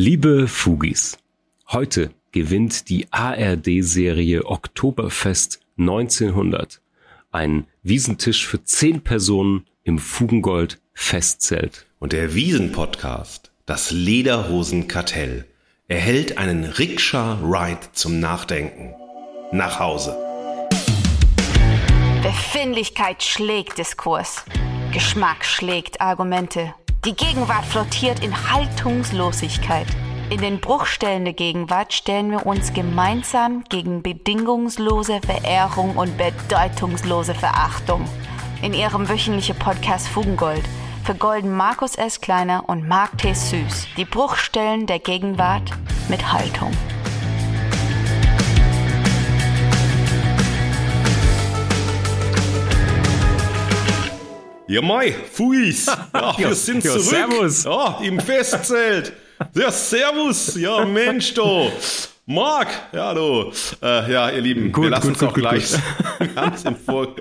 Liebe Fugis, heute gewinnt die ARD-Serie Oktoberfest 1900 ein Wiesentisch für zehn Personen im Fugengold Festzelt. Und der Wiesen-Podcast, das Lederhosenkartell, erhält einen Rikscha-Ride zum Nachdenken. Nach Hause. Befindlichkeit schlägt Diskurs. Geschmack schlägt Argumente. Die Gegenwart flottiert in Haltungslosigkeit. In den Bruchstellen der Gegenwart stellen wir uns gemeinsam gegen bedingungslose Verehrung und bedeutungslose Verachtung. In ihrem wöchentlichen Podcast Fugengold vergolden Markus S. Kleiner und Mark T. Süß die Bruchstellen der Gegenwart mit Haltung. Ja, moi, Fuis. Ja, wir sind ja, zurück. servus. Ja, im Festzelt. Ja, servus. Ja, Mensch, du. Marc, ja, du. Äh, ja, ihr Lieben, Gut, wir lassen gut, uns gut, auch gut, gleich, wir haben es im Vor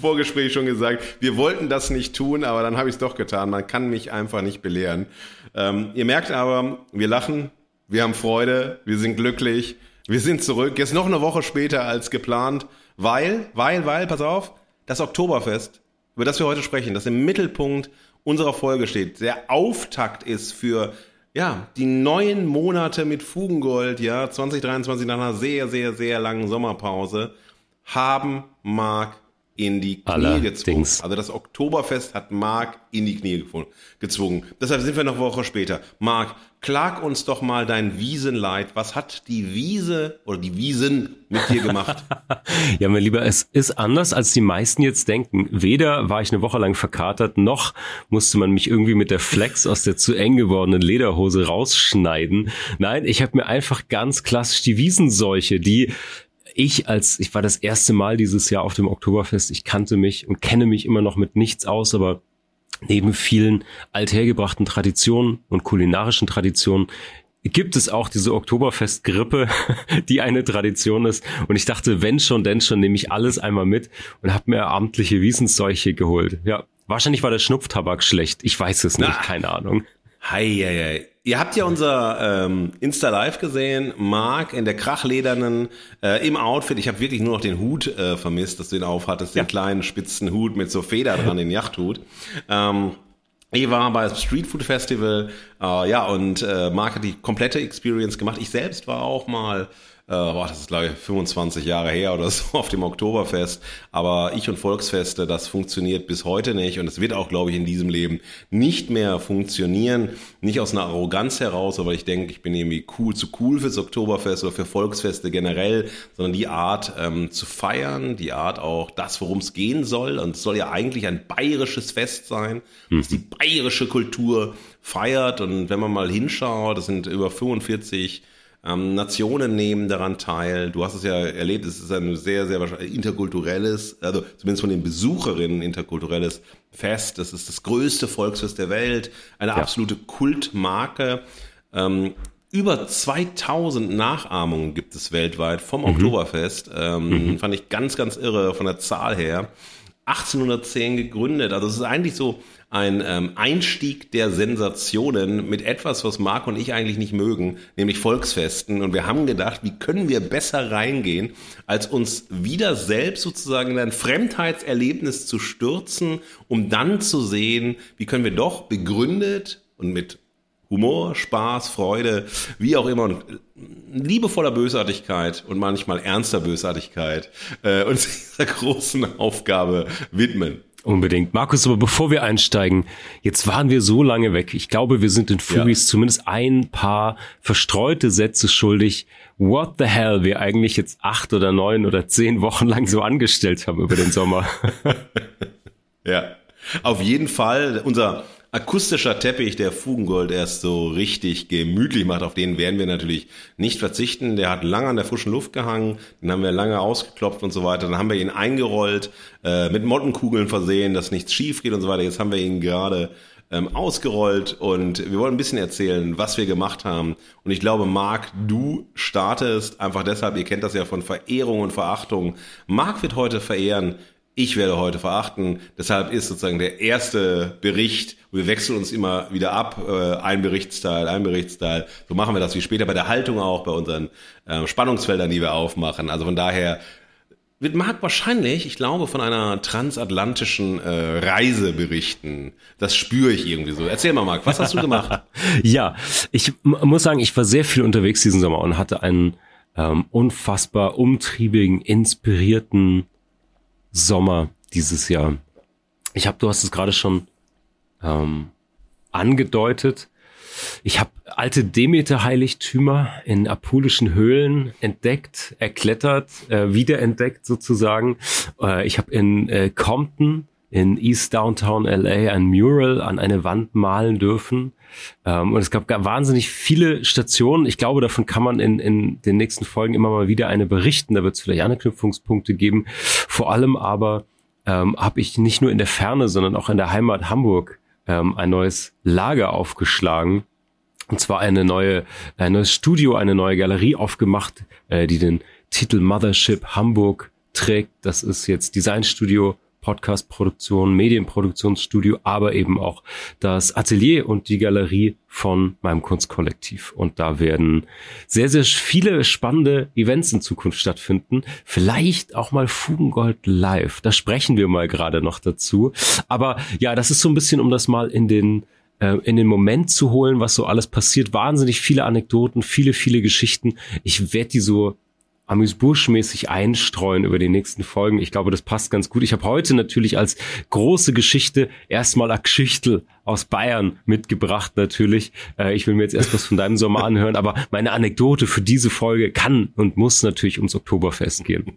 Vorgespräch schon gesagt, wir wollten das nicht tun, aber dann habe ich es doch getan. Man kann mich einfach nicht belehren. Ähm, ihr merkt aber, wir lachen, wir haben Freude, wir sind glücklich, wir sind zurück. Jetzt noch eine Woche später als geplant, weil, weil, weil, pass auf, das Oktoberfest über das wir heute sprechen, das im Mittelpunkt unserer Folge steht, der Auftakt ist für ja, die neuen Monate mit Fugengold, ja, 2023 nach einer sehr, sehr, sehr langen Sommerpause, haben Mark in die Knie Allerdings. gezwungen. Also das Oktoberfest hat Mark in die Knie gezwungen. Deshalb sind wir noch eine Woche später. Mark, klag uns doch mal dein Wiesenleid. Was hat die Wiese oder die Wiesen mit dir gemacht? Ja, mein Lieber, es ist anders, als die meisten jetzt denken. Weder war ich eine Woche lang verkatert, noch musste man mich irgendwie mit der Flex aus der zu eng gewordenen Lederhose rausschneiden. Nein, ich habe mir einfach ganz klassisch die Wiesenseuche, die ich als, ich war das erste Mal dieses Jahr auf dem Oktoberfest, ich kannte mich und kenne mich immer noch mit nichts aus, aber neben vielen althergebrachten Traditionen und kulinarischen Traditionen gibt es auch diese Oktoberfestgrippe, die eine Tradition ist. Und ich dachte, wenn schon, denn schon, nehme ich alles einmal mit und habe mir amtliche Wiesenseuche geholt. Ja, wahrscheinlich war der Schnupftabak schlecht. Ich weiß es nicht, Na. keine Ahnung. Hei, hei, hei. Ihr habt ja unser ähm, Insta Live gesehen, Marc in der krachledernen äh, im Outfit. Ich habe wirklich nur noch den Hut äh, vermisst, dass du ihn aufhattest, den kleinen spitzen Hut mit so Feder dran, den Yachthut. Ähm, ich war bei Street Food Festival, äh, ja, und äh, Marc hat die komplette Experience gemacht. Ich selbst war auch mal, äh, boah, das ist glaube ich 25 Jahre her oder so auf dem Oktoberfest. Aber ich und Volksfeste, das funktioniert bis heute nicht und es wird auch, glaube ich, in diesem Leben nicht mehr funktionieren. Nicht aus einer Arroganz heraus, aber ich denke, ich bin irgendwie cool, zu cool fürs Oktoberfest oder für Volksfeste generell, sondern die Art ähm, zu feiern, die Art auch das, worum es gehen soll. Und es soll ja eigentlich ein bayerisches Fest sein, das die bayerische Kultur feiert. Und wenn man mal hinschaut, das sind über 45 ähm, Nationen nehmen daran teil. Du hast es ja erlebt, es ist ein sehr, sehr wahrscheinlich interkulturelles, also zumindest von den Besucherinnen interkulturelles Fest. Das ist das größte Volksfest der Welt, eine absolute Kultmarke. Ähm, über 2000 Nachahmungen gibt es weltweit vom Oktoberfest. Ähm, Fand ich ganz, ganz irre von der Zahl her. 1810 gegründet. Also es ist eigentlich so ein ähm, Einstieg der Sensationen mit etwas, was Marc und ich eigentlich nicht mögen, nämlich Volksfesten. Und wir haben gedacht, wie können wir besser reingehen, als uns wieder selbst sozusagen in ein Fremdheitserlebnis zu stürzen, um dann zu sehen, wie können wir doch begründet und mit Humor, Spaß, Freude, wie auch immer, und liebevoller Bösartigkeit und manchmal ernster Bösartigkeit äh, uns dieser großen Aufgabe widmen. Unbedingt. Markus, aber bevor wir einsteigen, jetzt waren wir so lange weg. Ich glaube, wir sind den Fugis zumindest ein paar verstreute Sätze schuldig. What the hell wir eigentlich jetzt acht oder neun oder zehn Wochen lang so angestellt haben über den Sommer. Ja, auf jeden Fall unser akustischer Teppich, der Fugengold erst so richtig gemütlich macht, auf den werden wir natürlich nicht verzichten. Der hat lange an der frischen Luft gehangen, den haben wir lange ausgeklopft und so weiter. Dann haben wir ihn eingerollt, äh, mit Mottenkugeln versehen, dass nichts schief geht und so weiter. Jetzt haben wir ihn gerade ähm, ausgerollt und wir wollen ein bisschen erzählen, was wir gemacht haben. Und ich glaube, Marc, du startest einfach deshalb, ihr kennt das ja von Verehrung und Verachtung. Marc wird heute verehren ich werde heute verachten. Deshalb ist sozusagen der erste Bericht, wir wechseln uns immer wieder ab, äh, ein Berichtsteil, ein Berichtsteil. So machen wir das wie später bei der Haltung auch, bei unseren äh, Spannungsfeldern, die wir aufmachen. Also von daher wird Marc wahrscheinlich, ich glaube, von einer transatlantischen äh, Reise berichten. Das spüre ich irgendwie so. Erzähl mal, Marc, was hast du gemacht? ja, ich muss sagen, ich war sehr viel unterwegs diesen Sommer und hatte einen ähm, unfassbar umtriebigen, inspirierten Sommer dieses Jahr. Ich habe, du hast es gerade schon ähm, angedeutet. Ich habe alte Demeter-Heiligtümer in apulischen Höhlen entdeckt, erklettert, äh, wiederentdeckt sozusagen. Äh, ich habe in äh, Compton in East Downtown LA ein Mural an eine Wand malen dürfen. Ähm, und es gab wahnsinnig viele Stationen. Ich glaube, davon kann man in, in den nächsten Folgen immer mal wieder eine berichten. Da wird es vielleicht Anknüpfungspunkte geben. Vor allem aber ähm, habe ich nicht nur in der Ferne, sondern auch in der Heimat Hamburg ähm, ein neues Lager aufgeschlagen. Und zwar eine neue, ein neues Studio, eine neue Galerie aufgemacht, äh, die den Titel Mothership Hamburg trägt. Das ist jetzt Designstudio Podcast-Produktion, Medienproduktionsstudio, aber eben auch das Atelier und die Galerie von meinem Kunstkollektiv. Und da werden sehr, sehr viele spannende Events in Zukunft stattfinden. Vielleicht auch mal Fugengold live. Da sprechen wir mal gerade noch dazu. Aber ja, das ist so ein bisschen, um das mal in den äh, in den Moment zu holen, was so alles passiert. Wahnsinnig viele Anekdoten, viele, viele Geschichten. Ich werde die so amüsbuschmäßig einstreuen über die nächsten Folgen. Ich glaube, das passt ganz gut. Ich habe heute natürlich als große Geschichte erstmal a Geschichtel aus Bayern mitgebracht natürlich. Äh, ich will mir jetzt erst was von deinem Sommer anhören, aber meine Anekdote für diese Folge kann und muss natürlich ums Oktoberfest gehen.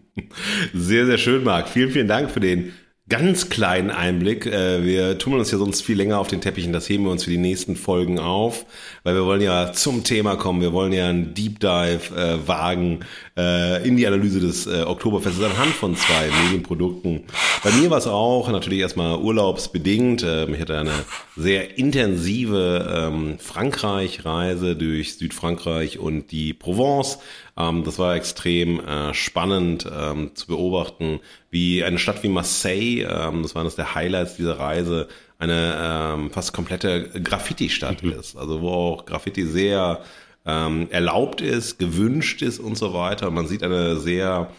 Sehr, sehr schön, Marc. Vielen, vielen Dank für den ganz kleinen Einblick. Äh, wir tun uns ja sonst viel länger auf den Teppichen, das heben wir uns für die nächsten Folgen auf, weil wir wollen ja zum Thema kommen, wir wollen ja einen Deep Dive äh, wagen äh, in die Analyse des äh, Oktoberfestes anhand von zwei Medienprodukten. Bei mir war es auch natürlich erstmal urlaubsbedingt. Äh, ich hatte eine sehr intensive ähm, Frankreich-Reise durch Südfrankreich und die Provence. Ähm, das war extrem äh, spannend ähm, zu beobachten, wie eine Stadt wie Marseille, ähm, das war eines der Highlights dieser Reise, eine ähm, fast komplette Graffiti-Stadt mhm. ist. Also wo auch Graffiti sehr ähm, erlaubt ist, gewünscht ist und so weiter. Man sieht eine sehr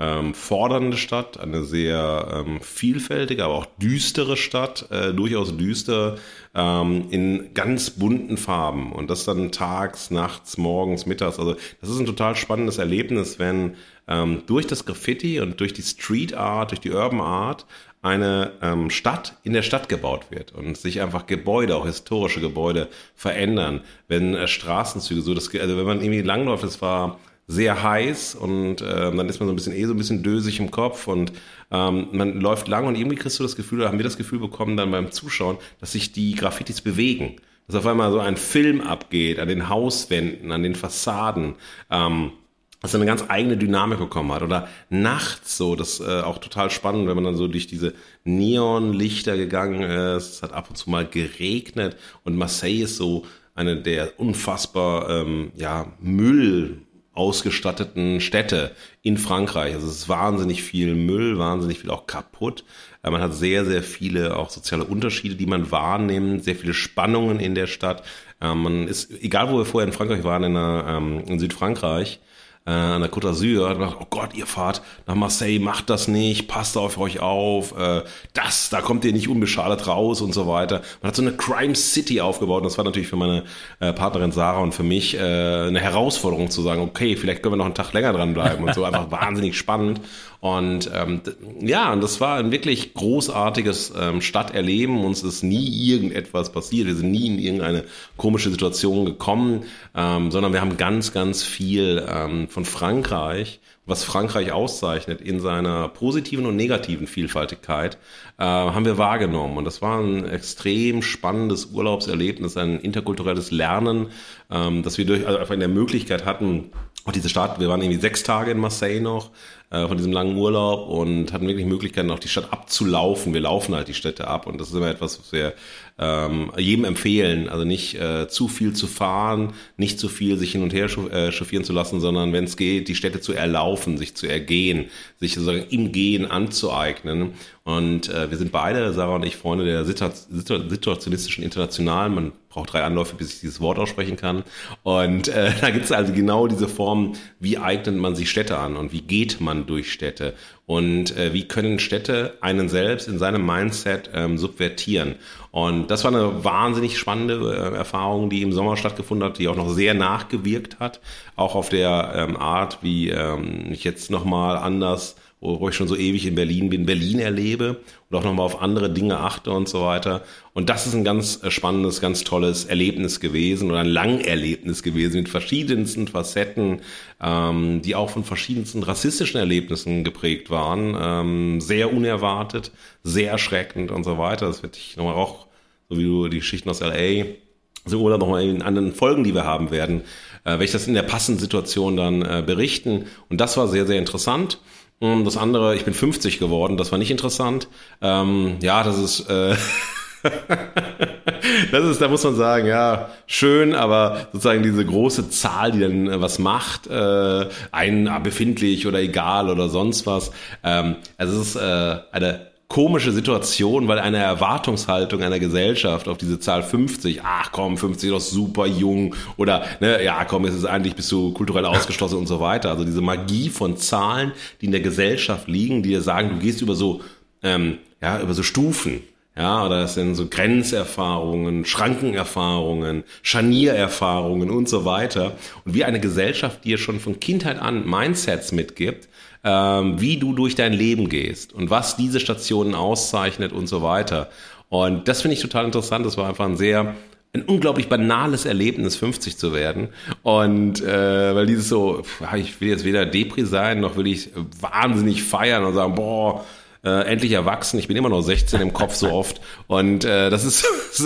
ähm, fordernde Stadt, eine sehr ähm, vielfältige, aber auch düstere Stadt, äh, durchaus düster, ähm, in ganz bunten Farben. Und das dann tags, nachts, morgens, mittags. Also das ist ein total spannendes Erlebnis, wenn ähm, durch das Graffiti und durch die Street Art, durch die Urban Art eine ähm, Stadt in der Stadt gebaut wird und sich einfach Gebäude, auch historische Gebäude verändern, wenn äh, Straßenzüge so, das, also wenn man irgendwie langläuft, es war sehr heiß und äh, dann ist man so ein bisschen eh so ein bisschen dösig im Kopf und ähm, man läuft lang und irgendwie kriegst du das Gefühl, oder haben wir das Gefühl bekommen dann beim Zuschauen, dass sich die Graffitis bewegen. Dass auf einmal so ein Film abgeht an den Hauswänden, an den Fassaden. Ähm, er eine ganz eigene Dynamik bekommen hat. Oder nachts so, das äh, auch total spannend, wenn man dann so durch diese Neonlichter gegangen ist. Es hat ab und zu mal geregnet und Marseille ist so eine der unfassbar ähm, ja, Müll ausgestatteten Städte in Frankreich. Also es ist wahnsinnig viel Müll, wahnsinnig viel auch kaputt. Äh, man hat sehr, sehr viele auch soziale Unterschiede, die man wahrnimmt, sehr viele Spannungen in der Stadt. Äh, man ist, egal wo wir vorher in Frankreich waren, in, ähm, in Südfrankreich, äh, an der Côte d'Azur, hat gedacht, oh Gott, ihr fahrt nach Marseille, macht das nicht, passt auf euch auf, äh, das, da kommt ihr nicht unbeschadet raus und so weiter. Man hat so eine Crime City aufgebaut und das war natürlich für meine äh, Partnerin Sarah und für mich äh, eine Herausforderung zu sagen, okay, vielleicht können wir noch einen Tag länger dranbleiben und so, einfach wahnsinnig spannend. Und ähm, ja, das war ein wirklich großartiges ähm, Stadterleben. Uns ist nie irgendetwas passiert. Wir sind nie in irgendeine komische Situation gekommen, ähm, sondern wir haben ganz, ganz viel ähm, von Frankreich, was Frankreich auszeichnet in seiner positiven und negativen Vielfaltigkeit, äh, haben wir wahrgenommen. Und das war ein extrem spannendes Urlaubserlebnis, ein interkulturelles Lernen, ähm, dass wir durch, also einfach in der Möglichkeit hatten, auch diese Stadt, wir waren irgendwie sechs Tage in Marseille noch, äh, von diesem langen Urlaub und hatten wirklich Möglichkeiten, auch die Stadt abzulaufen. Wir laufen halt die Städte ab und das ist immer etwas, was wir ähm, jedem empfehlen. Also nicht äh, zu viel zu fahren, nicht zu viel sich hin und her äh, chauffieren zu lassen, sondern wenn es geht, die Städte zu erlaufen, sich zu ergehen, sich sozusagen im Gehen anzueignen. Und äh, wir sind beide, Sarah und ich, Freunde der situationistischen Internationalen. Man braucht drei Anläufe, bis ich dieses Wort aussprechen kann. Und äh, da gibt es also genau diese Form, wie eignet man sich Städte an und wie geht man durch Städte und äh, wie können Städte einen selbst in seinem Mindset ähm, subvertieren. Und das war eine wahnsinnig spannende äh, Erfahrung, die im Sommer stattgefunden hat, die auch noch sehr nachgewirkt hat, auch auf der ähm, Art, wie ähm, ich jetzt nochmal anders wo ich schon so ewig in Berlin bin, Berlin erlebe und auch nochmal auf andere Dinge achte und so weiter. Und das ist ein ganz äh, spannendes, ganz tolles Erlebnis gewesen oder ein Langerlebnis gewesen mit verschiedensten Facetten, ähm, die auch von verschiedensten rassistischen Erlebnissen geprägt waren. Ähm, sehr unerwartet, sehr erschreckend und so weiter. Das werde ich nochmal auch, so wie du die Geschichten aus LA, so oder nochmal in anderen Folgen, die wir haben werden, äh, werde ich das in der passenden Situation dann äh, berichten. Und das war sehr, sehr interessant. Das andere, ich bin 50 geworden, das war nicht interessant. Ähm, ja, das ist, äh, das ist, da muss man sagen, ja, schön, aber sozusagen diese große Zahl, die dann äh, was macht, äh, ein befindlich oder egal oder sonst was. Ähm, also es ist äh, eine komische Situation, weil eine Erwartungshaltung einer Gesellschaft auf diese Zahl 50, ach komm, 50 ist doch super jung oder ne, ja komm, es ist eigentlich bist du kulturell ausgeschlossen und so weiter. Also diese Magie von Zahlen, die in der Gesellschaft liegen, die dir sagen, du gehst über so ähm, ja über so Stufen. Ja, oder es sind so Grenzerfahrungen, Schrankenerfahrungen, Scharniererfahrungen und so weiter. Und wie eine Gesellschaft dir schon von Kindheit an Mindsets mitgibt, ähm, wie du durch dein Leben gehst und was diese Stationen auszeichnet und so weiter. Und das finde ich total interessant. Das war einfach ein sehr ein unglaublich banales Erlebnis, 50 zu werden. Und äh, weil dieses so, ich will jetzt weder Depri sein, noch will ich wahnsinnig feiern und sagen, boah, äh, endlich erwachsen. Ich bin immer noch 16 im Kopf so oft. Und äh, das ist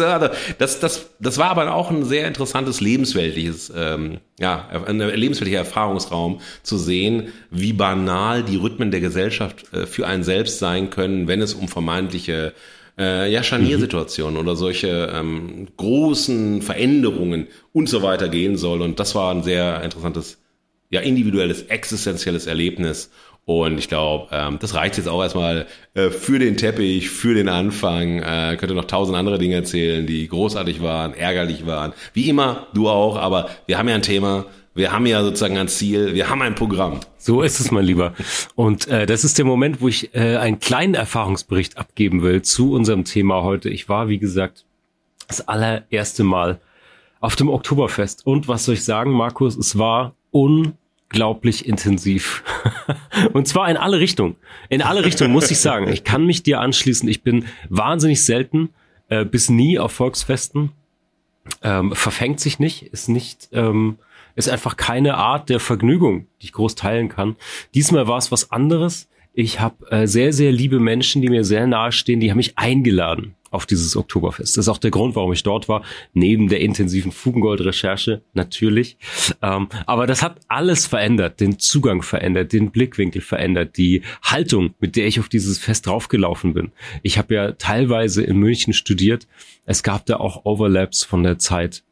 das, das, das war aber auch ein sehr interessantes lebensweltliches, ähm, ja, ein lebensweltlicher Erfahrungsraum zu sehen, wie banal die Rhythmen der Gesellschaft äh, für einen selbst sein können, wenn es um vermeintliche äh, ja, Scharniersituationen oder solche ähm, großen Veränderungen und so weiter gehen soll. Und das war ein sehr interessantes, ja, individuelles, existenzielles Erlebnis. Und ich glaube, ähm, das reicht jetzt auch erstmal äh, für den Teppich, für den Anfang. Äh, könnte noch tausend andere Dinge erzählen, die großartig waren, ärgerlich waren. Wie immer, du auch, aber wir haben ja ein Thema. Wir haben ja sozusagen ein Ziel, wir haben ein Programm. So ist es, mein Lieber. Und äh, das ist der Moment, wo ich äh, einen kleinen Erfahrungsbericht abgeben will zu unserem Thema heute. Ich war, wie gesagt, das allererste Mal auf dem Oktoberfest. Und was soll ich sagen, Markus? Es war un unglaublich intensiv. Und zwar in alle Richtungen. In alle Richtungen muss ich sagen. Ich kann mich dir anschließen. Ich bin wahnsinnig selten äh, bis nie auf Volksfesten. Ähm, verfängt sich nicht, ist nicht, ähm, ist einfach keine Art der Vergnügung, die ich groß teilen kann. Diesmal war es was anderes. Ich habe äh, sehr, sehr liebe Menschen, die mir sehr nahe stehen, die haben mich eingeladen auf dieses Oktoberfest. Das ist auch der Grund, warum ich dort war, neben der intensiven Fugengold-Recherche natürlich. Ähm, aber das hat alles verändert, den Zugang verändert, den Blickwinkel verändert, die Haltung, mit der ich auf dieses Fest draufgelaufen bin. Ich habe ja teilweise in München studiert. Es gab da auch Overlaps von der Zeit,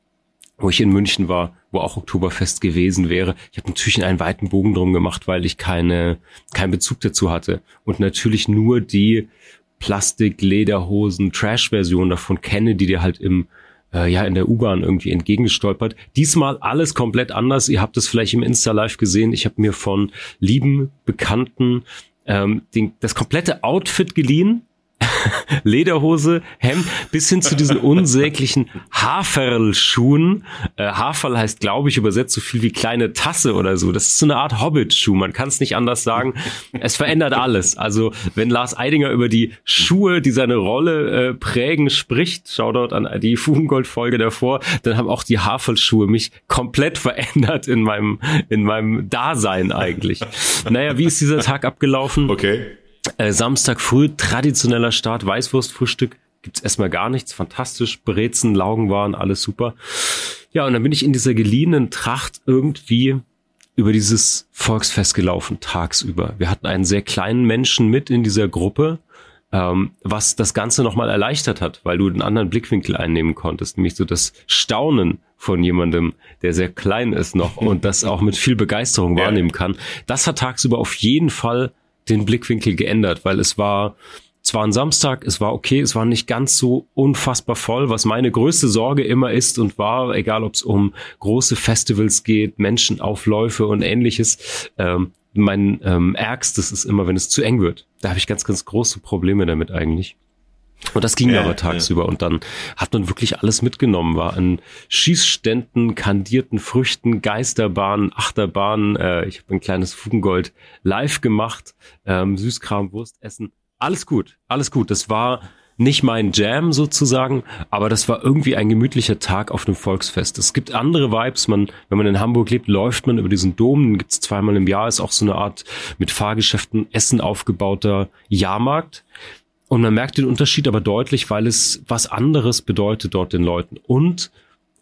wo ich in München war, wo auch Oktoberfest gewesen wäre. Ich habe natürlich einen weiten Bogen drum gemacht, weil ich keine keinen Bezug dazu hatte und natürlich nur die Plastik-Lederhosen, Trash-Version davon kenne, die dir halt im äh, ja in der U-Bahn irgendwie entgegengestolpert. Diesmal alles komplett anders. Ihr habt es vielleicht im Insta Live gesehen. Ich habe mir von lieben Bekannten ähm, den, das komplette Outfit geliehen Lederhose, Hemd, bis hin zu diesen unsäglichen Haferl-Schuhen. Äh, Haferl heißt, glaube ich, übersetzt so viel wie kleine Tasse oder so. Das ist so eine Art Hobbit-Schuh. Man kann es nicht anders sagen. Es verändert alles. Also, wenn Lars Eidinger über die Schuhe, die seine Rolle äh, prägen, spricht, schau dort an die Fugengold-Folge davor, dann haben auch die Haferl-Schuhe mich komplett verändert in meinem, in meinem Dasein eigentlich. Naja, wie ist dieser Tag abgelaufen? Okay. Äh, Samstag früh, traditioneller Start, Weißwurstfrühstück. Gibt's erstmal gar nichts. Fantastisch. Brezen, Laugenwaren, alles super. Ja, und dann bin ich in dieser geliehenen Tracht irgendwie über dieses Volksfest gelaufen, tagsüber. Wir hatten einen sehr kleinen Menschen mit in dieser Gruppe, ähm, was das Ganze nochmal erleichtert hat, weil du einen anderen Blickwinkel einnehmen konntest, nämlich so das Staunen von jemandem, der sehr klein ist noch und das auch mit viel Begeisterung wahrnehmen kann. Das hat tagsüber auf jeden Fall den Blickwinkel geändert, weil es war, es war ein Samstag, es war okay, es war nicht ganz so unfassbar voll, was meine größte Sorge immer ist und war, egal ob es um große Festivals geht, Menschenaufläufe und ähnliches. Ähm, mein ähm, Ärgstes ist immer, wenn es zu eng wird. Da habe ich ganz, ganz große Probleme damit eigentlich. Und das ging ja, aber tagsüber. Ja. Und dann hat man wirklich alles mitgenommen. War an Schießständen, kandierten Früchten, Geisterbahnen, Achterbahnen. Äh, ich habe ein kleines Fugengold live gemacht. Ähm, Süßkram, Wurst essen. Alles gut, alles gut. Das war nicht mein Jam sozusagen, aber das war irgendwie ein gemütlicher Tag auf einem Volksfest. Es gibt andere Vibes, man, wenn man in Hamburg lebt, läuft man über diesen Dom, den gibt's zweimal im Jahr, ist auch so eine Art mit Fahrgeschäften, Essen aufgebauter Jahrmarkt. Und man merkt den Unterschied aber deutlich, weil es was anderes bedeutet dort den Leuten. Und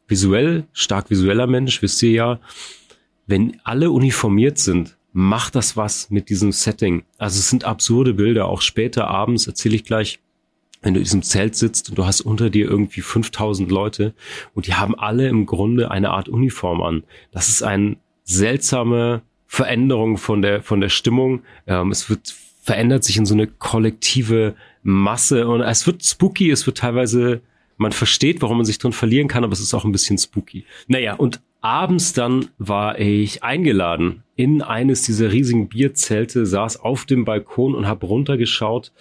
visuell, stark visueller Mensch, wisst ihr ja, wenn alle uniformiert sind, macht das was mit diesem Setting. Also es sind absurde Bilder. Auch später abends erzähle ich gleich, wenn du in diesem Zelt sitzt und du hast unter dir irgendwie 5000 Leute und die haben alle im Grunde eine Art Uniform an. Das ist eine seltsame Veränderung von der, von der Stimmung. Ähm, es wird verändert sich in so eine kollektive Masse und es wird spooky, es wird teilweise, man versteht, warum man sich drin verlieren kann, aber es ist auch ein bisschen spooky. Naja, und abends dann war ich eingeladen in eines dieser riesigen Bierzelte, saß auf dem Balkon und habe runtergeschaut.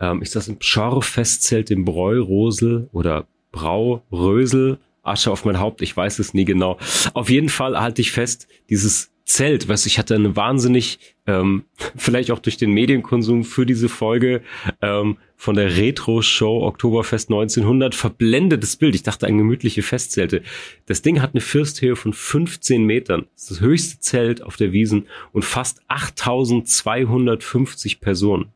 Ähm, ich saß im Schorf-Festzelt im Bräurosel oder Braurösel. Asche auf mein Haupt, ich weiß es nie genau. Auf jeden Fall halte ich fest, dieses Zelt, du, ich hatte eine wahnsinnig, ähm, vielleicht auch durch den Medienkonsum für diese Folge ähm, von der Retro-Show Oktoberfest 1900 verblendetes Bild. Ich dachte ein gemütliche Festzelte. Das Ding hat eine Firsthöhe von 15 Metern. Das ist das höchste Zelt auf der Wiesen und fast 8250 Personen.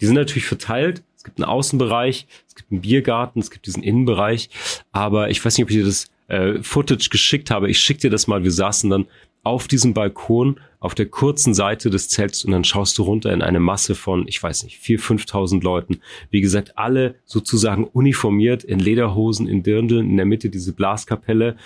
Die sind natürlich verteilt. Es gibt einen Außenbereich, es gibt einen Biergarten, es gibt diesen Innenbereich. Aber ich weiß nicht, ob ich dir das äh, Footage geschickt habe. Ich schick dir das mal. Wir saßen dann auf diesem Balkon auf der kurzen Seite des Zelts und dann schaust du runter in eine Masse von, ich weiß nicht, vier, fünftausend Leuten. Wie gesagt, alle sozusagen uniformiert in Lederhosen, in Dirndeln, in der Mitte diese Blaskapelle.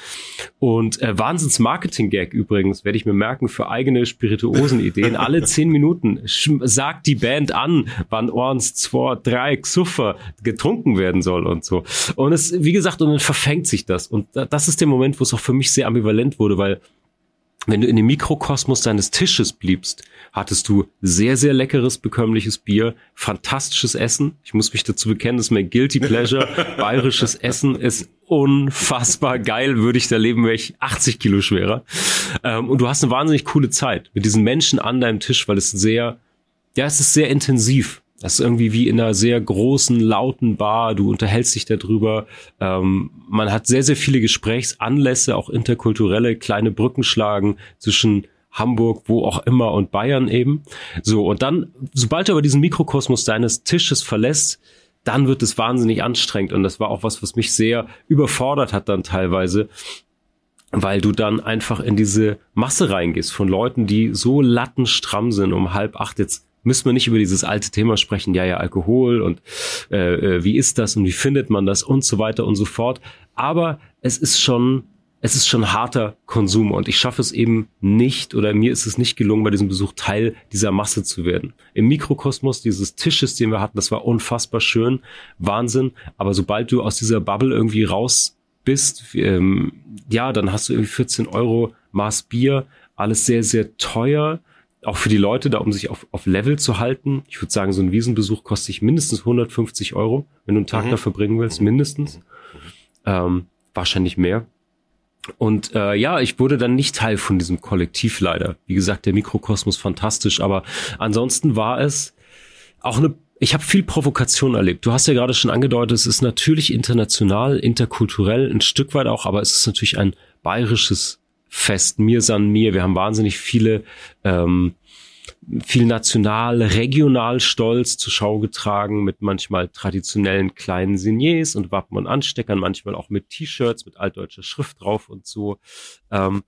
Und äh, Wahnsinns-Marketing-Gag übrigens, werde ich mir merken, für eigene Spirituosen-Ideen. alle zehn Minuten sagt die Band an, wann Orns zwei, drei Xuffer getrunken werden soll und so. Und es, wie gesagt, und dann verfängt sich das. Und das ist der Moment, wo es auch für mich sehr ambivalent wurde, weil wenn du in dem Mikrokosmos deines Tisches bliebst, hattest du sehr, sehr leckeres, bekömmliches Bier, fantastisches Essen. Ich muss mich dazu bekennen, das ist mein Guilty Pleasure. Bayerisches Essen ist unfassbar geil. Würde ich da leben, wäre ich 80 Kilo schwerer. Ähm, und du hast eine wahnsinnig coole Zeit mit diesen Menschen an deinem Tisch, weil es sehr, ja, es ist sehr intensiv. Das ist irgendwie wie in einer sehr großen, lauten Bar. Du unterhältst dich darüber. Ähm, man hat sehr, sehr viele Gesprächsanlässe, auch interkulturelle, kleine Brücken schlagen zwischen Hamburg, wo auch immer und Bayern eben. So, und dann, sobald du aber diesen Mikrokosmos deines Tisches verlässt, dann wird es wahnsinnig anstrengend. Und das war auch was, was mich sehr überfordert hat dann teilweise, weil du dann einfach in diese Masse reingehst von Leuten, die so lattenstramm sind um halb acht. Jetzt müssen wir nicht über dieses alte Thema sprechen, ja, ja, Alkohol und äh, äh, wie ist das und wie findet man das und so weiter und so fort. Aber es ist schon, es ist schon harter Konsum und ich schaffe es eben nicht oder mir ist es nicht gelungen, bei diesem Besuch Teil dieser Masse zu werden. Im Mikrokosmos dieses Tisches, den wir hatten, das war unfassbar schön, Wahnsinn. Aber sobald du aus dieser Bubble irgendwie raus bist, ähm, ja, dann hast du irgendwie 14 Euro Maß Bier, alles sehr, sehr teuer auch für die Leute da, um sich auf, auf Level zu halten. Ich würde sagen, so ein Wiesenbesuch kostet sich mindestens 150 Euro, wenn du einen Tag mhm. da verbringen willst, mindestens. Ähm, wahrscheinlich mehr. Und äh, ja, ich wurde dann nicht Teil von diesem Kollektiv leider. Wie gesagt, der Mikrokosmos fantastisch, aber ansonsten war es auch eine ich habe viel Provokation erlebt. Du hast ja gerade schon angedeutet, es ist natürlich international, interkulturell, ein Stück weit auch, aber es ist natürlich ein bayerisches Fest Mir san mir. Wir haben wahnsinnig viele ähm, viel national, regional Stolz zur Schau getragen mit manchmal traditionellen kleinen Signiers und Wappen und Ansteckern, manchmal auch mit T-Shirts mit altdeutscher Schrift drauf und so. Ähm,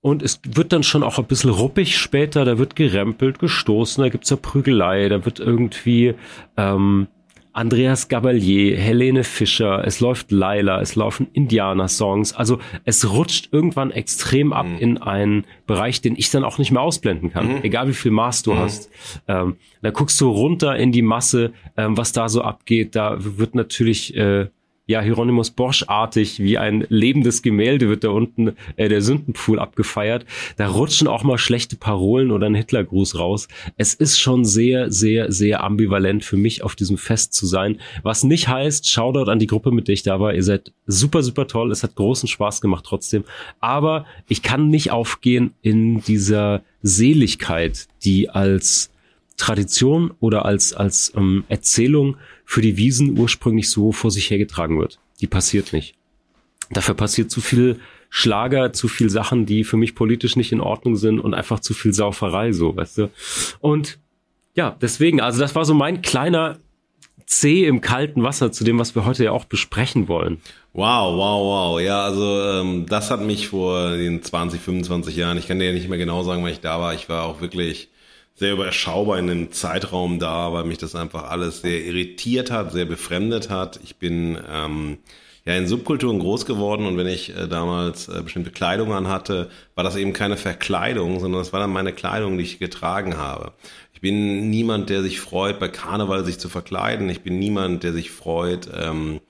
Und es wird dann schon auch ein bisschen ruppig später, da wird gerempelt, gestoßen, da gibt's ja Prügelei, da wird irgendwie ähm, Andreas Gabalier, Helene Fischer, es läuft Laila, es laufen Indianer-Songs. Also es rutscht irgendwann extrem ab mhm. in einen Bereich, den ich dann auch nicht mehr ausblenden kann, mhm. egal wie viel Maß du mhm. hast. Ähm, da guckst du runter in die Masse, ähm, was da so abgeht. Da wird natürlich äh, ja, Hieronymus Bosch-artig, wie ein lebendes Gemälde wird da unten äh, der Sündenpfuhl abgefeiert. Da rutschen auch mal schlechte Parolen oder ein Hitlergruß raus. Es ist schon sehr, sehr, sehr ambivalent für mich, auf diesem Fest zu sein. Was nicht heißt, Shoutout an die Gruppe, mit der ich da war. Ihr seid super, super toll. Es hat großen Spaß gemacht trotzdem. Aber ich kann nicht aufgehen in dieser Seligkeit, die als Tradition oder als, als ähm, Erzählung für die Wiesen ursprünglich so vor sich hergetragen wird. Die passiert nicht. Dafür passiert zu viel Schlager, zu viel Sachen, die für mich politisch nicht in Ordnung sind und einfach zu viel Sauferei, so, weißt du. Und ja, deswegen, also das war so mein kleiner C im kalten Wasser zu dem, was wir heute ja auch besprechen wollen. Wow, wow, wow. Ja, also ähm, das hat mich vor den 20, 25 Jahren, ich kann dir ja nicht mehr genau sagen, wann ich da war, ich war auch wirklich sehr überschaubar in einem Zeitraum da, weil mich das einfach alles sehr irritiert hat, sehr befremdet hat. Ich bin ähm, ja in Subkulturen groß geworden und wenn ich äh, damals äh, bestimmte Kleidung anhatte, war das eben keine Verkleidung, sondern das war dann meine Kleidung, die ich getragen habe. Ich bin niemand, der sich freut, bei Karneval sich zu verkleiden. Ich bin niemand, der sich freut, ähm,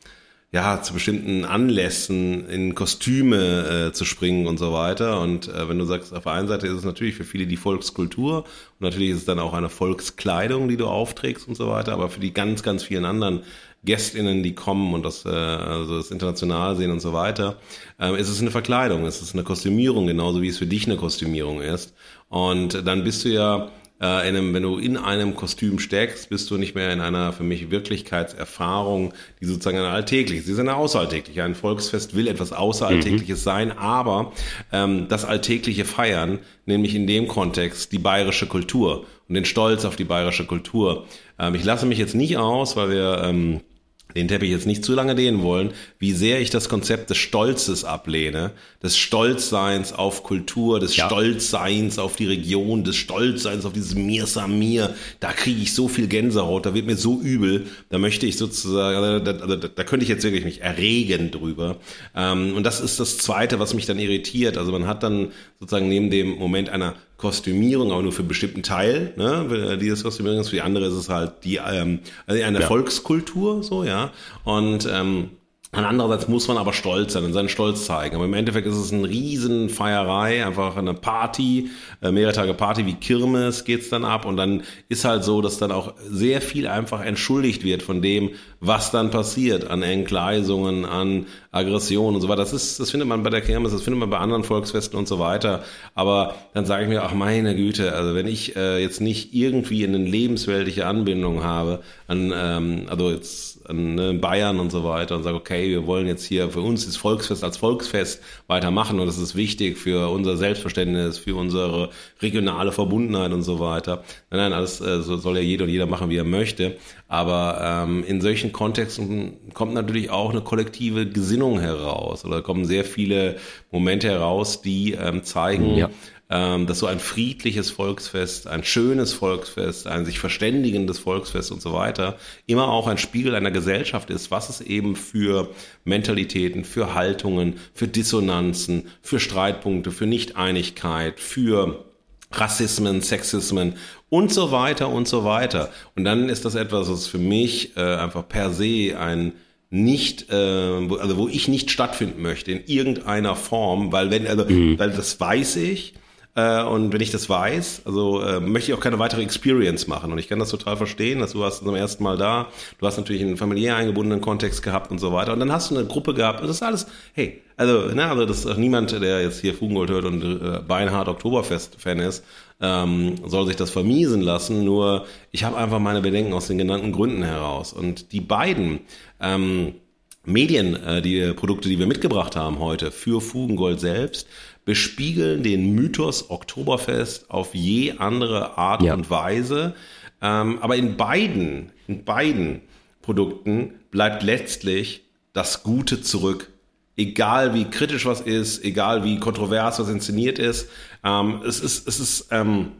ja, zu bestimmten Anlässen in Kostüme äh, zu springen und so weiter. Und äh, wenn du sagst, auf der einen Seite ist es natürlich für viele die Volkskultur und natürlich ist es dann auch eine Volkskleidung, die du aufträgst und so weiter, aber für die ganz, ganz vielen anderen GästInnen, die kommen und das, äh, also das international sehen und so weiter, äh, ist es eine Verkleidung, ist es eine Kostümierung, genauso wie es für dich eine Kostümierung ist. Und dann bist du ja äh, in einem, wenn du in einem Kostüm steckst, bist du nicht mehr in einer für mich Wirklichkeitserfahrung, die sozusagen eine alltägliche ist. Sie ist eine außeralltägliche. Ein Volksfest will etwas Außeralltägliches mhm. sein, aber ähm, das alltägliche Feiern, nämlich in dem Kontext die bayerische Kultur und den Stolz auf die bayerische Kultur. Ähm, ich lasse mich jetzt nicht aus, weil wir ähm, den Teppich jetzt nicht zu lange dehnen wollen, wie sehr ich das Konzept des Stolzes ablehne, des Stolzseins auf Kultur, des ja. Stolzseins auf die Region, des Stolzseins auf dieses Mir Samir, da kriege ich so viel Gänsehaut, da wird mir so übel, da möchte ich sozusagen, da, da, da, da könnte ich jetzt wirklich mich erregen drüber. Ähm, und das ist das Zweite, was mich dann irritiert. Also man hat dann sozusagen neben dem Moment einer Kostümierung, aber nur für einen bestimmten Teil, ne, dieses Kostümierung ist. Für die andere ist es halt die ähm, also eine ja. Volkskultur, so ja. Und ähm, und andererseits muss man aber stolz sein und seinen Stolz zeigen. Aber im Endeffekt ist es eine riesen Feierei, einfach eine Party, äh, mehrere Tage Party wie Kirmes geht's dann ab und dann ist halt so, dass dann auch sehr viel einfach entschuldigt wird von dem, was dann passiert an Entgleisungen, an Aggressionen und so weiter. Das ist, das findet man bei der Kirmes, das findet man bei anderen Volksfesten und so weiter. Aber dann sage ich mir, ach meine Güte, also wenn ich äh, jetzt nicht irgendwie eine lebensweltliche Anbindung habe an, ähm, also jetzt ne, Bayern und so weiter und sage, okay, wir wollen jetzt hier für uns das Volksfest als Volksfest weitermachen und das ist wichtig für unser Selbstverständnis, für unsere regionale Verbundenheit und so weiter. Nein, nein, alles äh, soll ja jeder und jeder machen, wie er möchte. Aber ähm, in solchen Kontexten kommt natürlich auch eine kollektive Gesinnung heraus oder kommen sehr viele Momente heraus, die ähm, zeigen, ja. Ähm, dass so ein friedliches Volksfest, ein schönes Volksfest, ein sich verständigendes Volksfest und so weiter immer auch ein Spiegel einer Gesellschaft ist, was es eben für Mentalitäten, für Haltungen, für Dissonanzen, für Streitpunkte, für Nichteinigkeit, für Rassismen, Sexismen und so weiter und so weiter. Und dann ist das etwas, was für mich äh, einfach per se ein nicht, äh, also wo ich nicht stattfinden möchte in irgendeiner Form, weil wenn, also, mhm. weil das weiß ich, äh, und wenn ich das weiß, also äh, möchte ich auch keine weitere Experience machen. Und ich kann das total verstehen, dass du warst zum ersten Mal da, du hast natürlich einen familiär eingebundenen Kontext gehabt und so weiter. Und dann hast du eine Gruppe gehabt das ist alles, hey, also, na, also das ist niemand, der jetzt hier Fugengold hört und äh, beinhart Oktoberfest-Fan ist, ähm, soll sich das vermiesen lassen. Nur ich habe einfach meine Bedenken aus den genannten Gründen heraus. Und die beiden ähm, Medien, äh, die Produkte, die wir mitgebracht haben heute für Fugengold selbst, bespiegeln den Mythos Oktoberfest auf je andere Art ja. und Weise. Ähm, aber in beiden, in beiden Produkten bleibt letztlich das Gute zurück. egal wie kritisch was ist, egal wie kontrovers was inszeniert ist. Ähm, es ist, es ist, ähm,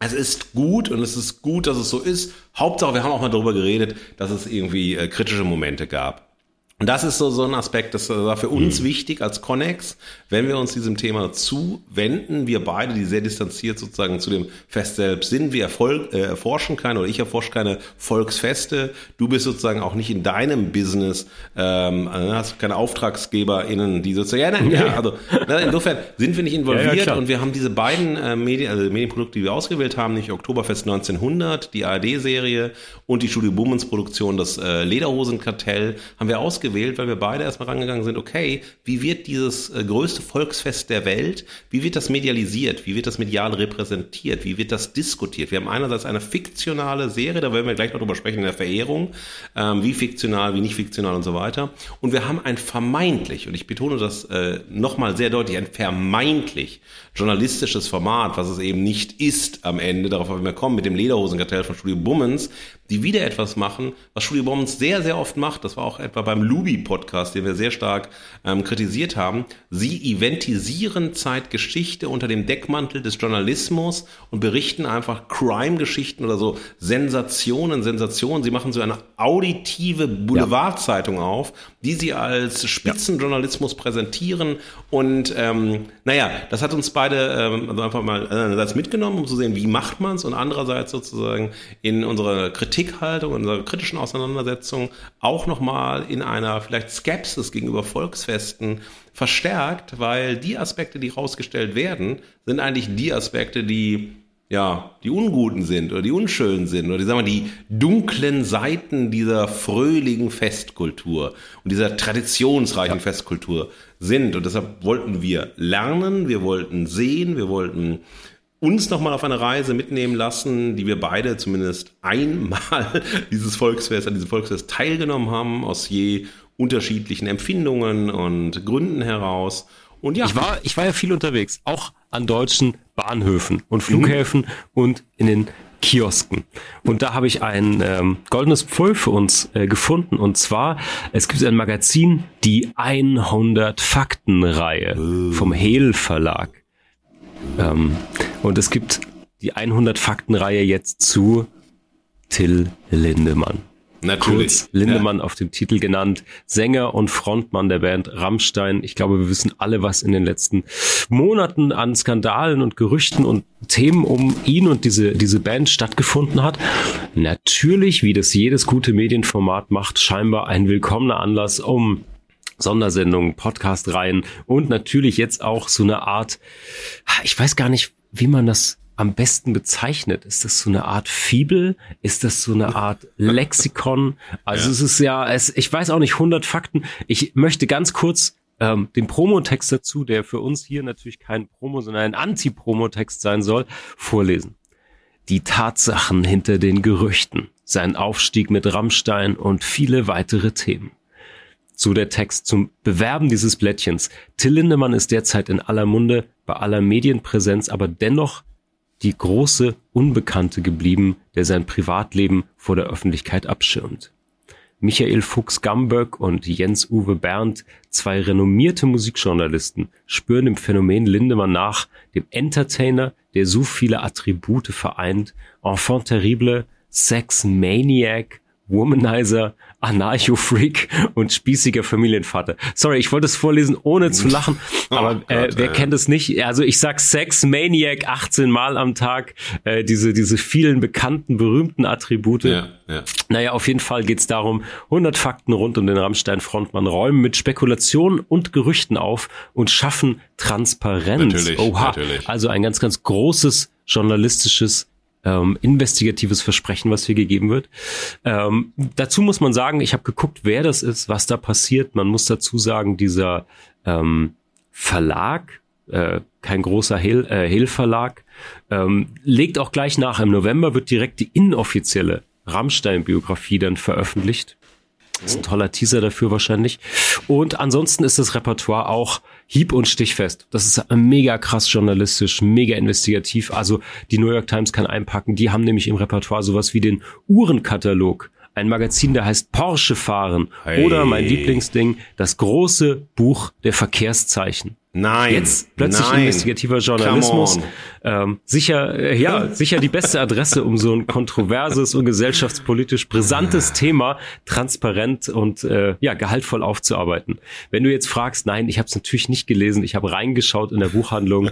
es ist gut und es ist gut, dass es so ist. Hauptsache, wir haben auch mal darüber geredet, dass es irgendwie äh, kritische Momente gab. Und das ist so, so ein Aspekt, das war für uns mhm. wichtig als Connex, wenn wir uns diesem Thema zuwenden, wir beide, die sehr distanziert sozusagen zu dem Fest selbst sind, wir erfolg, äh, erforschen keine oder ich erforsche keine Volksfeste, du bist sozusagen auch nicht in deinem Business, ähm, äh, hast keine AuftragsgeberInnen, die sozusagen, ja, nein, ja, also na, insofern sind wir nicht involviert ja, ja, und wir haben diese beiden äh, Medien, also Medienprodukte, die wir ausgewählt haben, nicht Oktoberfest 1900, die ARD-Serie und die Studio Bummens Produktion, das äh, Lederhosenkartell, haben wir ausgewählt ausgewählt, weil wir beide erstmal rangegangen sind, okay, wie wird dieses äh, größte Volksfest der Welt, wie wird das medialisiert, wie wird das medial repräsentiert, wie wird das diskutiert? Wir haben einerseits eine fiktionale Serie, da werden wir gleich noch drüber sprechen, in der Verehrung, ähm, wie fiktional, wie nicht fiktional und so weiter. Und wir haben ein vermeintlich, und ich betone das äh, nochmal sehr deutlich, ein vermeintlich journalistisches Format, was es eben nicht ist am Ende, darauf werden wir kommen, mit dem Lederhosenkartell von Studio Bummens, die wieder etwas machen, was Studio Bummens sehr, sehr oft macht. Das war auch etwa beim Lubi-Podcast, den wir sehr stark ähm, kritisiert haben. Sie eventisieren Zeitgeschichte unter dem Deckmantel des Journalismus und berichten einfach Crime-Geschichten oder so Sensationen, Sensationen. Sie machen so eine auditive Boulevardzeitung ja. auf, die sie als Spitzenjournalismus präsentieren. Und ähm, naja, das hat uns beide ähm, also einfach mal einerseits mitgenommen, um zu sehen, wie macht man es und andererseits sozusagen in unserer Kritikhaltung, in unserer kritischen Auseinandersetzung auch nochmal in einer vielleicht Skepsis gegenüber Volksfesten verstärkt, weil die Aspekte, die rausgestellt werden, sind eigentlich die Aspekte, die ja, die unguten sind oder die unschönen sind oder die, sagen wir, die dunklen Seiten dieser fröhlichen Festkultur und dieser traditionsreichen ja. Festkultur sind. Und deshalb wollten wir lernen, wir wollten sehen, wir wollten uns nochmal auf eine Reise mitnehmen lassen, die wir beide zumindest einmal dieses Volksfest, an diesem Volksfest teilgenommen haben, aus je unterschiedlichen Empfindungen und Gründen heraus. Und ja. Ich war, ich war ja viel unterwegs, auch an deutschen Bahnhöfen und Flughäfen mhm. und in den Kiosken. Und da habe ich ein ähm, goldenes Pfui für uns äh, gefunden. Und zwar, es gibt ein Magazin, die 100 Fakten-Reihe oh. vom Hehl Verlag. Ähm, und es gibt die 100 Fakten-Reihe jetzt zu Till Lindemann. Natürlich. Kurz Lindemann ja. auf dem Titel genannt, Sänger und Frontmann der Band Rammstein. Ich glaube, wir wissen alle, was in den letzten Monaten an Skandalen und Gerüchten und Themen um ihn und diese, diese Band stattgefunden hat. Natürlich, wie das jedes gute Medienformat macht, scheinbar ein willkommener Anlass, um Sondersendungen, Podcast-Reihen und natürlich jetzt auch so eine Art, ich weiß gar nicht, wie man das am besten bezeichnet? Ist das so eine Art Fibel? Ist das so eine Art Lexikon? Also ja. es ist ja, es, ich weiß auch nicht, 100 Fakten. Ich möchte ganz kurz ähm, den Promotext dazu, der für uns hier natürlich kein Promo, sondern ein Anti-Promotext sein soll, vorlesen. Die Tatsachen hinter den Gerüchten, sein Aufstieg mit Rammstein und viele weitere Themen. So der Text zum Bewerben dieses Blättchens. Till Lindemann ist derzeit in aller Munde, bei aller Medienpräsenz, aber dennoch die große Unbekannte geblieben, der sein Privatleben vor der Öffentlichkeit abschirmt. Michael Fuchs-Gamböck und Jens-Uwe Berndt, zwei renommierte Musikjournalisten, spüren dem Phänomen Lindemann nach, dem Entertainer, der so viele Attribute vereint, Enfant terrible, Sex Maniac, Womanizer, Anarcho-Freak und spießiger Familienvater. Sorry, ich wollte es vorlesen, ohne zu lachen, aber oh Gott, wer kennt es nicht? Also ich sag Sex Maniac 18 Mal am Tag, äh, diese, diese vielen bekannten, berühmten Attribute. Ja, ja. Naja, auf jeden Fall geht's darum, 100 Fakten rund um den Rammstein-Frontmann räumen mit Spekulationen und Gerüchten auf und schaffen Transparenz. Natürlich, Oha. Natürlich. Also ein ganz, ganz großes journalistisches ähm, investigatives Versprechen, was hier gegeben wird. Ähm, dazu muss man sagen, ich habe geguckt, wer das ist, was da passiert. Man muss dazu sagen, dieser ähm, Verlag, äh, kein großer Hehl, äh, Hehl Verlag, ähm, legt auch gleich nach. Im November wird direkt die inoffizielle Rammstein-Biografie dann veröffentlicht. Das ist ein toller Teaser dafür wahrscheinlich. Und ansonsten ist das Repertoire auch hieb- und stichfest. Das ist mega krass journalistisch, mega investigativ. Also die New York Times kann einpacken. Die haben nämlich im Repertoire sowas wie den Uhrenkatalog ein Magazin, der heißt Porsche fahren. Hey. Oder mein Lieblingsding, das große Buch der Verkehrszeichen. Nein. Jetzt plötzlich nein. investigativer Journalismus. Ähm, sicher, äh, ja, sicher die beste Adresse, um so ein kontroverses und gesellschaftspolitisch brisantes Thema transparent und äh, ja gehaltvoll aufzuarbeiten. Wenn du jetzt fragst, nein, ich habe es natürlich nicht gelesen, ich habe reingeschaut in der Buchhandlung.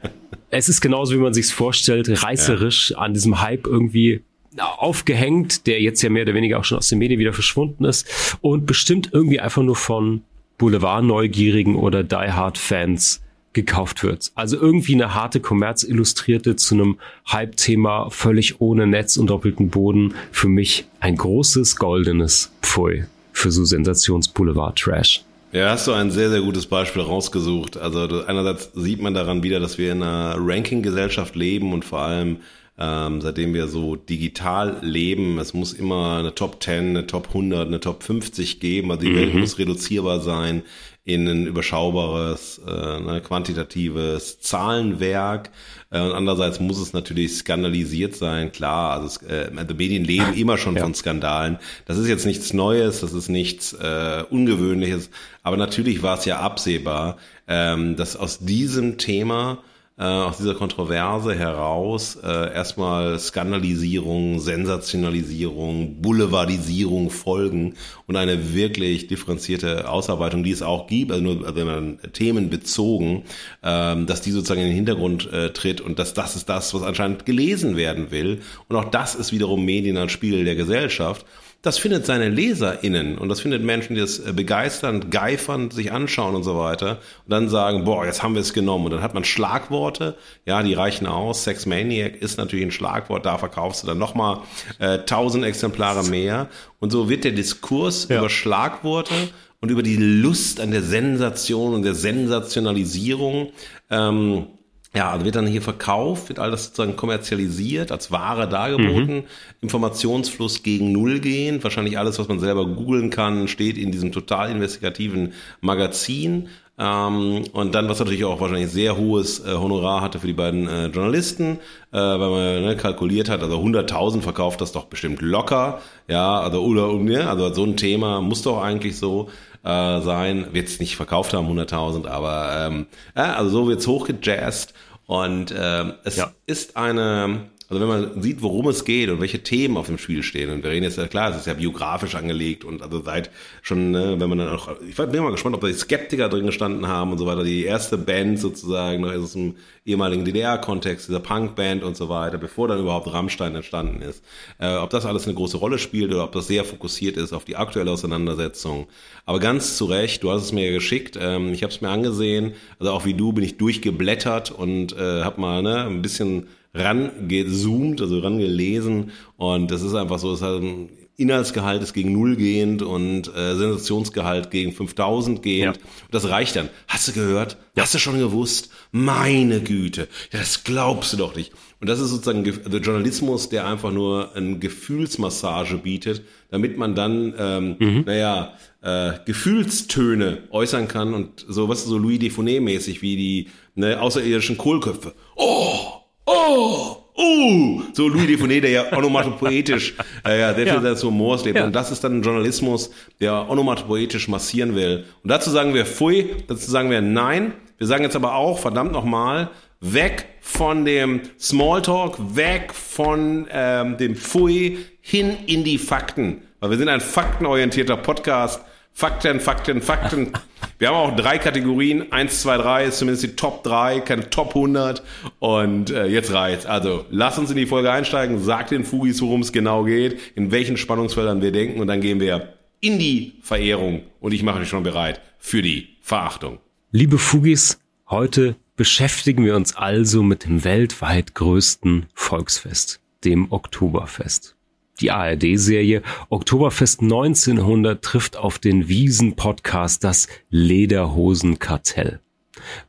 es ist genauso, wie man sich's vorstellt, reißerisch ja. an diesem Hype irgendwie aufgehängt, der jetzt ja mehr oder weniger auch schon aus den Medien wieder verschwunden ist und bestimmt irgendwie einfach nur von Boulevard-Neugierigen oder Die Hard-Fans gekauft wird. Also irgendwie eine harte Kommerz-Illustrierte zu einem Hype-Thema, völlig ohne Netz und doppelten Boden. Für mich ein großes goldenes Pfui für so Sensations-Boulevard-Trash. Ja, hast du ein sehr, sehr gutes Beispiel rausgesucht. Also einerseits sieht man daran wieder, dass wir in einer Ranking-Gesellschaft leben und vor allem ähm, seitdem wir so digital leben. Es muss immer eine Top 10, eine Top 100, eine Top 50 geben. Also die mhm. Welt muss reduzierbar sein in ein überschaubares, äh, ne, quantitatives Zahlenwerk. Äh, und andererseits muss es natürlich skandalisiert sein, klar. Also, es, äh, die Medien leben immer schon ja. von Skandalen. Das ist jetzt nichts Neues, das ist nichts äh, Ungewöhnliches. Aber natürlich war es ja absehbar, ähm, dass aus diesem Thema äh, aus dieser Kontroverse heraus äh, erstmal Skandalisierung, Sensationalisierung, Boulevardisierung folgen und eine wirklich differenzierte Ausarbeitung, die es auch gibt, also nur wenn man themenbezogen, ähm, dass die sozusagen in den Hintergrund äh, tritt und dass das ist das, was anscheinend gelesen werden will. Und auch das ist wiederum Medien als Spiegel der Gesellschaft das findet seine LeserInnen und das findet Menschen, die das äh, begeistern, geifern, sich anschauen und so weiter und dann sagen, boah, jetzt haben wir es genommen und dann hat man Schlagworte, ja, die reichen aus. Sex Maniac ist natürlich ein Schlagwort, da verkaufst du dann nochmal äh, tausend Exemplare mehr und so wird der Diskurs ja. über Schlagworte und über die Lust an der Sensation und der Sensationalisierung ähm, ja, also wird dann hier verkauft, wird alles sozusagen kommerzialisiert, als Ware dargeboten, mhm. Informationsfluss gegen Null gehen. Wahrscheinlich alles, was man selber googeln kann, steht in diesem total investigativen Magazin. Ähm, und dann, was natürlich auch wahrscheinlich sehr hohes äh, Honorar hatte für die beiden äh, Journalisten, äh, weil man ne, kalkuliert hat, also 100.000 verkauft das doch bestimmt locker. Ja, also, oder, ja, also so ein Thema muss doch eigentlich so äh, sein. Wird es nicht verkauft haben, 100.000, aber ähm, ja, also so wird's hochgejazzt. Und ähm, es ja. ist eine also wenn man sieht, worum es geht und welche Themen auf dem Spiel stehen, und wir reden jetzt ja klar, es ist ja biografisch angelegt und also seit schon, ne, wenn man dann auch, ich bin mal gespannt, ob da die Skeptiker drin gestanden haben und so weiter, die erste Band sozusagen, noch aus dem ehemaligen DDR-Kontext, dieser Punk-Band und so weiter, bevor dann überhaupt Rammstein entstanden ist. Äh, ob das alles eine große Rolle spielt oder ob das sehr fokussiert ist auf die aktuelle Auseinandersetzung. Aber ganz zu Recht, du hast es mir geschickt, ähm, ich habe es mir angesehen, also auch wie du bin ich durchgeblättert und äh, habe mal ne, ein bisschen rangezoomt, also rangelesen und das ist einfach so, es hat ein Inhaltsgehalt ist gegen Null gehend und äh, Sensationsgehalt gegen 5000 gehend. Ja. Das reicht dann. Hast du gehört? Ja. Hast du schon gewusst? Meine Güte. Das glaubst du doch nicht. Und das ist sozusagen der Journalismus, der einfach nur eine Gefühlsmassage bietet, damit man dann, ähm, mhm. naja, äh, Gefühlstöne äußern kann und so, was so Louis Defonet mäßig wie die ne, außerirdischen Kohlköpfe. Oh! Oh, uh, so Louis Defonet, der ja onomatopoetisch, äh, ja, der ja. des Humors lebt. Ja. Und das ist dann ein Journalismus, der onomatopoetisch massieren will. Und dazu sagen wir Pfui, dazu sagen wir Nein. Wir sagen jetzt aber auch, verdammt nochmal, weg von dem Smalltalk, weg von ähm, dem Pfui, hin in die Fakten. Weil wir sind ein faktenorientierter Podcast. Fakten, Fakten, Fakten. Wir haben auch drei Kategorien. Eins, zwei, drei ist zumindest die Top 3, keine Top 100. Und äh, jetzt reizt. Also lass uns in die Folge einsteigen. Sag den Fugis, worum es genau geht, in welchen Spannungsfeldern wir denken. Und dann gehen wir in die Verehrung. Und ich mache mich schon bereit für die Verachtung. Liebe Fugis, heute beschäftigen wir uns also mit dem weltweit größten Volksfest, dem Oktoberfest. Die ARD-Serie Oktoberfest 1900 trifft auf den Wiesen-Podcast das Lederhosen-Kartell.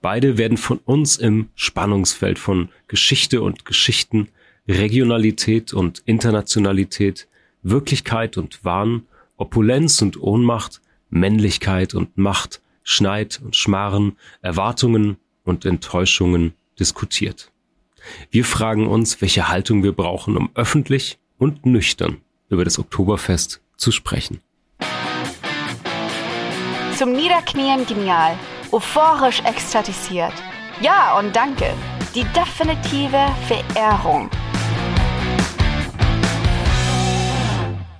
Beide werden von uns im Spannungsfeld von Geschichte und Geschichten, Regionalität und Internationalität, Wirklichkeit und Wahn, Opulenz und Ohnmacht, Männlichkeit und Macht, Schneid und Schmarren, Erwartungen und Enttäuschungen diskutiert. Wir fragen uns, welche Haltung wir brauchen, um öffentlich und nüchtern über das Oktoberfest zu sprechen. Zum Niederknien genial, euphorisch ekstatisiert. Ja und danke. Die definitive Verehrung.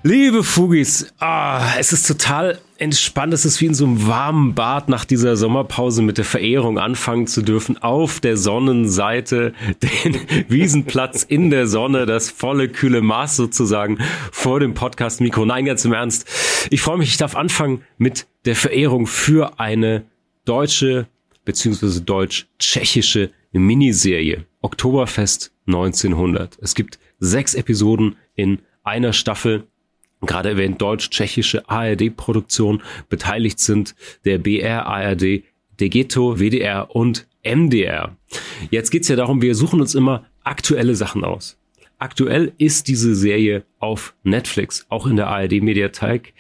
Liebe Fugis, ah, es ist total entspannt. Es ist wie in so einem warmen Bad nach dieser Sommerpause mit der Verehrung anfangen zu dürfen. Auf der Sonnenseite, den Wiesenplatz in der Sonne, das volle kühle Maß sozusagen vor dem Podcast-Mikro. Nein, ganz im Ernst. Ich freue mich, ich darf anfangen mit der Verehrung für eine deutsche beziehungsweise deutsch-tschechische Miniserie. Oktoberfest 1900. Es gibt sechs Episoden in einer Staffel gerade erwähnt deutsch-tschechische ARD-Produktion beteiligt sind der BR, ARD, Degeto, WDR und MDR. Jetzt geht's ja darum, wir suchen uns immer aktuelle Sachen aus. Aktuell ist diese Serie auf Netflix, auch in der ARD-Mediathek.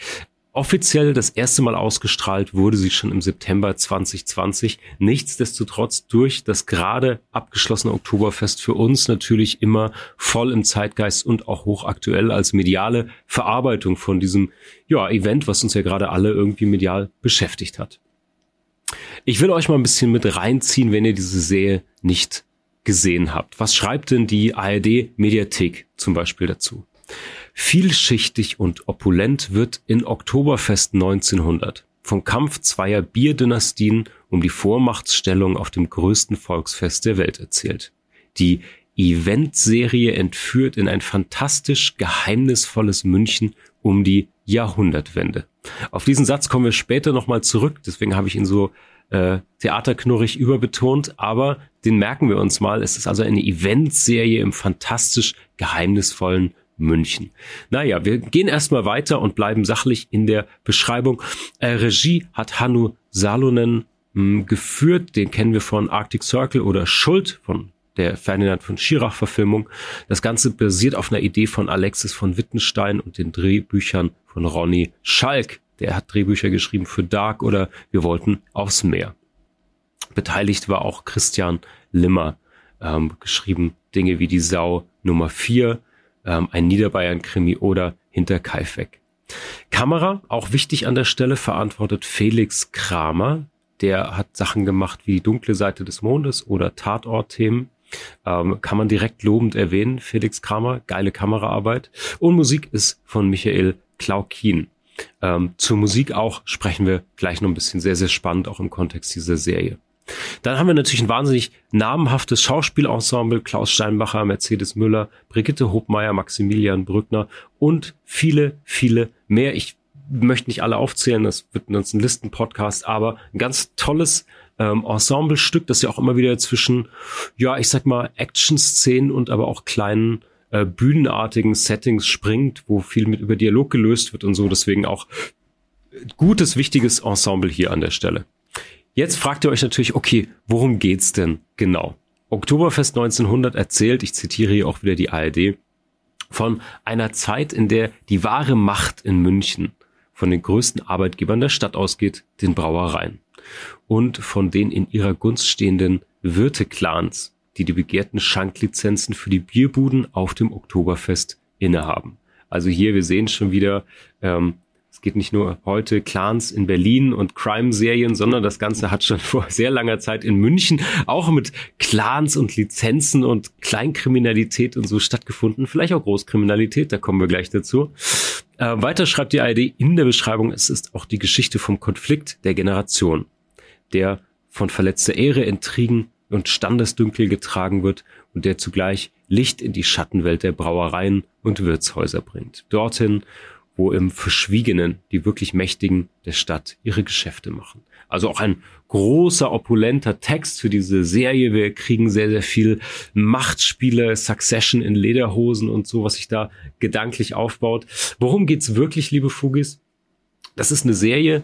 Offiziell das erste Mal ausgestrahlt wurde sie schon im September 2020. Nichtsdestotrotz durch das gerade abgeschlossene Oktoberfest für uns natürlich immer voll im Zeitgeist und auch hochaktuell als mediale Verarbeitung von diesem ja, Event, was uns ja gerade alle irgendwie medial beschäftigt hat. Ich will euch mal ein bisschen mit reinziehen, wenn ihr diese Serie nicht gesehen habt. Was schreibt denn die ARD Mediathek zum Beispiel dazu? Vielschichtig und opulent wird in Oktoberfest 1900 vom Kampf zweier Bierdynastien um die Vormachtstellung auf dem größten Volksfest der Welt erzählt. Die Eventserie entführt in ein fantastisch geheimnisvolles München um die Jahrhundertwende. Auf diesen Satz kommen wir später nochmal zurück, deswegen habe ich ihn so äh, theaterknurrig überbetont, aber den merken wir uns mal. Es ist also eine Eventserie im fantastisch geheimnisvollen München. Naja, wir gehen erstmal weiter und bleiben sachlich in der Beschreibung. Äh, Regie hat Hannu Salonen mh, hm, geführt, den kennen wir von Arctic Circle oder Schuld von der Ferdinand von Schirach Verfilmung. Das Ganze basiert auf einer Idee von Alexis von Wittenstein und den Drehbüchern von Ronny Schalk. Der hat Drehbücher geschrieben für Dark oder Wir wollten aufs Meer. Beteiligt war auch Christian Limmer, ähm, geschrieben Dinge wie die Sau Nummer 4, ähm, ein Niederbayern-Krimi oder Hinter Kaifek. Kamera, auch wichtig an der Stelle, verantwortet Felix Kramer. Der hat Sachen gemacht wie Dunkle Seite des Mondes oder Tatort-Themen. Ähm, kann man direkt lobend erwähnen. Felix Kramer, geile Kameraarbeit. Und Musik ist von Michael Klaukin. Ähm, zur Musik auch sprechen wir gleich noch ein bisschen sehr, sehr spannend, auch im Kontext dieser Serie. Dann haben wir natürlich ein wahnsinnig namenhaftes Schauspielensemble, Klaus Steinbacher, Mercedes Müller, Brigitte Hobmeier, Maximilian Brückner und viele, viele mehr. Ich möchte nicht alle aufzählen, das wird uns ein Listen-Podcast, aber ein ganz tolles ähm, Ensemblestück, das ja auch immer wieder zwischen, ja, ich sag mal, Action-Szenen und aber auch kleinen äh, bühnenartigen Settings springt, wo viel mit über Dialog gelöst wird und so. Deswegen auch gutes, wichtiges Ensemble hier an der Stelle. Jetzt fragt ihr euch natürlich, okay, worum geht's denn genau? Oktoberfest 1900 erzählt, ich zitiere hier auch wieder die ARD, von einer Zeit, in der die wahre Macht in München von den größten Arbeitgebern der Stadt ausgeht, den Brauereien, und von den in ihrer Gunst stehenden Wirte-Clans, die die begehrten Schanklizenzen für die Bierbuden auf dem Oktoberfest innehaben. Also hier, wir sehen schon wieder, ähm, es geht nicht nur heute Clans in Berlin und Crime-Serien, sondern das Ganze hat schon vor sehr langer Zeit in München auch mit Clans und Lizenzen und Kleinkriminalität und so stattgefunden. Vielleicht auch Großkriminalität, da kommen wir gleich dazu. Äh, weiter schreibt die ARD in der Beschreibung, es ist auch die Geschichte vom Konflikt der Generation, der von verletzter Ehre, Intrigen und Standesdünkel getragen wird und der zugleich Licht in die Schattenwelt der Brauereien und Wirtshäuser bringt. Dorthin, wo im Verschwiegenen die wirklich Mächtigen der Stadt ihre Geschäfte machen. Also auch ein großer, opulenter Text für diese Serie. Wir kriegen sehr, sehr viel Machtspiele, Succession in Lederhosen und so, was sich da gedanklich aufbaut. Worum geht's wirklich, liebe Fugis? Das ist eine Serie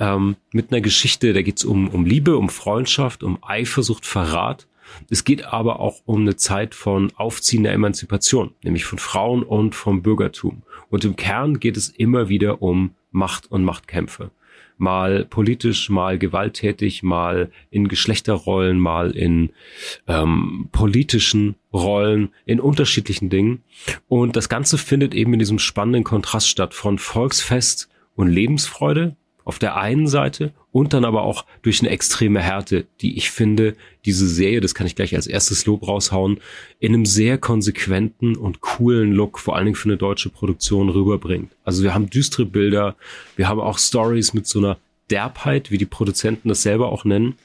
ähm, mit einer Geschichte, da geht's um, um Liebe, um Freundschaft, um Eifersucht, Verrat. Es geht aber auch um eine Zeit von aufziehender Emanzipation, nämlich von Frauen und vom Bürgertum. Und im Kern geht es immer wieder um Macht und Machtkämpfe. mal politisch, mal gewalttätig, mal in Geschlechterrollen, mal in ähm, politischen Rollen, in unterschiedlichen Dingen. Und das Ganze findet eben in diesem spannenden Kontrast statt von Volksfest und Lebensfreude auf der einen Seite und dann aber auch durch eine extreme Härte, die ich finde, diese Serie, das kann ich gleich als erstes Lob raushauen, in einem sehr konsequenten und coolen Look, vor allen Dingen für eine deutsche Produktion rüberbringt. Also wir haben düstere Bilder, wir haben auch Stories mit so einer Derbheit, wie die Produzenten das selber auch nennen.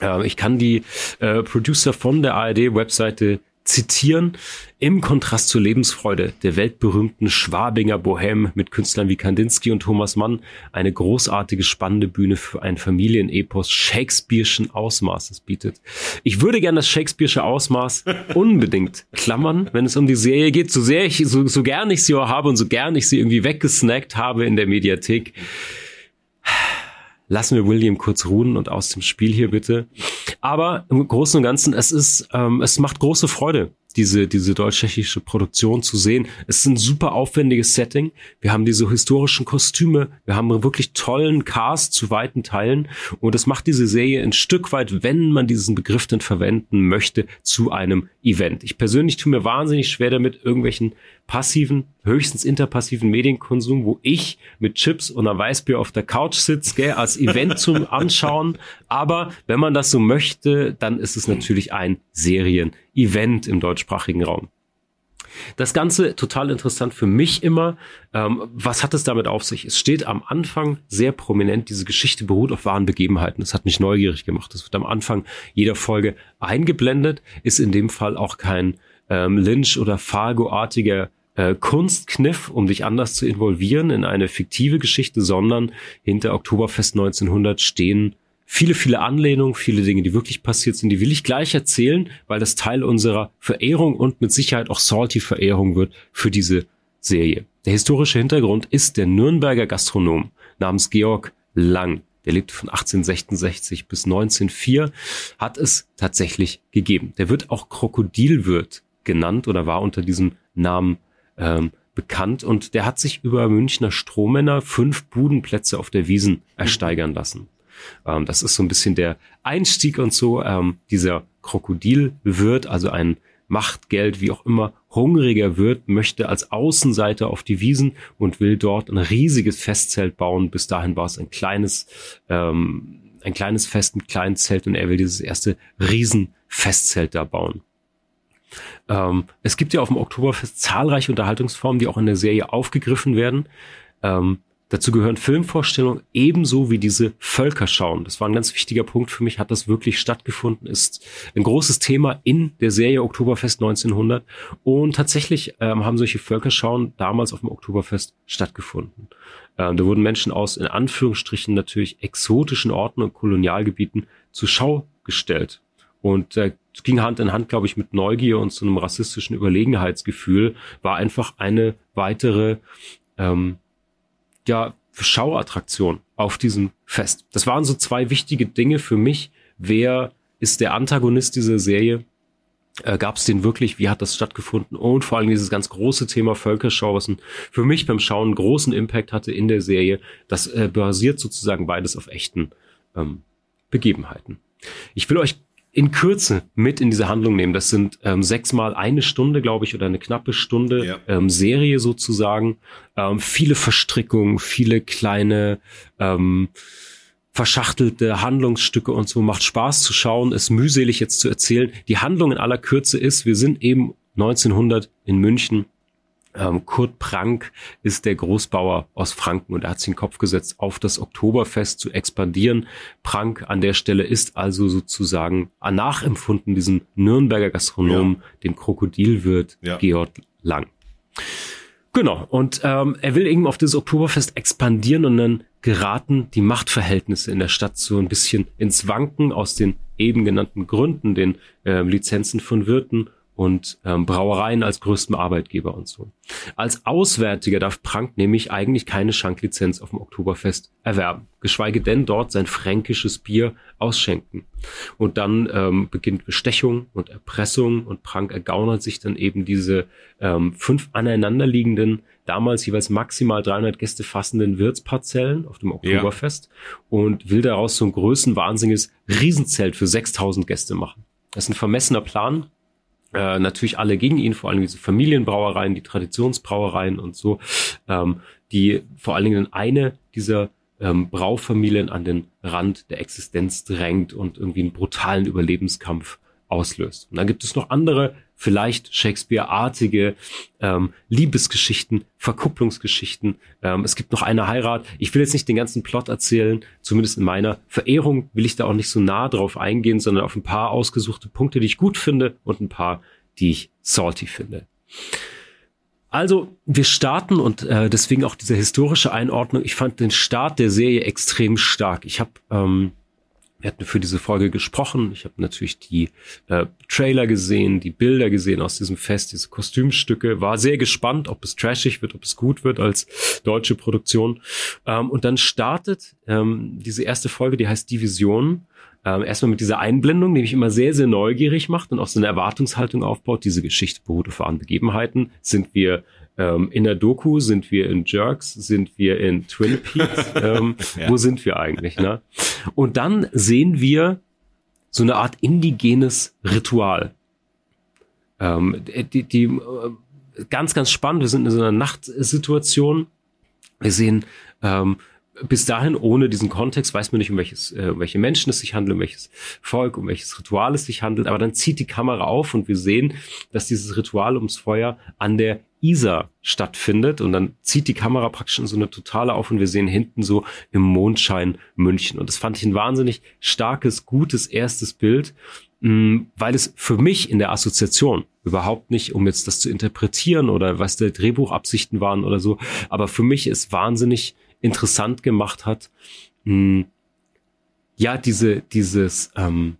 Äh, ich kann die äh, Producer von der ARD-Webseite zitieren, im Kontrast zur Lebensfreude der weltberühmten Schwabinger Bohème mit Künstlern wie Kandinsky und Thomas Mann eine großartige, spannende Bühne für ein Familienepos Shakespeare'schen Ausmaßes bietet. Ich würde gerne das Shakespeare'sche Ausmaß unbedingt klammern, wenn es um die Serie geht, so sehr ich, so, so gern ich sie auch habe und so gern ich sie irgendwie weggesnackt habe in der Mediathek lassen wir William kurz ruhen und aus dem Spiel hier bitte. Aber im Großen und Ganzen, es ist, ähm, es macht große Freude, diese, diese deutsch-tschechische Produktion zu sehen. Es ist ein super aufwendiges Setting. Wir haben diese historischen Kostüme. Wir haben wirklich tollen Cast zu weiten Teilen. Und es macht diese Serie ein Stück weit, wenn man diesen Begriff denn verwenden möchte, zu einem Event. Ich persönlich tue mir wahnsinnig schwer damit, irgendwelchen passiven, höchstens interpassiven Medienkonsum, wo ich mit Chips und einer Weißbier auf der Couch sitze, gell, als Event zum Anschauen. Aber wenn man das so möchte, dann ist es natürlich ein Serien-Event im deutschsprachigen Raum. Das Ganze total interessant für mich immer. Ähm, was hat es damit auf sich? Es steht am Anfang sehr prominent, diese Geschichte beruht auf wahren Begebenheiten. Das hat mich neugierig gemacht. Das wird am Anfang jeder Folge eingeblendet, ist in dem Fall auch kein ähm, Lynch- oder Fargo-artiger äh, Kunstkniff, um dich anders zu involvieren in eine fiktive Geschichte, sondern hinter Oktoberfest 1900 stehen viele, viele Anlehnungen, viele Dinge, die wirklich passiert sind, die will ich gleich erzählen, weil das Teil unserer Verehrung und mit Sicherheit auch Salty-Verehrung wird für diese Serie. Der historische Hintergrund ist der Nürnberger Gastronom namens Georg Lang. Der lebte von 1866 bis 1904, hat es tatsächlich gegeben. Der wird auch Krokodilwirt genannt oder war unter diesem Namen ähm, bekannt und der hat sich über Münchner Strohmänner fünf Budenplätze auf der Wiesen ersteigern lassen. Ähm, das ist so ein bisschen der Einstieg und so. Ähm, dieser Krokodilwirt, also ein Machtgeld, wie auch immer, hungriger Wirt, möchte als Außenseiter auf die Wiesen und will dort ein riesiges Festzelt bauen. Bis dahin war es ein kleines, ähm, ein kleines Fest mit kleinen Zelt und er will dieses erste Riesenfestzelt da bauen. Ähm, es gibt ja auf dem Oktoberfest zahlreiche Unterhaltungsformen, die auch in der Serie aufgegriffen werden. Ähm, dazu gehören Filmvorstellungen ebenso wie diese Völkerschauen. Das war ein ganz wichtiger Punkt für mich. Hat das wirklich stattgefunden? Ist ein großes Thema in der Serie Oktoberfest 1900. Und tatsächlich ähm, haben solche Völkerschauen damals auf dem Oktoberfest stattgefunden. Ähm, da wurden Menschen aus in Anführungsstrichen natürlich exotischen Orten und Kolonialgebieten zur Schau gestellt. Und äh, ging Hand in Hand, glaube ich, mit Neugier und so einem rassistischen Überlegenheitsgefühl, war einfach eine weitere ähm, ja, Schauattraktion auf diesem Fest. Das waren so zwei wichtige Dinge für mich. Wer ist der Antagonist dieser Serie? Äh, Gab es den wirklich? Wie hat das stattgefunden? Und vor allem dieses ganz große Thema Völkerschau, was für mich beim Schauen großen Impact hatte in der Serie. Das äh, basiert sozusagen beides auf echten ähm, Begebenheiten. Ich will euch in Kürze mit in diese Handlung nehmen. Das sind ähm, sechsmal eine Stunde, glaube ich, oder eine knappe Stunde ja. ähm, Serie sozusagen. Ähm, viele Verstrickungen, viele kleine ähm, verschachtelte Handlungsstücke und so. Macht Spaß zu schauen, ist mühselig jetzt zu erzählen. Die Handlung in aller Kürze ist, wir sind eben 1900 in München ähm, Kurt Prank ist der Großbauer aus Franken und er hat sich den Kopf gesetzt, auf das Oktoberfest zu expandieren. Prank an der Stelle ist also sozusagen nachempfunden diesem Nürnberger Gastronom, ja. dem Krokodilwirt ja. Georg Lang. Genau, und ähm, er will eben auf dieses Oktoberfest expandieren und dann geraten die Machtverhältnisse in der Stadt so ein bisschen ins Wanken aus den eben genannten Gründen, den äh, Lizenzen von Wirten und ähm, Brauereien als größtem Arbeitgeber und so. Als Auswärtiger darf Prank nämlich eigentlich keine Schanklizenz auf dem Oktoberfest erwerben, geschweige denn dort sein fränkisches Bier ausschenken. Und dann ähm, beginnt Bestechung und Erpressung und Prank ergaunert sich dann eben diese ähm, fünf aneinanderliegenden, damals jeweils maximal 300 Gäste fassenden Wirtsparzellen auf dem Oktoberfest ja. und will daraus so ein größenwahnsinniges Riesenzelt für 6000 Gäste machen. Das ist ein vermessener Plan, äh, natürlich alle gegen ihn, vor allem diese Familienbrauereien, die Traditionsbrauereien und so, ähm, die vor allen Dingen eine dieser ähm, Braufamilien an den Rand der Existenz drängt und irgendwie einen brutalen Überlebenskampf auslöst. Und dann gibt es noch andere, vielleicht Shakespeare-artige ähm, Liebesgeschichten, Verkupplungsgeschichten. Ähm, es gibt noch eine Heirat. Ich will jetzt nicht den ganzen Plot erzählen, zumindest in meiner Verehrung will ich da auch nicht so nah drauf eingehen, sondern auf ein paar ausgesuchte Punkte, die ich gut finde und ein paar, die ich salty finde. Also, wir starten und äh, deswegen auch diese historische Einordnung. Ich fand den Start der Serie extrem stark. Ich habe ähm, wir hatten für diese Folge gesprochen. Ich habe natürlich die äh, Trailer gesehen, die Bilder gesehen aus diesem Fest, diese Kostümstücke. War sehr gespannt, ob es trashig wird, ob es gut wird als deutsche Produktion. Ähm, und dann startet ähm, diese erste Folge, die heißt Division. Ähm, erstmal mit dieser Einblendung, die mich immer sehr, sehr neugierig macht und auch so eine Erwartungshaltung aufbaut. Diese Geschichte beruht auf wahren Begebenheiten. Sind wir ähm, in der Doku sind wir in Jerks, sind wir in Twin Peaks. ähm, ja. Wo sind wir eigentlich? Ne? Und dann sehen wir so eine Art indigenes Ritual. Ähm, die, die äh, ganz, ganz spannend. Wir sind in so einer Nachtsituation. Wir sehen ähm, bis dahin, ohne diesen Kontext, weiß man nicht, um welches, äh, um welche Menschen es sich handelt, um welches Volk, um welches Ritual es sich handelt. Aber dann zieht die Kamera auf und wir sehen, dass dieses Ritual ums Feuer an der Isar stattfindet und dann zieht die Kamera praktisch in so eine totale auf und wir sehen hinten so im Mondschein München. Und das fand ich ein wahnsinnig starkes, gutes erstes Bild, mm, weil es für mich in der Assoziation überhaupt nicht, um jetzt das zu interpretieren oder was der Drehbuchabsichten waren oder so, aber für mich ist wahnsinnig interessant gemacht hat, mh, hm, ja, diese, dieses, ähm,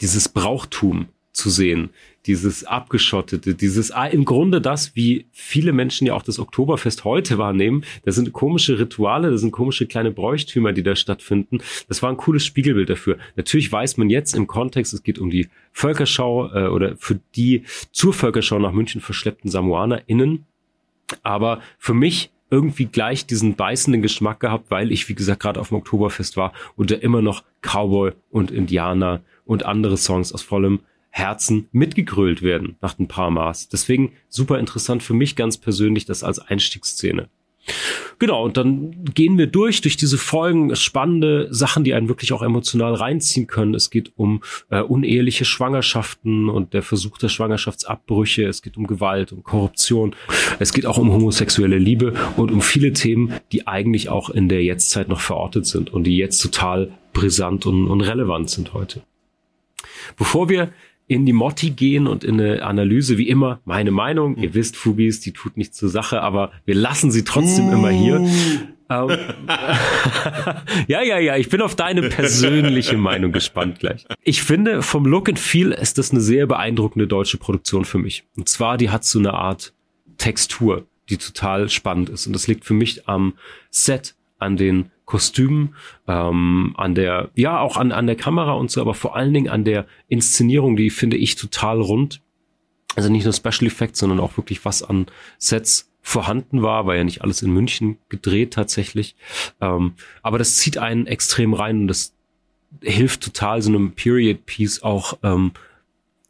dieses Brauchtum zu sehen, dieses abgeschottete, dieses ah, im Grunde das, wie viele Menschen ja auch das Oktoberfest heute wahrnehmen. Da sind komische Rituale, da sind komische kleine Bräuchtümer, die da stattfinden. Das war ein cooles Spiegelbild dafür. Natürlich weiß man jetzt im Kontext, es geht um die Völkerschau äh, oder für die zur Völkerschau nach München verschleppten SamoanerInnen. Aber für mich irgendwie gleich diesen beißenden Geschmack gehabt, weil ich, wie gesagt, gerade auf dem Oktoberfest war und da immer noch Cowboy und Indianer und andere Songs aus vollem Herzen mitgegrölt werden nach ein paar Maß. Deswegen super interessant für mich ganz persönlich das als Einstiegsszene. Genau, und dann gehen wir durch, durch diese Folgen, spannende Sachen, die einen wirklich auch emotional reinziehen können. Es geht um äh, uneheliche Schwangerschaften und der Versuch der Schwangerschaftsabbrüche. Es geht um Gewalt, um Korruption. Es geht auch um homosexuelle Liebe und um viele Themen, die eigentlich auch in der Jetztzeit noch verortet sind und die jetzt total brisant und, und relevant sind heute. Bevor wir in die Motti gehen und in eine Analyse, wie immer, meine Meinung. Ihr wisst, Fugis, die tut nichts zur Sache, aber wir lassen sie trotzdem uh. immer hier. Ähm, ja, ja, ja, ich bin auf deine persönliche Meinung gespannt gleich. Ich finde, vom Look and Feel ist das eine sehr beeindruckende deutsche Produktion für mich. Und zwar, die hat so eine Art Textur, die total spannend ist. Und das liegt für mich am Set, an den Kostümen, ähm, an der, ja, auch an, an der Kamera und so, aber vor allen Dingen an der Inszenierung, die finde ich total rund. Also nicht nur Special Effects, sondern auch wirklich was an Sets vorhanden war, war ja nicht alles in München gedreht tatsächlich. Ähm, aber das zieht einen extrem rein und das hilft total, so einem Period Piece auch ähm,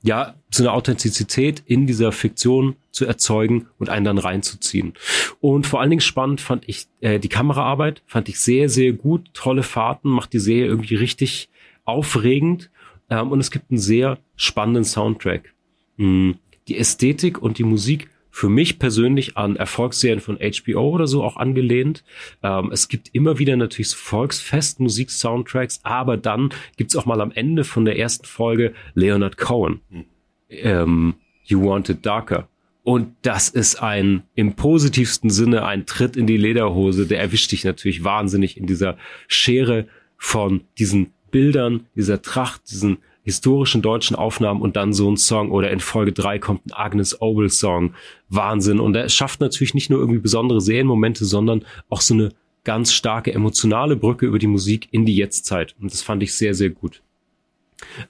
ja, so eine Authentizität in dieser Fiktion zu erzeugen und einen dann reinzuziehen. Und vor allen Dingen spannend fand ich äh, die Kameraarbeit, fand ich sehr, sehr gut. Tolle Fahrten, macht die Serie irgendwie richtig aufregend. Ähm, und es gibt einen sehr spannenden Soundtrack. Mhm. Die Ästhetik und die Musik für mich persönlich an Erfolgsserien von HBO oder so auch angelehnt. Ähm, es gibt immer wieder natürlich so Volksfest-Musik-Soundtracks, aber dann gibt's auch mal am Ende von der ersten Folge Leonard Cohen. Hm. Ähm, you Want It Darker. Und das ist ein, im positivsten Sinne, ein Tritt in die Lederhose. Der erwischt dich natürlich wahnsinnig in dieser Schere von diesen Bildern, dieser Tracht, diesen historischen deutschen Aufnahmen und dann so ein Song oder in Folge drei kommt ein Agnes Obel Song. Wahnsinn. Und er schafft natürlich nicht nur irgendwie besondere Serienmomente, sondern auch so eine ganz starke emotionale Brücke über die Musik in die Jetztzeit. Und das fand ich sehr, sehr gut.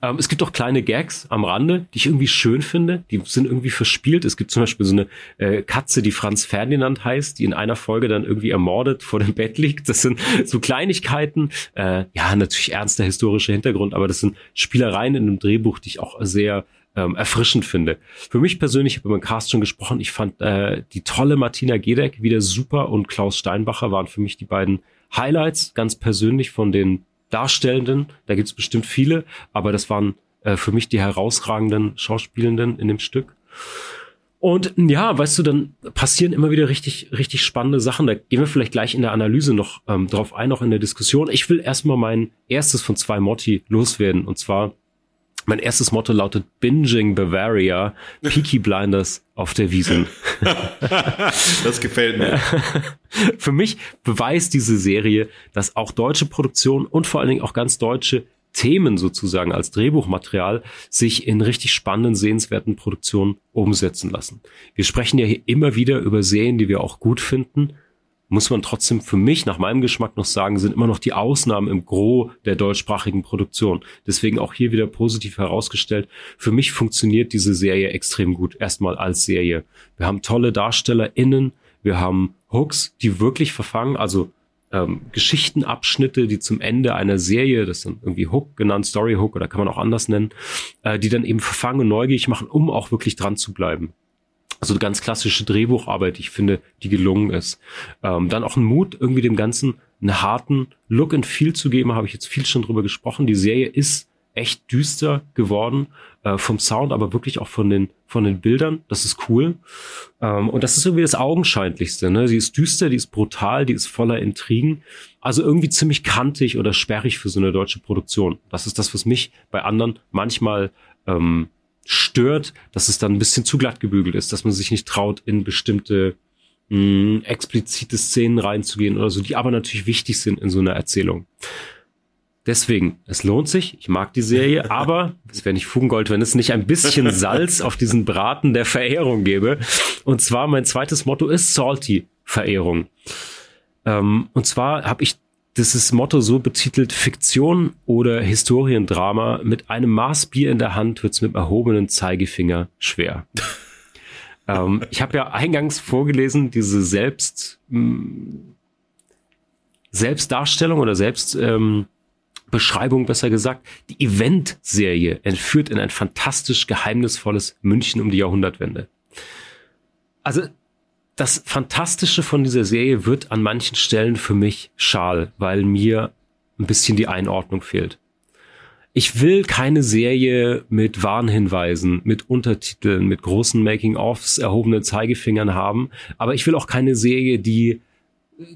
Ähm, es gibt auch kleine Gags am Rande, die ich irgendwie schön finde. Die sind irgendwie verspielt. Es gibt zum Beispiel so eine äh, Katze, die Franz Ferdinand heißt, die in einer Folge dann irgendwie ermordet vor dem Bett liegt. Das sind so Kleinigkeiten. Äh, ja, natürlich ernster historischer Hintergrund, aber das sind Spielereien in einem Drehbuch, die ich auch sehr ähm, erfrischend finde. Für mich persönlich, ich habe über den Cast schon gesprochen, ich fand äh, die tolle Martina Gedeck wieder super und Klaus Steinbacher waren für mich die beiden Highlights, ganz persönlich von den Darstellenden. Da gibt's bestimmt viele, aber das waren äh, für mich die herausragenden Schauspielenden in dem Stück. Und ja, weißt du, dann passieren immer wieder richtig, richtig spannende Sachen. Da gehen wir vielleicht gleich in der Analyse noch ähm, drauf ein, noch in der Diskussion. Ich will erstmal mein erstes von zwei Motti loswerden. Und zwar, mein erstes Motto lautet Binging Bavaria, Peaky Blinders auf der Wiesen. das gefällt mir. Für mich beweist diese Serie, dass auch deutsche Produktion und vor allen Dingen auch ganz deutsche Themen sozusagen als Drehbuchmaterial sich in richtig spannenden, sehenswerten Produktionen umsetzen lassen. Wir sprechen ja hier immer wieder über Serien, die wir auch gut finden, muss man trotzdem für mich nach meinem Geschmack noch sagen, sind immer noch die Ausnahmen im Gros der deutschsprachigen Produktion. Deswegen auch hier wieder positiv herausgestellt. Für mich funktioniert diese Serie extrem gut. Erstmal als Serie. Wir haben tolle DarstellerInnen. Wir haben Hooks, die wirklich verfangen, also ähm, Geschichtenabschnitte, die zum Ende einer Serie, das sind irgendwie Hook genannt, Story Hook oder kann man auch anders nennen, äh, die dann eben verfangen und neugierig machen, um auch wirklich dran zu bleiben. Also ganz klassische Drehbucharbeit, ich finde, die gelungen ist. Ähm, dann auch ein Mut, irgendwie dem Ganzen einen harten Look and Feel zu geben, habe ich jetzt viel schon drüber gesprochen. Die Serie ist echt düster geworden äh, vom Sound, aber wirklich auch von den von den Bildern. Das ist cool ähm, und das ist irgendwie das Augenscheinlichste. Ne? Sie ist düster, die ist brutal, die ist voller Intrigen, also irgendwie ziemlich kantig oder sperrig für so eine deutsche Produktion. Das ist das, was mich bei anderen manchmal ähm, stört, dass es dann ein bisschen zu glatt gebügelt ist, dass man sich nicht traut, in bestimmte mh, hm, explizite Szenen reinzugehen oder so, die aber natürlich wichtig sind in so einer Erzählung. Deswegen, es lohnt sich, ich mag die Serie, aber es wäre nicht Fugengold, wenn es nicht ein bisschen Salz auf diesen Braten der Verehrung gäbe. Und zwar mein zweites Motto ist Salty Verehrung. Ähm, und zwar habe ich ist Motto so betitelt, Fiktion oder Historiendrama, mit einem Maß Bier in der Hand wird's mit erhobenen Zeigefinger schwer. ähm, ich habe ja eingangs vorgelesen, diese Selbst, mh, hm, Selbstdarstellung oder Selbstbeschreibung, ähm, besser gesagt, die Event-Serie entführt in ein fantastisch geheimnisvolles München um die Jahrhundertwende. Also das Fantastische von dieser Serie wird an manchen Stellen für mich schal, weil mir ein bisschen die Einordnung fehlt. Ich will keine Serie mit Warnhinweisen, mit Untertiteln, mit großen Making-ofs, erhobenen Zeigefingern haben, aber ich will auch keine Serie, die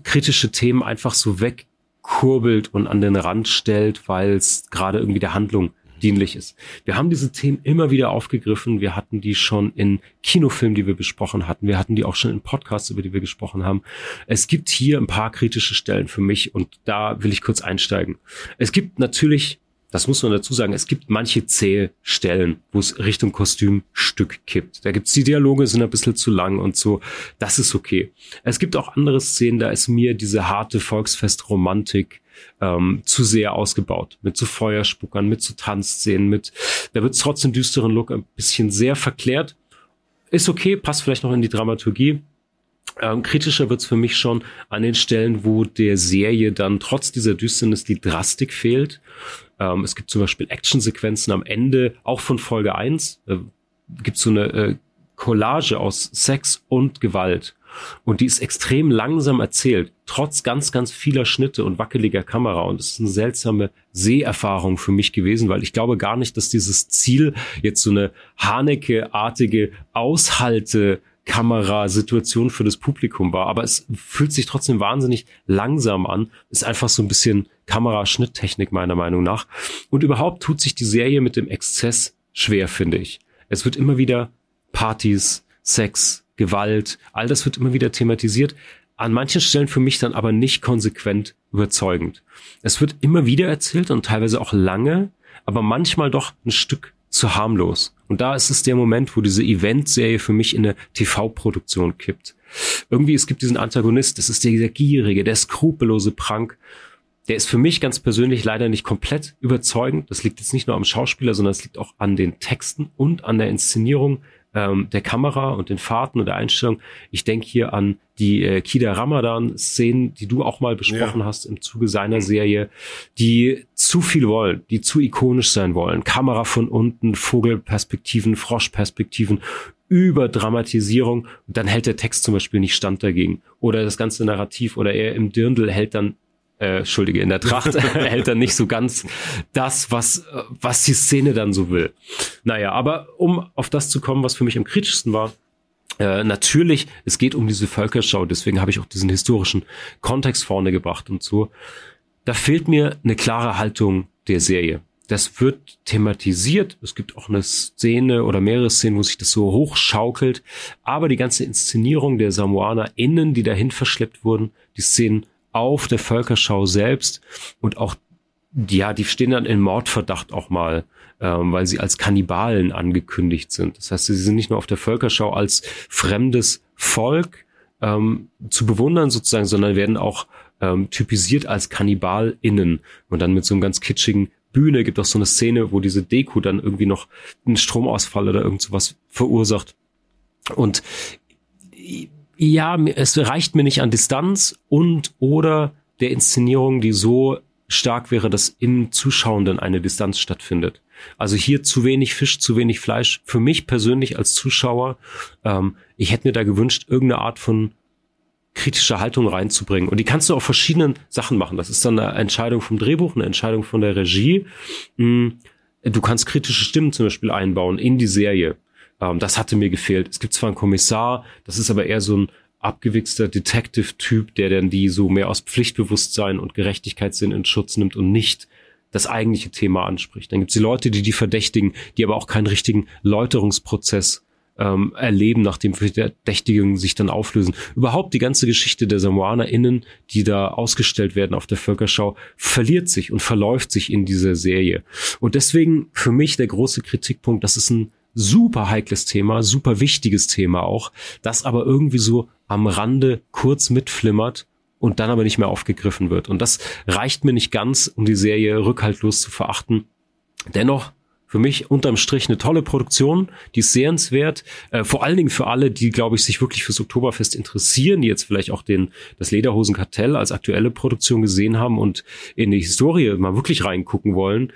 kritische Themen einfach so wegkurbelt und an den Rand stellt, weil es gerade irgendwie der Handlung dienlich ist. Wir haben diese Themen immer wieder aufgegriffen. Wir hatten die schon in Kinofilmen, die wir besprochen hatten. Wir hatten die auch schon in Podcasts, über die wir gesprochen haben. Es gibt hier ein paar kritische Stellen für mich und da will ich kurz einsteigen. Es gibt natürlich das muss man dazu sagen, es gibt manche zähe Stellen, wo es Richtung Kostümstück kippt. Da gibt's die Dialoge, sind ein bisschen zu lang und so. Das ist okay. Es gibt auch andere Szenen, da ist mir diese harte Volksfestromantik ähm, zu sehr ausgebaut. Mit so Feuerspuckern, mit so Tanzszenen, mit, da wird trotzdem düsteren Look ein bisschen sehr verklärt. Ist okay, passt vielleicht noch in die Dramaturgie. Ähm, kritischer wird's für mich schon an den Stellen, wo der Serie dann trotz dieser Düsternis die Drastik fehlt. Ähm, es gibt zum Beispiel Actionsequenzen am Ende, auch von Folge 1, äh, gibt so eine äh, Collage aus Sex und Gewalt. Und die ist extrem langsam erzählt, trotz ganz, ganz vieler Schnitte und wackeliger Kamera. Und es ist eine seltsame Seherfahrung für mich gewesen, weil ich glaube gar nicht, dass dieses Ziel jetzt so eine Haneke-artige Aushalte Kamerasituation für das Publikum war. Aber es fühlt sich trotzdem wahnsinnig langsam an. Ist einfach so ein bisschen Kameraschnitttechnik meiner Meinung nach. Und überhaupt tut sich die Serie mit dem Exzess schwer, finde ich. Es wird immer wieder Partys, Sex, Gewalt, all das wird immer wieder thematisiert. An manchen Stellen für mich dann aber nicht konsequent überzeugend. Es wird immer wieder erzählt und teilweise auch lange, aber manchmal doch ein Stück zu harmlos. Und da ist es der Moment, wo diese Eventserie für mich in eine TV-Produktion kippt. Irgendwie, es gibt diesen Antagonist, das ist der, der gierige, der skrupellose Prank. Der ist für mich ganz persönlich leider nicht komplett überzeugend. Das liegt jetzt nicht nur am Schauspieler, sondern es liegt auch an den Texten und an der Inszenierung ähm, der Kamera und den Fahrten und der Einstellung. Ich denke hier an die äh, Kida Ramadan-Szenen, die du auch mal besprochen ja. hast im Zuge seiner Serie, die zu viel wollen, die zu ikonisch sein wollen. Kamera von unten, Vogelperspektiven, Froschperspektiven, Überdramatisierung. Und dann hält der Text zum Beispiel nicht stand dagegen. Oder das ganze Narrativ oder er im Dirndl hält dann äh, Entschuldige, in der Tracht hält er nicht so ganz das, was, was die Szene dann so will. Naja, aber um auf das zu kommen, was für mich am kritischsten war, äh, natürlich, es geht um diese Völkerschau, deswegen habe ich auch diesen historischen Kontext vorne gebracht und so. Da fehlt mir eine klare Haltung der Serie. Das wird thematisiert. Es gibt auch eine Szene oder mehrere Szenen, wo sich das so hochschaukelt. Aber die ganze Inszenierung der Samoaner innen, die dahin verschleppt wurden, die Szenen auf der Völkerschau selbst und auch, ja, die stehen dann in Mordverdacht auch mal, ähm, weil sie als Kannibalen angekündigt sind. Das heißt, sie sind nicht nur auf der Völkerschau als fremdes Volk ähm, zu bewundern sozusagen, sondern werden auch ähm, typisiert als KannibalInnen und dann mit so einem ganz kitschigen Bühne gibt auch so eine Szene, wo diese Deko dann irgendwie noch einen Stromausfall oder irgend sowas verursacht. Und ja, es reicht mir nicht an Distanz und oder der Inszenierung, die so stark wäre, dass im Zuschauenden eine Distanz stattfindet. Also hier zu wenig Fisch, zu wenig Fleisch. Für mich persönlich als Zuschauer, ähm, ich hätte mir da gewünscht, irgendeine Art von kritischer Haltung reinzubringen. Und die kannst du auf verschiedenen Sachen machen. Das ist dann eine Entscheidung vom Drehbuch, eine Entscheidung von der Regie. Hm, du kannst kritische Stimmen zum Beispiel einbauen in die Serie. Ähm, das hatte mir gefehlt. Es gibt zwar einen Kommissar, das ist aber eher so ein abgewichster Detective-Typ, der dann die so mehr aus Pflichtbewusstsein und Gerechtigkeitssinn in Schutz nimmt und nicht das eigentliche Thema anspricht. Dann gibt es die Leute, die die verdächtigen, die aber auch keinen richtigen Läuterungsprozess ähm, erleben, nachdem Verdächtigungen sich dann auflösen. Überhaupt die ganze Geschichte der SamoanerInnen, die da ausgestellt werden auf der Völkerschau, verliert sich und verläuft sich in dieser Serie. Und deswegen für mich der große Kritikpunkt, das ist ein super heikles Thema, super wichtiges Thema auch, das aber irgendwie so am Rande kurz mitflimmert und dann aber nicht mehr aufgegriffen wird. Und das reicht mir nicht ganz, um die Serie rückhaltlos zu verachten. Dennoch für mich unterm Strich eine tolle Produktion, die ist sehenswert, äh, vor allen Dingen für alle, die, glaube ich, sich wirklich fürs Oktoberfest interessieren, die jetzt vielleicht auch den, das Lederhosenkartell als aktuelle Produktion gesehen haben und in die Historie mal wirklich reingucken wollen,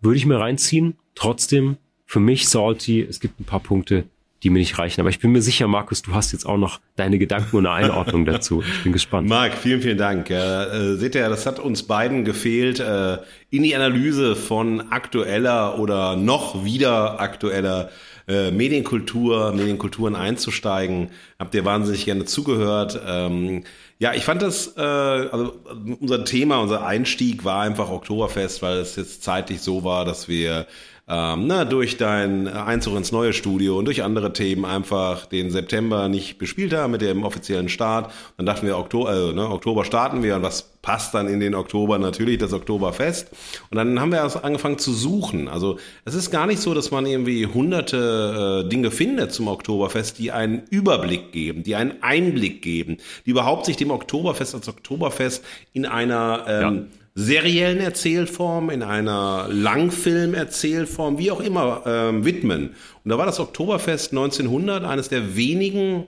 würde ich mir reinziehen. Trotzdem für mich salty. Es gibt ein paar Punkte, die mir nicht reichen. Aber ich bin mir sicher, Markus, du hast jetzt auch noch deine Gedanken und eine Einordnung dazu. Ich bin gespannt. Marc, vielen, vielen Dank. Äh, seht ihr, das hat uns beiden gefehlt, äh, in die Analyse von aktueller oder noch wieder aktueller äh, Medienkultur, Medienkulturen einzusteigen. Habt ihr wahnsinnig gerne zugehört. Ähm, ja, ich fand das, äh, also unser Thema, unser Einstieg war einfach Oktoberfest, weil es jetzt zeitlich so war, dass wir ähm, na, durch deinen Einzug ins neue Studio und durch andere Themen einfach den September nicht bespielt haben mit dem offiziellen Start. Dann dachten wir, Oktober, also, ne, Oktober starten wir und was passt dann in den Oktober? Natürlich das Oktoberfest. Und dann haben wir erst angefangen zu suchen. Also es ist gar nicht so, dass man irgendwie hunderte äh, Dinge findet zum Oktoberfest, die einen Überblick geben, die einen Einblick geben, die überhaupt sich dem Oktoberfest als Oktoberfest in einer ähm, ja seriellen Erzählform, in einer Langfilm-Erzählform, wie auch immer, ähm, widmen. Und da war das Oktoberfest 1900 eines der wenigen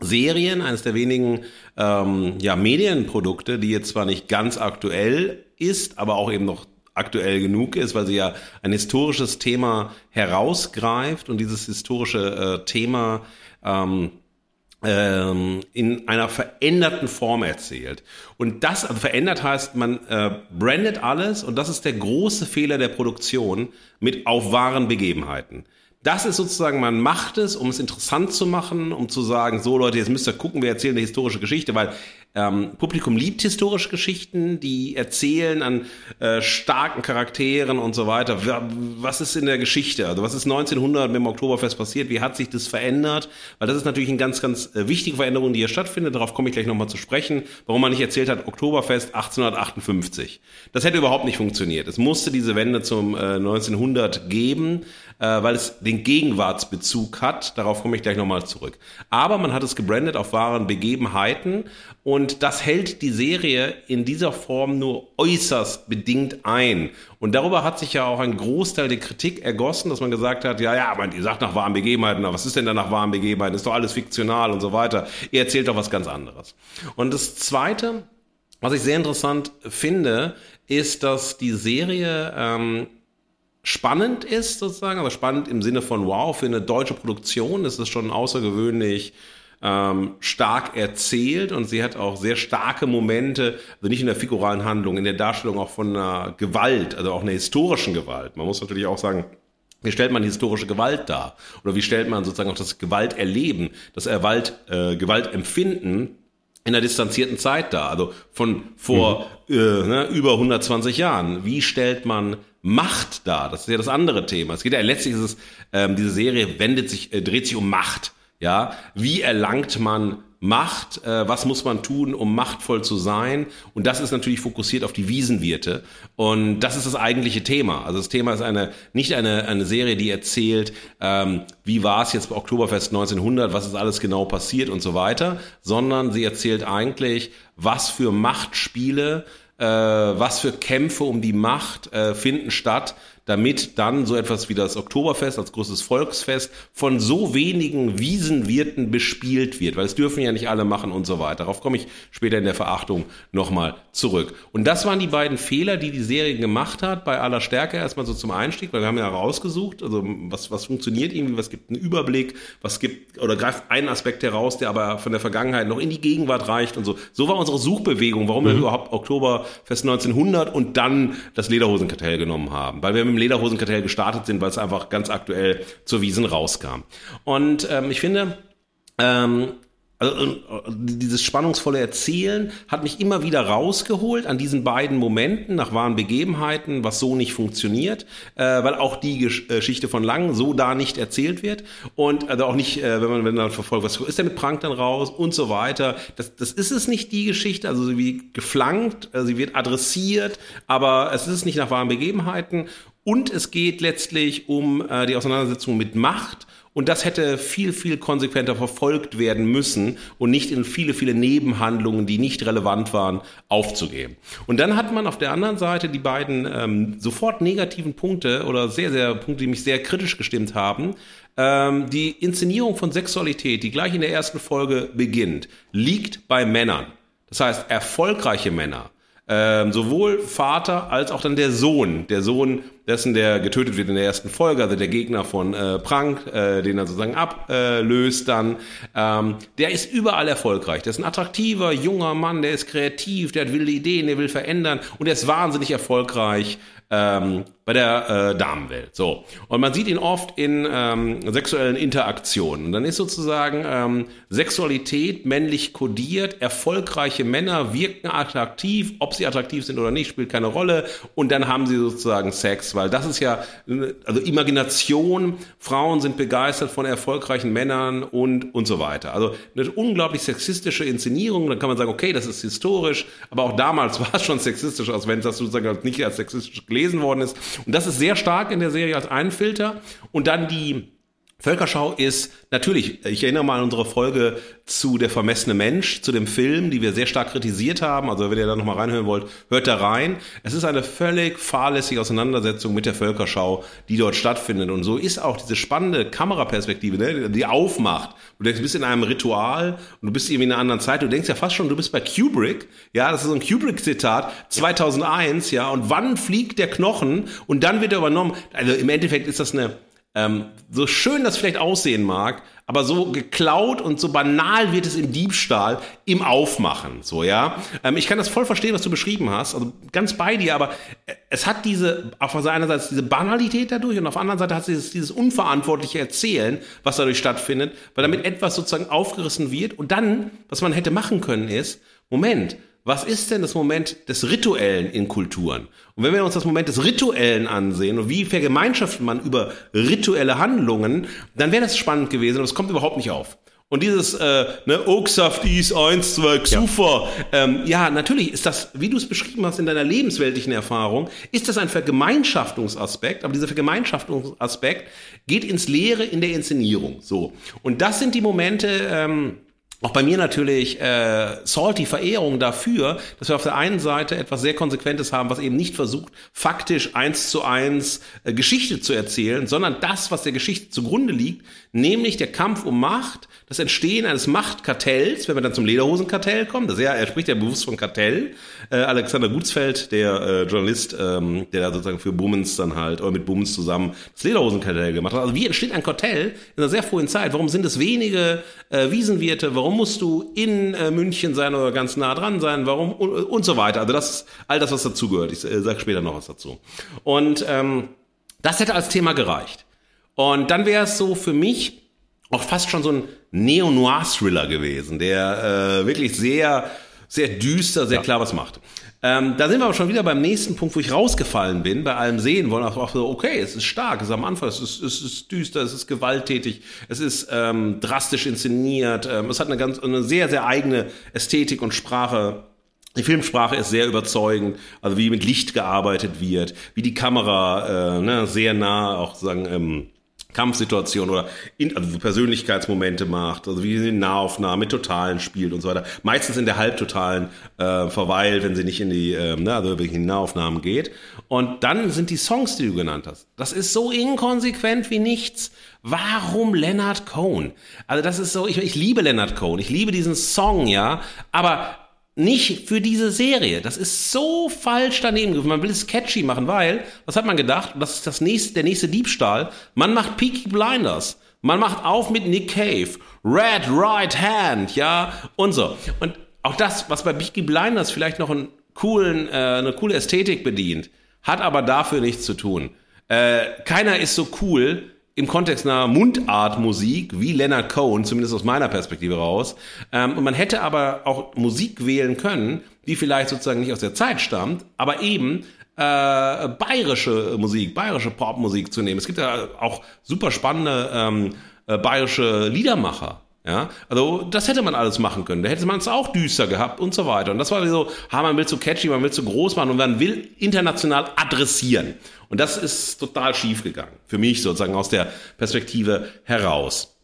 Serien, eines der wenigen ähm, ja, Medienprodukte, die jetzt zwar nicht ganz aktuell ist, aber auch eben noch aktuell genug ist, weil sie ja ein historisches Thema herausgreift und dieses historische äh, Thema ähm, in einer veränderten Form erzählt. Und das, also verändert heißt, man äh, brandet alles und das ist der große Fehler der Produktion mit auf wahren Begebenheiten. das ist sozusagen, man macht es, um es interessant zu machen, um zu sagen, so Leute, jetzt müsst ihr gucken, wir erzählen eine historische Geschichte, weil ähm, Publikum liebt historische Geschichten, die erzählen an äh, starken Charakteren und so weiter. Was ist in der Geschichte? Also was ist 1900 mit dem Oktoberfest passiert? Wie hat sich das verändert? Weil das ist natürlich eine ganz, ganz äh, wichtige Veränderung, die hier stattfindet. Darauf komme ich gleich nochmal zu sprechen. Warum man nicht erzählt hat, Oktoberfest 1858. Das hätte überhaupt nicht funktioniert. Es musste diese Wende zum äh, 1900 geben, äh, weil es den Gegenwartsbezug hat. Darauf komme ich gleich nochmal zurück. Aber man hat es gebrandet auf wahren Begebenheiten und das hält die Serie in dieser Form nur äußerst bedingt ein. Und darüber hat sich ja auch ein Großteil der Kritik ergossen, dass man gesagt hat, ja, ja, man, ihr sagt nach wahren Begebenheiten, aber was ist denn da nach wahren Begebenheiten? Ist doch alles fiktional und so weiter. Ihr erzählt doch was ganz anderes. Und das Zweite, was ich sehr interessant finde, ist, dass die Serie ähm, spannend ist, sozusagen, aber spannend im Sinne von wow, für eine deutsche Produktion ist es schon außergewöhnlich ähm, stark erzählt und sie hat auch sehr starke Momente, also nicht in der figuralen Handlung, in der Darstellung auch von einer Gewalt, also auch einer historischen Gewalt. Man muss natürlich auch sagen, wie stellt man historische Gewalt dar? Oder wie stellt man sozusagen auch das Gewalterleben, das Erwalt, äh, Gewaltempfinden in einer distanzierten Zeit dar? Also von vor mhm. äh, ne, über 120 Jahren. Wie stellt man Macht dar? Das ist ja das andere Thema. Es geht ja letztlich ist es, ähm, diese Serie wendet sich, äh, dreht sich um Macht. Ja, wie erlangt man Macht? Äh, was muss man tun, um machtvoll zu sein? Und das ist natürlich fokussiert auf die Wiesenwirte. Und das ist das eigentliche Thema. Also das Thema ist eine nicht eine eine Serie, die erzählt, ähm, wie war es jetzt bei Oktoberfest 1900, was ist alles genau passiert und so weiter, sondern sie erzählt eigentlich, was für Machtspiele äh, was für Kämpfe um die Macht äh, finden statt, damit dann so etwas wie das Oktoberfest als großes Volksfest von so wenigen Wiesenwirten bespielt wird, weil es dürfen ja nicht alle machen und so weiter. Darauf komme ich später in der Verachtung nochmal zurück. Und das waren die beiden Fehler, die die Serie gemacht hat, bei aller Stärke erstmal so zum Einstieg, weil wir haben ja rausgesucht, also was, was funktioniert irgendwie, was gibt einen Überblick, was gibt, oder greift einen Aspekt heraus, der aber von der Vergangenheit noch in die Gegenwart reicht und so. So war unsere Suchbewegung, warum mhm. wir überhaupt Oktoberfest 1900 und dann das Lederhosenkartell genommen haben, weil wir mit Lederhosenkartell gestartet sind, weil es einfach ganz aktuell zur Wiesen rauskam. Und ähm, ich finde, ähm, also dieses spannungsvolle Erzählen hat mich immer wieder rausgeholt an diesen beiden Momenten nach wahren Begebenheiten, was so nicht funktioniert, äh, weil auch die äh, Geschichte von Lang so da nicht erzählt wird und also auch nicht, äh, wenn man wenn man verfolgt, was ist denn mit Prank dann raus und so weiter. Das, das ist es nicht die Geschichte, also sie wird geflankt, äh, sie wird adressiert, aber es ist nicht nach wahren Begebenheiten und es geht letztlich um äh, die Auseinandersetzung mit Macht. Und das hätte viel, viel konsequenter verfolgt werden müssen und nicht in viele, viele Nebenhandlungen, die nicht relevant waren, aufzugeben. Und dann hat man auf der anderen Seite die beiden ähm, sofort negativen Punkte oder sehr, sehr Punkte, die mich sehr kritisch gestimmt haben. Ähm, die Inszenierung von Sexualität, die gleich in der ersten Folge beginnt, liegt bei Männern. Das heißt, erfolgreiche Männer, ähm, sowohl Vater als auch dann der Sohn. Der Sohn dessen, der getötet wird in der ersten Folge, also der Gegner von äh, Prank, äh, den er sozusagen ablöst dann, ähm, der ist überall erfolgreich. Der ist ein attraktiver, junger Mann, der ist kreativ, der hat wilde Ideen, der will verändern und der ist wahnsinnig erfolgreich ähm, bei der äh, Damenwelt. So. Und man sieht ihn oft in ähm, sexuellen Interaktionen. Und dann ist sozusagen ähm, Sexualität männlich kodiert, erfolgreiche Männer wirken attraktiv, ob sie attraktiv sind oder nicht, spielt keine Rolle. Und dann haben sie sozusagen Sex, weil das ist ja, also Imagination, Frauen sind begeistert von erfolgreichen Männern und, und so weiter. Also eine unglaublich sexistische Inszenierung. Dann kann man sagen, okay, das ist historisch, aber auch damals war es schon sexistisch, als wenn das sozusagen nicht als sexistisch gelesen worden ist. Und das ist sehr stark in der Serie als ein Filter. Und dann die Völkerschau ist natürlich, ich erinnere mal an unsere Folge zu Der vermessene Mensch, zu dem Film, die wir sehr stark kritisiert haben. Also wenn ihr da nochmal reinhören wollt, hört da rein. Es ist eine völlig fahrlässige Auseinandersetzung mit der Völkerschau, die dort stattfindet. Und so ist auch diese spannende Kameraperspektive, ne, die aufmacht. Du denkst, du bist in einem Ritual und du bist irgendwie in einer anderen Zeit. Du denkst ja fast schon, du bist bei Kubrick. Ja, das ist so ein Kubrick-Zitat, 2001, ja. Und wann fliegt der Knochen? Und dann wird er übernommen. Also im Endeffekt ist das eine Ähm, so schön das vielleicht aussehen mag, aber so geklaut und so banal wird es im Diebstahl, im Aufmachen, so, ja. Ähm, ich kann das voll verstehen, was du beschrieben hast, also ganz bei dir, aber es hat diese, auf einerseits diese Banalität dadurch und auf der anderen Seite hat es dieses, dieses unverantwortliche Erzählen, was dadurch stattfindet, weil damit etwas sozusagen aufgerissen wird und dann, was man hätte machen können ist, Moment, was ist denn das Moment des Rituellen in Kulturen? Und wenn wir uns das Moment des Rituellen ansehen und wie vergemeinschaftet man über rituelle Handlungen, dann wäre das spannend gewesen und es kommt überhaupt nicht auf. Und dieses, äh, ne, Oaksaft ist eins, zwei, Xufer. Ja. Ähm, ja, natürlich ist das, wie du es beschrieben hast in deiner lebensweltlichen Erfahrung, ist das ein Vergemeinschaftungsaspekt, aber dieser Vergemeinschaftungsaspekt geht ins Leere in der Inszenierung. So. Und das sind die Momente, ähm, auch bei mir natürlich äh, salty Verehrung dafür, dass wir auf der einen Seite etwas sehr Konsequentes haben, was eben nicht versucht, faktisch eins zu eins äh, Geschichte zu erzählen, sondern das, was der Geschichte zugrunde liegt, nämlich der Kampf um Macht, das Entstehen eines Machtkartells, wenn wir dann zum Lederhosenkartell kommen, das ja, er spricht ja bewusst von Kartell. Äh, Alexander Gutsfeld, der äh, Journalist, ähm, der da sozusagen für Bummens dann halt, oder mit Bummens zusammen das Lederhosenkartell gemacht hat. Also wie entsteht ein Kartell in einer sehr frühen Zeit? Warum sind es wenige äh, Wiesenwirte? Warum musst du in äh, München sein oder ganz nah dran sein? Warum? Und, und so weiter. Also das ist all das, was dazugehört. Ich äh, sage später noch was dazu. Und ähm, das hätte als Thema gereicht. Und dann wäre es so für mich auch fast schon so ein Neo-Noir-Thriller gewesen, der äh, wirklich sehr, sehr düster, sehr ja. klar was macht. Ähm, da sind wir aber schon wieder beim nächsten Punkt, wo ich rausgefallen bin, bei allem Sehen wollen. Auch so, okay, es ist stark, es ist am Anfang, es ist, es ist düster, es ist gewalttätig, es ist ähm, drastisch inszeniert, ähm, es hat eine ganz, eine sehr, sehr eigene Ästhetik und Sprache. Die Filmsprache ist sehr überzeugend, also wie mit Licht gearbeitet wird, wie die Kamera äh, ne, sehr nah auch sagen ähm, Kampfsituation oder in, also Persönlichkeitsmomente macht, also wie sie in Nahaufnahmen mit Totalen spielt und so weiter. Meistens in der Halbtotalen äh, verweilt, wenn sie nicht in die, äh, also wirklich in Nahaufnahmen geht. Und dann sind die Songs, die du genannt hast. Das ist so inkonsequent wie nichts. Warum Leonard Cohen? Also das ist so, ich, ich liebe Leonard Cohen, ich liebe diesen Song, ja, aber nicht für diese Serie. Das ist so falsch daneben. Man will es catchy machen, weil, was hat man gedacht? Das ist das nächste, der nächste Diebstahl. Man macht Peaky Blinders. Man macht auf mit Nick Cave. Red Right Hand, ja, und so. Und auch das, was bei Peaky Blinders vielleicht noch einen coolen, äh, eine coole Ästhetik bedient, hat aber dafür nichts zu tun. Äh, keiner ist so cool im Kontext einer Mundartmusik wie Leonard Cohen, zumindest aus meiner Perspektive raus. Ähm, und man hätte aber auch Musik wählen können, die vielleicht sozusagen nicht aus der Zeit stammt, aber eben äh, bayerische Musik, bayerische Popmusik zu nehmen. Es gibt ja auch super spannende ähm, äh, bayerische Liedermacher. Ja, also das hätte man alles machen können. Da hätte man es auch düster gehabt und so weiter. Und das war so, ha, man will zu catchy, man will zu groß machen und man will international adressieren. Und das ist total schief gegangen. Für mich sozusagen aus der Perspektive heraus.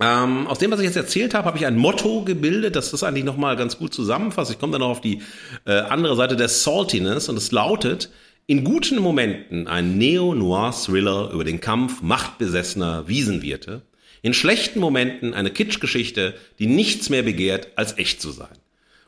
Ähm, aus dem, was ich jetzt erzählt habe, habe ich ein Motto gebildet, das das eigentlich nochmal ganz gut zusammenfasst. Ich komme dann noch auf die äh, andere Seite der Saltiness und es lautet, in guten Momenten ein Neo-Noir-Thriller über den Kampf machtbesessener Wiesenwirte, in schlechten Momenten eine Kitschgeschichte, die nichts mehr begehrt, als echt zu sein.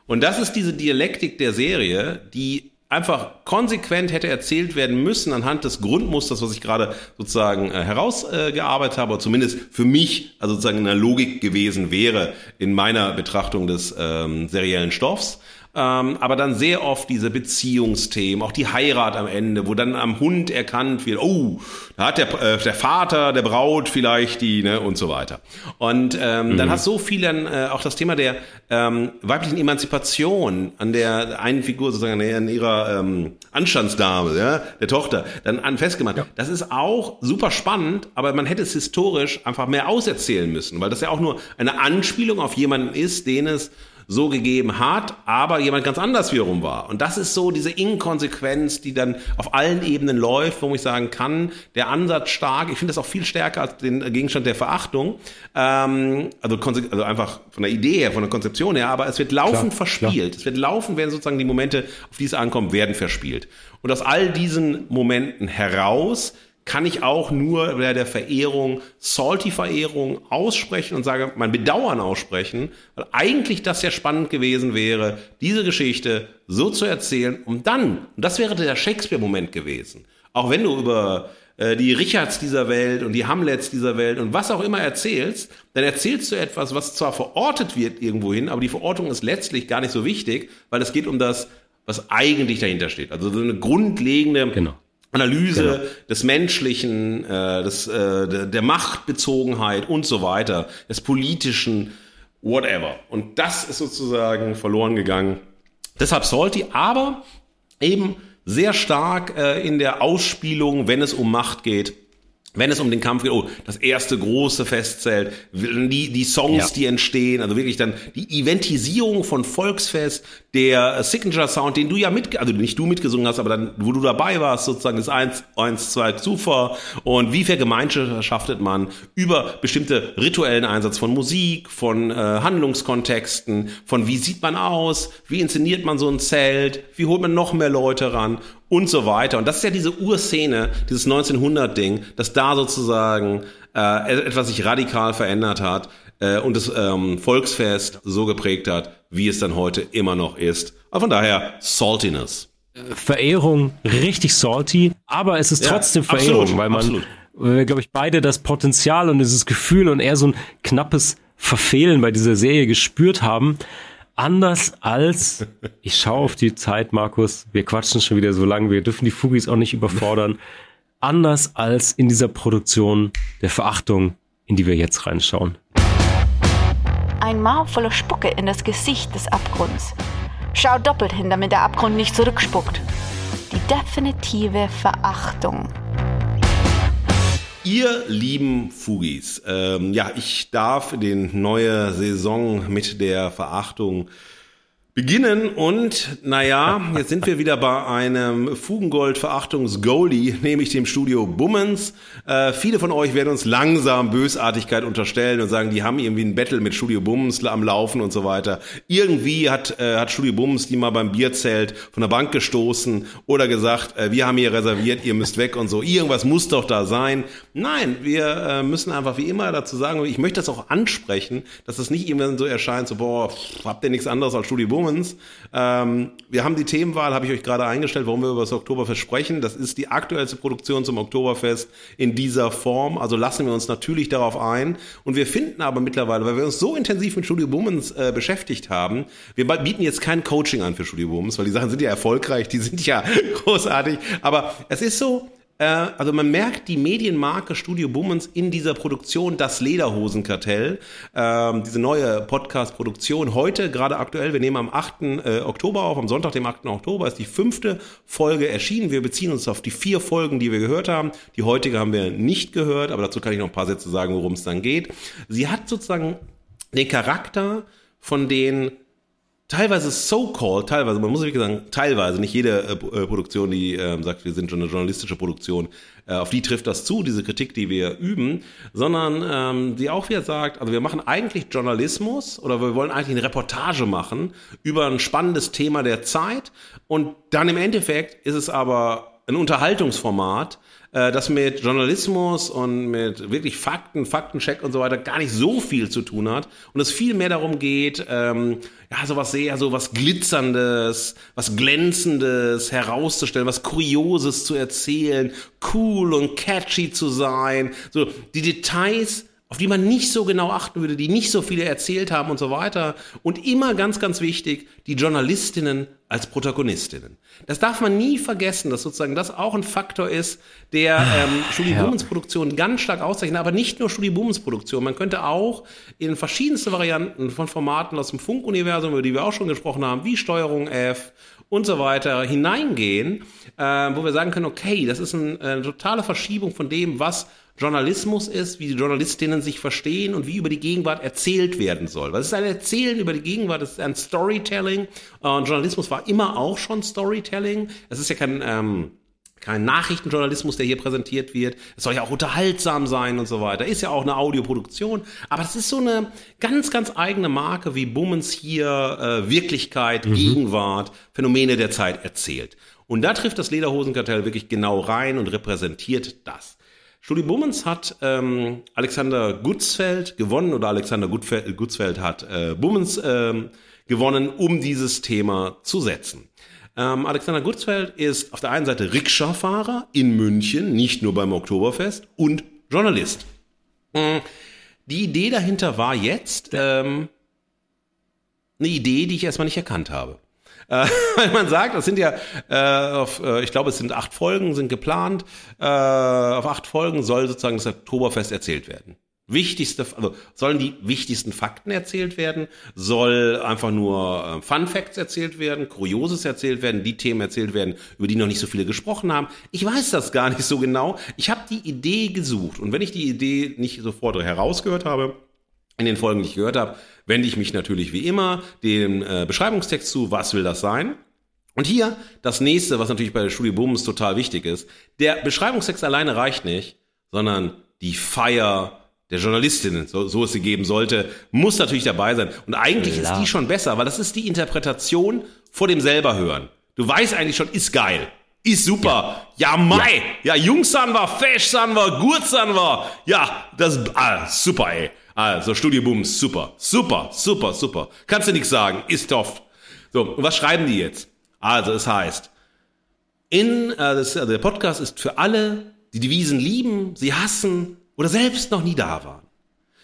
Und das ist diese Dialektik der Serie, die einfach konsequent hätte erzählt werden müssen anhand des Grundmusters, was ich gerade sozusagen äh, herausgearbeitet habe, oder zumindest für mich also sozusagen in der Logik gewesen wäre in meiner Betrachtung des ähm, seriellen Stoffs ähm, aber dann sehr oft diese Beziehungsthemen, auch die Heirat am Ende, wo dann am Hund erkannt wird, oh, da hat der, äh, der Vater der Braut vielleicht die, ne, und so weiter. Und ähm, mhm. dann hast so viel dann äh, auch das Thema der ähm, weiblichen Emanzipation an der einen Figur sozusagen an ihrer ähm, Anstandsdame, ja, der Tochter, dann an festgemacht. Ja. Das ist auch super spannend, aber man hätte es historisch einfach mehr auserzählen müssen, weil das ja auch nur eine Anspielung auf jemanden ist, den es so gegeben hat, aber jemand ganz anders wiederum war. Und das ist so diese Inkonsequenz, die dann auf allen Ebenen läuft, wo ich sagen kann, der Ansatz stark, ich finde das auch viel stärker als den Gegenstand der Verachtung, ähm, also, also einfach von der Idee her, von der Konzeption her, aber es wird laufend klar, verspielt. Klar. Es wird laufend, werden sozusagen die Momente, auf die es ankommt, werden verspielt. Und aus all diesen Momenten heraus kann ich auch nur bei der Verehrung, Salty-Verehrung aussprechen und sage, mein Bedauern aussprechen, weil eigentlich das ja spannend gewesen wäre, diese Geschichte so zu erzählen, um dann, und das wäre der Shakespeare-Moment gewesen, auch wenn du über äh, die Richards dieser Welt und die Hamlets dieser Welt und was auch immer erzählst, dann erzählst du etwas, was zwar verortet wird irgendwohin, aber die Verortung ist letztlich gar nicht so wichtig, weil es geht um das, was eigentlich dahinter steht. Also so eine grundlegende genau. Analyse genau. des Menschlichen, äh, des, äh, der, der Machtbezogenheit und so weiter, des Politischen, whatever. Und das ist sozusagen verloren gegangen. Deshalb Salty, aber eben sehr stark äh, in der Ausspielung, wenn es um Macht geht, wenn es um den Kampf geht, oh, das erste große Festzelt, die, die Songs, ja. die entstehen, also wirklich dann die Eventisierung von Volksfest, der Signature Sound, den du ja mit, also nicht du mitgesungen hast, aber dann, wo du dabei warst, sozusagen das eins, eins, zwei Zufall und wie vergemeinschaftet man über bestimmte rituellen Einsatz von Musik, von äh, Handlungskontexten, von wie sieht man aus, wie inszeniert man so ein Zelt, wie holt man noch mehr Leute ran und so weiter. Und das ist ja diese Urszene, dieses 1900-Ding, dass da sozusagen äh, etwas sich radikal verändert hat äh, und das ähm, Volksfest so geprägt hat, wie es dann heute immer noch ist. Aber von daher Saltiness. Verehrung richtig salty, aber es ist trotzdem ja, Verehrung, absolut, weil man, äh, glaube ich, beide das Potenzial und dieses Gefühl und eher so ein knappes Verfehlen bei dieser Serie gespürt haben anders als, ich schaue auf die Zeit, Markus, wir quatschen schon wieder so lange, wir dürfen die Fugis auch nicht überfordern, anders als in dieser Produktion der Verachtung, in die wir jetzt reinschauen. Ein Maul voller Spucke in das Gesicht des Abgrunds. Schau doppelt hin, damit der Abgrund nicht zurückspuckt. Die definitive Verachtung. Ihr lieben Fugis, ähm, ja, ich darf den neue Saison mit der Verachtung beginnen und naja, jetzt sind wir wieder bei einem Fugengold-Verachtungsgoalie, nämlich dem Studio Bummens. Äh, viele von euch werden uns langsam Bösartigkeit unterstellen und sagen, die haben irgendwie ein Battle mit Studio Bummens am Laufen und so weiter. Irgendwie hat, äh, hat Studio Bummens die mal beim Bierzelt von der Bank gestoßen oder gesagt, äh, wir haben hier reserviert, ihr müsst weg und so. Irgendwas muss doch da sein. Nein, wir äh, müssen einfach wie immer dazu sagen, ich möchte das auch ansprechen, dass das nicht irgendwann so erscheint, so, boah, habt ihr nichts anderes als Studio Bummens? Performance. Ähm, wir haben die Themenwahl, habe ich euch gerade eingestellt, warum wir über das Oktoberfest sprechen. Das ist die aktuellste Produktion zum Oktoberfest in dieser Form. Also lassen wir uns natürlich darauf ein. Und wir finden aber mittlerweile, weil wir uns so intensiv mit Studio Bummens äh, beschäftigt haben, wir bieten jetzt kein Coaching an für Studio Bummens, weil die Sachen sind ja erfolgreich, die sind ja großartig. Aber es ist so, äh, also man merkt die Medienmarke Studio Bummens in dieser Produktion Das Lederhosenkartell, ähm, diese neue Podcast-Produktion. Heute, gerade aktuell, wir nehmen am 8. Äh, Oktober auf, am Sonntag, dem 8. Oktober, ist die fünfte Folge erschienen. Wir beziehen uns auf die vier Folgen, die wir gehört haben. Die heutige haben wir nicht gehört, aber dazu kann ich noch ein paar Sätze sagen, worum es dann geht. Sie hat sozusagen den Charakter von den teilweise so-called, teilweise, man muss wirklich sagen, teilweise, nicht jede äh, äh, Produktion, die äh, sagt, wir sind schon eine journalistische Produktion, äh, auf die trifft das zu, diese Kritik, die wir üben, sondern ähm, die auch wieder sagt, also wir machen eigentlich Journalismus oder wir wollen eigentlich eine Reportage machen über ein spannendes Thema der Zeit und dann im Endeffekt ist es aber ein Unterhaltungsformat, äh, das mit Journalismus und mit wirklich Fakten, Faktencheck und so weiter gar nicht so viel zu tun hat und es viel mehr darum geht, ähm, ja, sowas sehr, so was Glitzerndes, was Glänzendes herauszustellen, was Kurioses zu erzählen, cool und catchy zu sein, so die Details auf die man nicht so genau achten würde, die nicht so viele erzählt haben und so weiter. Und immer ganz, ganz wichtig, die Journalistinnen als Protagonistinnen. Das darf man nie vergessen, dass sozusagen das auch ein Faktor ist, der ah, ähm, Studi ja. Bumens Produktion ganz stark auszeichnet, aber nicht nur Studi Bumens Produktion. Man könnte auch in verschiedenste Varianten von Formaten aus dem Funkuniversum, über die wir auch schon gesprochen haben, wie Steuerung F und so weiter hineingehen, äh, wo wir sagen können, okay, das ist ein, eine totale Verschiebung von dem, was Journalismus ist, wie die Journalistinnen sich verstehen und wie über die Gegenwart erzählt werden soll. Was ist ein Erzählen über die Gegenwart? Das ist ein Storytelling. Und Journalismus war immer auch schon Storytelling. Es ist ja kein, ähm, kein Nachrichtenjournalismus, der hier präsentiert wird. Es soll ja auch unterhaltsam sein und so weiter. Ist ja auch eine Audioproduktion. Aber das ist so eine ganz, ganz eigene Marke, wie Bummens hier äh, Wirklichkeit, mhm. Gegenwart, Phänomene der Zeit erzählt. Und da trifft das Lederhosenkartell wirklich genau rein und repräsentiert das. Studi Bummens hat ähm, Alexander Gutzfeld gewonnen oder Alexander Gutzfeld hat äh, Bummens ähm, gewonnen, um dieses Thema zu setzen. Ähm, Alexander Gutzfeld ist auf der einen Seite Rikscha-Fahrer in München, nicht nur beim Oktoberfest, und Journalist. Mhm. Die Idee dahinter war jetzt ähm, eine Idee, die ich erstmal nicht erkannt habe. Äh, weil man sagt, das sind ja, äh, auf, äh, ich glaube, es sind acht Folgen, sind geplant. Äh, auf acht Folgen soll sozusagen das Oktoberfest erzählt werden. Wichtigste, also sollen die wichtigsten Fakten erzählt werden, soll einfach nur äh, Fun Facts erzählt werden, Kurioses erzählt werden, die Themen erzählt werden, über die noch nicht so viele gesprochen haben. Ich weiß das gar nicht so genau. Ich habe die Idee gesucht und wenn ich die Idee nicht sofort herausgehört habe, in den Folgen, die ich gehört habe, wende ich mich natürlich wie immer dem äh, Beschreibungstext zu, was will das sein? Und hier das nächste, was natürlich bei der Studie Booms total wichtig ist. Der Beschreibungstext alleine reicht nicht, sondern die Feier der Journalistinnen, so, so es sie geben sollte, muss natürlich dabei sein. Und eigentlich Klar. ist die schon besser, weil das ist die Interpretation vor dem selber hören. Du weißt eigentlich schon, ist geil. Ist super. Ja, ja Mai. Ja, ja Jungs san war, fesch san war, gut san war. Ja, das, ah, super, ey. Also, Studio Boom, super. Super, super, super. Kannst du nichts sagen. Ist toft. So, und was schreiben die jetzt? Also, es heißt, in, äh, das, also der Podcast ist für alle, die Devisen lieben, sie hassen oder selbst noch nie da waren.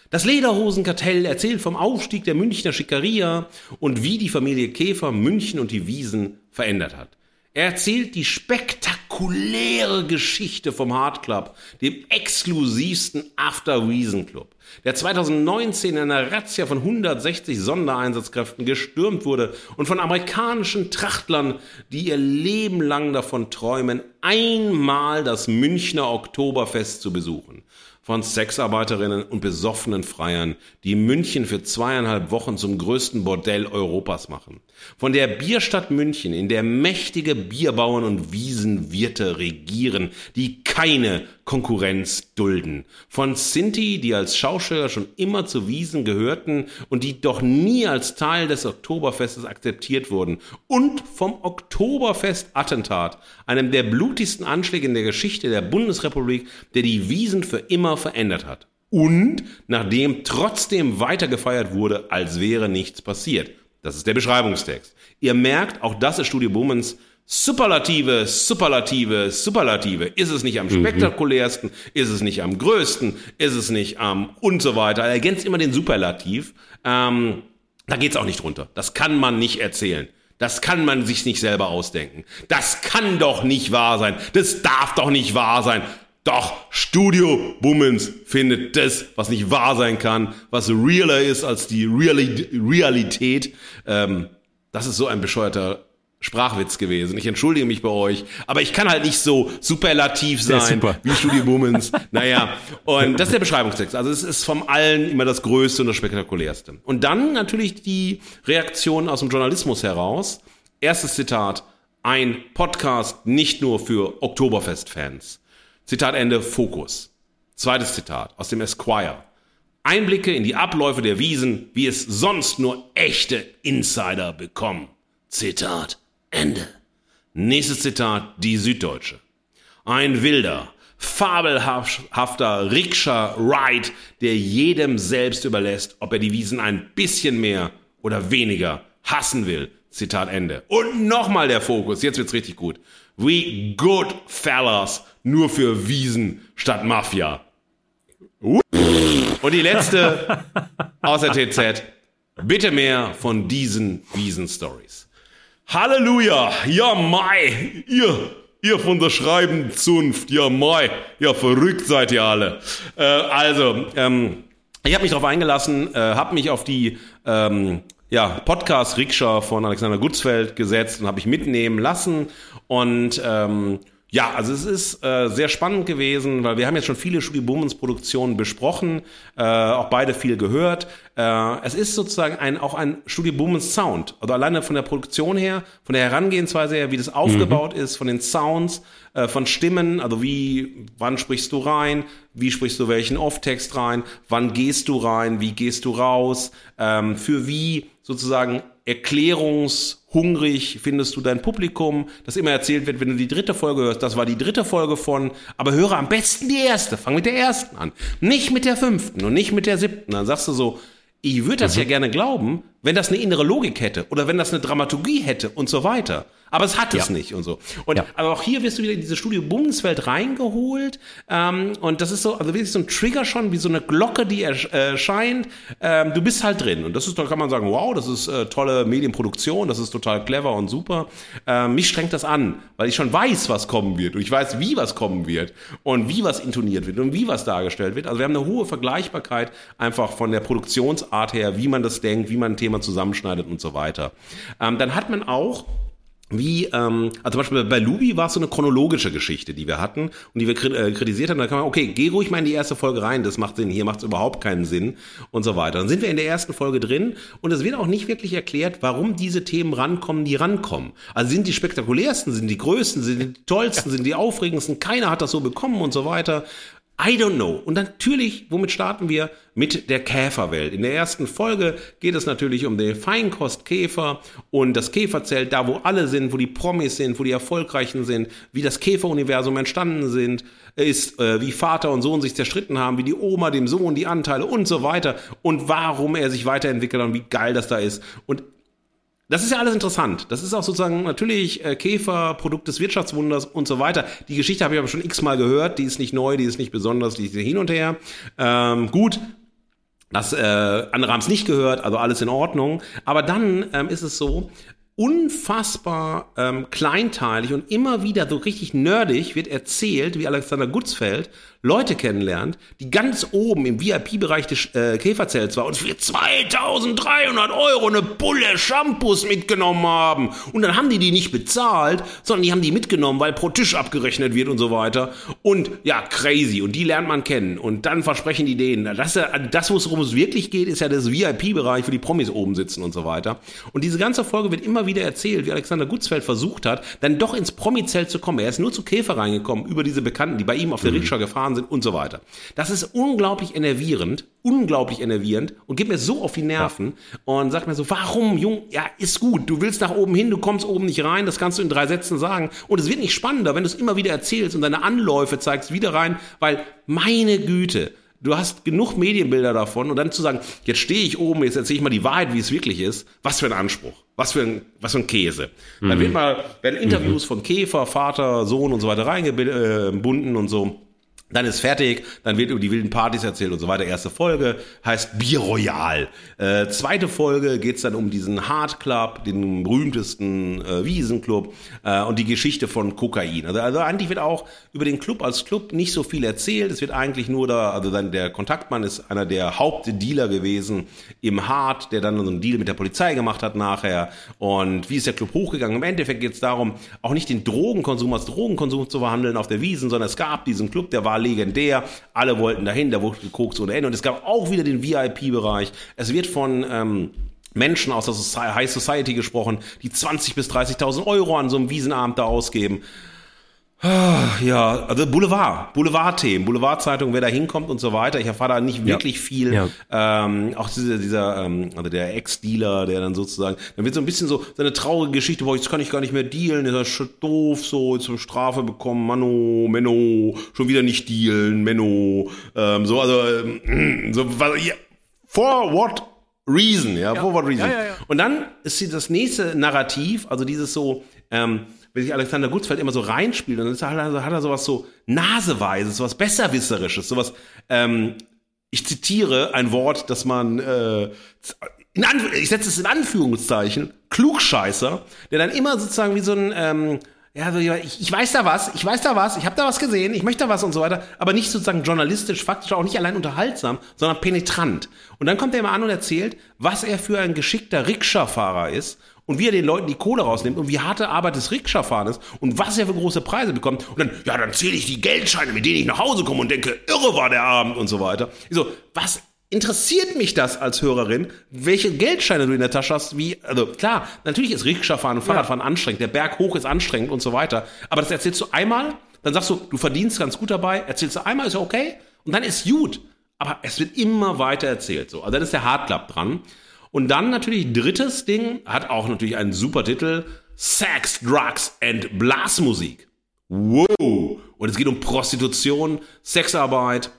Das Lederhosenkartell erzählt vom Aufstieg der Münchner Schickeria und wie die Familie Käfer München und die Wiesen verändert hat. Er erzählt die spektakuläre Geschichte vom Hard Club, dem exklusivsten After Wiesen Club, der 2019 in einer Razzia von 160 Sondereinsatzkräften gestürmt wurde und von amerikanischen Trachtlern, die ihr Leben lang davon träumen, einmal das Münchner Oktoberfest zu besuchen von Sexarbeiterinnen und besoffenen Freiern, die München für zweieinhalb Wochen zum größten Bordell Europas machen. Von der Bierstadt München, in der mächtige Bierbauern und Wiesenwirte regieren, die keine Konkurrenz dulden. Von Sinti, die als Schausteller schon immer zu Wiesen gehörten und die doch nie als Teil des Oktoberfestes akzeptiert wurden. Und vom Oktoberfest-Attentat, einem der blutigsten Anschläge in der Geschichte der Bundesrepublik, der die Wiesen für immer verändert hat. Und nachdem trotzdem weiter gefeiert wurde, als wäre nichts passiert. Das ist der Beschreibungstext. Ihr merkt, auch das ist Studio Bummens Superlative, Superlative, Superlative. Ist es nicht am mhm. spektakulärsten? Ist es nicht am größten? Ist es nicht am und so weiter? Er ergänzt immer den Superlativ. Ähm, da geht's auch nicht runter. Das kann man nicht erzählen. Das kann man sich nicht selber ausdenken. Das kann doch nicht wahr sein. Das darf doch nicht wahr sein. Doch, Studio Bummens findet das, was nicht wahr sein kann, was realer ist als die Reali Realität. Ähm, das ist so ein bescheuerter Sprachwitz gewesen. Ich entschuldige mich bei euch, aber ich kann halt nicht so superlativ sein wie Studio Bummens. naja, und das ist der Beschreibungstext. Also es ist vom allen immer das Größte und das Spektakulärste. Und dann natürlich die Reaktion aus dem Journalismus heraus. Erstes Zitat. Ein Podcast nicht nur für Oktoberfest-Fans. Zitat Ende, Fokus. Zweites Zitat aus dem Esquire. Einblicke in die Abläufe der Wiesen, wie es sonst nur echte Insider bekommen. Zitat Ende. Nächstes Zitat, die Süddeutsche. Ein wilder, fabelhafter Rikscha-Ride, der jedem selbst überlässt, ob er die Wiesen ein bisschen mehr oder weniger hassen will. Zitat Ende. Und nochmal der Fokus, jetzt wird's richtig gut. We good fellas, nur für Wiesen statt Mafia. Und die letzte aus der TZ. Bitte mehr von diesen Wiesen-Stories. Halleluja! Ja, Mai! Ihr, ihr von der Schreibenzunft, ja, Mai! Ja, verrückt seid ihr alle. Äh, also, ähm, ich habe mich darauf eingelassen, äh, habe mich auf die ähm, ja, Podcast-Rikscha von Alexander Gutzfeld gesetzt und habe ich mitnehmen lassen und ähm, ja, also es ist äh, sehr spannend gewesen, weil wir haben jetzt schon viele Studio Bummens Produktionen besprochen, äh, auch beide viel gehört. Äh, es ist sozusagen ein, auch ein Studio Bummens Sound. Also alleine von der Produktion her, von der Herangehensweise her, wie das aufgebaut mhm. ist, von den Sounds, äh, von Stimmen, also wie, wann sprichst du rein, wie sprichst du welchen Off-Text rein, wann gehst du rein, wie gehst du raus, ähm, für wie sozusagen erklärungshungrig findest du dein Publikum, das immer erzählt wird, wenn du die dritte Folge hörst, das war die dritte Folge von, aber höre am besten die erste, fang mit der ersten an, nicht mit der fünften und nicht mit der siebten, dann sagst du so, ich würde das mhm. ja gerne glauben, wenn das eine innere Logik hätte oder wenn das eine Dramaturgie hätte und so weiter. Aber es hat es ja. nicht und so. Und ja. aber auch hier wirst du wieder in diese Studio Bundeswelt reingeholt. Ähm, und das ist so, also wirklich so ein Trigger schon, wie so eine Glocke, die erscheint. Ähm, du bist halt drin. Und das ist, da kann man sagen, wow, das ist äh, tolle Medienproduktion, das ist total clever und super. Ähm, mich strengt das an, weil ich schon weiß, was kommen wird. Und ich weiß, wie was kommen wird. Und wie was intoniert wird und wie was dargestellt wird. Also wir haben eine hohe Vergleichbarkeit einfach von der Produktionsart her, wie man das denkt, wie man ein Thema zusammenschneidet und so weiter. Ähm, dann hat man auch wie, ähm, also zum Beispiel bei Lubi war es so eine chronologische Geschichte, die wir hatten und die wir äh, kritisiert haben. Da kann man, okay, geh ruhig mal in die erste Folge rein, das macht Sinn, hier macht es überhaupt keinen Sinn und so weiter. Dann sind wir in der ersten Folge drin und es wird auch nicht wirklich erklärt, warum diese Themen rankommen, die rankommen. Also sind die spektakulärsten, sind die größten, sind die tollsten, sind die aufregendsten, keiner hat das so bekommen und so weiter. I don't know. Und natürlich, womit starten wir? Mit der Käferwelt. In der ersten Folge geht es natürlich um den Feinkostkäfer und das Käferzelt, da wo alle sind, wo die Promis sind, wo die Erfolgreichen sind, wie das Käferuniversum entstanden sind, ist, äh, wie Vater und Sohn sich zerstritten haben, wie die Oma dem Sohn die Anteile und so weiter und warum er sich weiterentwickelt und wie geil das da ist. Und das ist ja alles interessant. Das ist auch sozusagen natürlich äh, Käfer, Produkt des Wirtschaftswunders und so weiter. Die Geschichte habe ich aber schon x-mal gehört. Die ist nicht neu, die ist nicht besonders, die ist hin und her. Ähm, gut, das äh, andere haben es nicht gehört, also alles in Ordnung. Aber dann ähm, ist es so, unfassbar ähm, kleinteilig und immer wieder so richtig nerdig wird erzählt, wie Alexander Gutzfeld Leute kennenlernt, die ganz oben im VIP-Bereich des äh, Käferzelts war und für 2300 Euro eine Bulle Shampoos mitgenommen haben. Und dann haben die die nicht bezahlt, sondern die haben die mitgenommen, weil pro Tisch abgerechnet wird und so weiter. Und ja, crazy. Und die lernt man kennen. Und dann versprechen die denen. Das, das worum es wirklich geht, ist ja das VIP-Bereich, wo die Promis oben sitzen und so weiter. Und diese ganze Folge wird immer wieder erzählt, wie Alexander Gutzfeld versucht hat, dann doch ins Promi-Zelt zu kommen. Er ist nur zu Käfer reingekommen, über diese Bekannten, die bei ihm auf der mhm. Rikscha gefahren sind und so weiter. Das ist unglaublich enervierend, unglaublich enervierend und geht mir so auf die Nerven ja. und sagt mir so, warum, Jung, ja, ist gut, du willst nach oben hin, du kommst oben nicht rein, das kannst du in drei Sätzen sagen und es wird nicht spannender, wenn du es immer wieder erzählst und deine Anläufe zeigst wieder rein, weil meine Güte, Du hast genug Medienbilder davon und dann zu sagen, jetzt stehe ich oben, jetzt erzähle ich mal die Wahrheit, wie es wirklich ist. Was für ein Anspruch. Was für ein, was für ein Käse. Mhm. Dann wird mal, werden Interviews mhm. von Käfer, Vater, Sohn und so weiter reingebunden und so. Dann ist fertig, dann wird über die wilden Partys erzählt und so weiter. Erste Folge heißt Bier Royal. Äh, zweite Folge geht's dann um diesen Hard Club, den berühmtesten äh, Wiesenclub äh, und die Geschichte von Kokain. Also, also eigentlich wird auch über den Club als Club nicht so viel erzählt. Es wird eigentlich nur da, also dann der Kontaktmann ist einer der Hauptdealer gewesen im Hard, der dann so einen Deal mit der Polizei gemacht hat nachher. Und wie ist der Club hochgegangen? Im Endeffekt geht's darum, auch nicht den Drogenkonsum als Drogenkonsum zu verhandeln auf der Wiesen, sondern es gab diesen Club, der war war legendär. Alle wollten dahin, da wurde gekokst ohne Ende. Und es gab auch wieder den VIP-Bereich. Es wird von ähm, Menschen aus der High Society gesprochen, die 20.000 bis 30.000 Euro an so einem Wiesenabend da ausgeben. Ja, also Boulevard, Boulevard-Themen, Boulevard-Zeitung, wer da hinkommt und so weiter. Ich erfahre da nicht wirklich ja. viel. Ja. Ähm, auch dieser, dieser ähm, also der Ex-Dealer, der dann sozusagen, dann wird so ein bisschen so seine traurige Geschichte, boah, jetzt kann ich gar nicht mehr dealen, ist er doof, so zur Strafe bekommen, Mano, Menno, schon wieder nicht dealen, Menno, ähm, so, also, ähm, so, was, ja, for what reason, ja, ja. for what reason. Und dann ist das nächste Narrativ, also dieses so, ähm, wenn sich Alexander Gutzfeld immer so reinspielt, dann er, hat er sowas so Naseweises, sowas Besserwisserisches, sowas, ähm, ich zitiere ein Wort, das man, äh, ich setze es in Anführungszeichen, Klugscheißer, der dann immer sozusagen wie so ein, ähm, ja, so, ich, ich weiß da was, ich weiß da was, ich habe da was gesehen, ich möchte da was und so weiter, aber nicht sozusagen journalistisch, faktisch, auch nicht allein unterhaltsam, sondern penetrant. Und dann kommt er immer an und erzählt, was er für ein geschickter Rikscha-Fahrer ist und wie er den Leuten die Kohle rausnimmt und wie harte Arbeit des Rikscha-Fahren ist und was er für große Preise bekommt. Und dann, ja, dann zähle ich die Geldscheine, mit denen ich nach Hause komme und denke, irre war der Abend und so weiter. Ich so, was interessiert mich das als Hörerin, welche Geldscheine du in der Tasche hast, wie, also klar, natürlich ist Rikscha-Fahren und Fahrradfahren ja. anstrengend, der Berg hoch ist anstrengend und so weiter, aber das erzählst du einmal, dann sagst du, du verdienst ganz gut dabei, erzählst du einmal, ist ja okay, und dann ist gut. Aber es wird immer weiter erzählt, so. Also dann ist der Hardclub dran. Und dann natürlich drittes Ding, hat auch natürlich einen super Titel, Sex, Drugs and Blasmusik. Wow! Und es geht um Prostitution, Sexarbeit.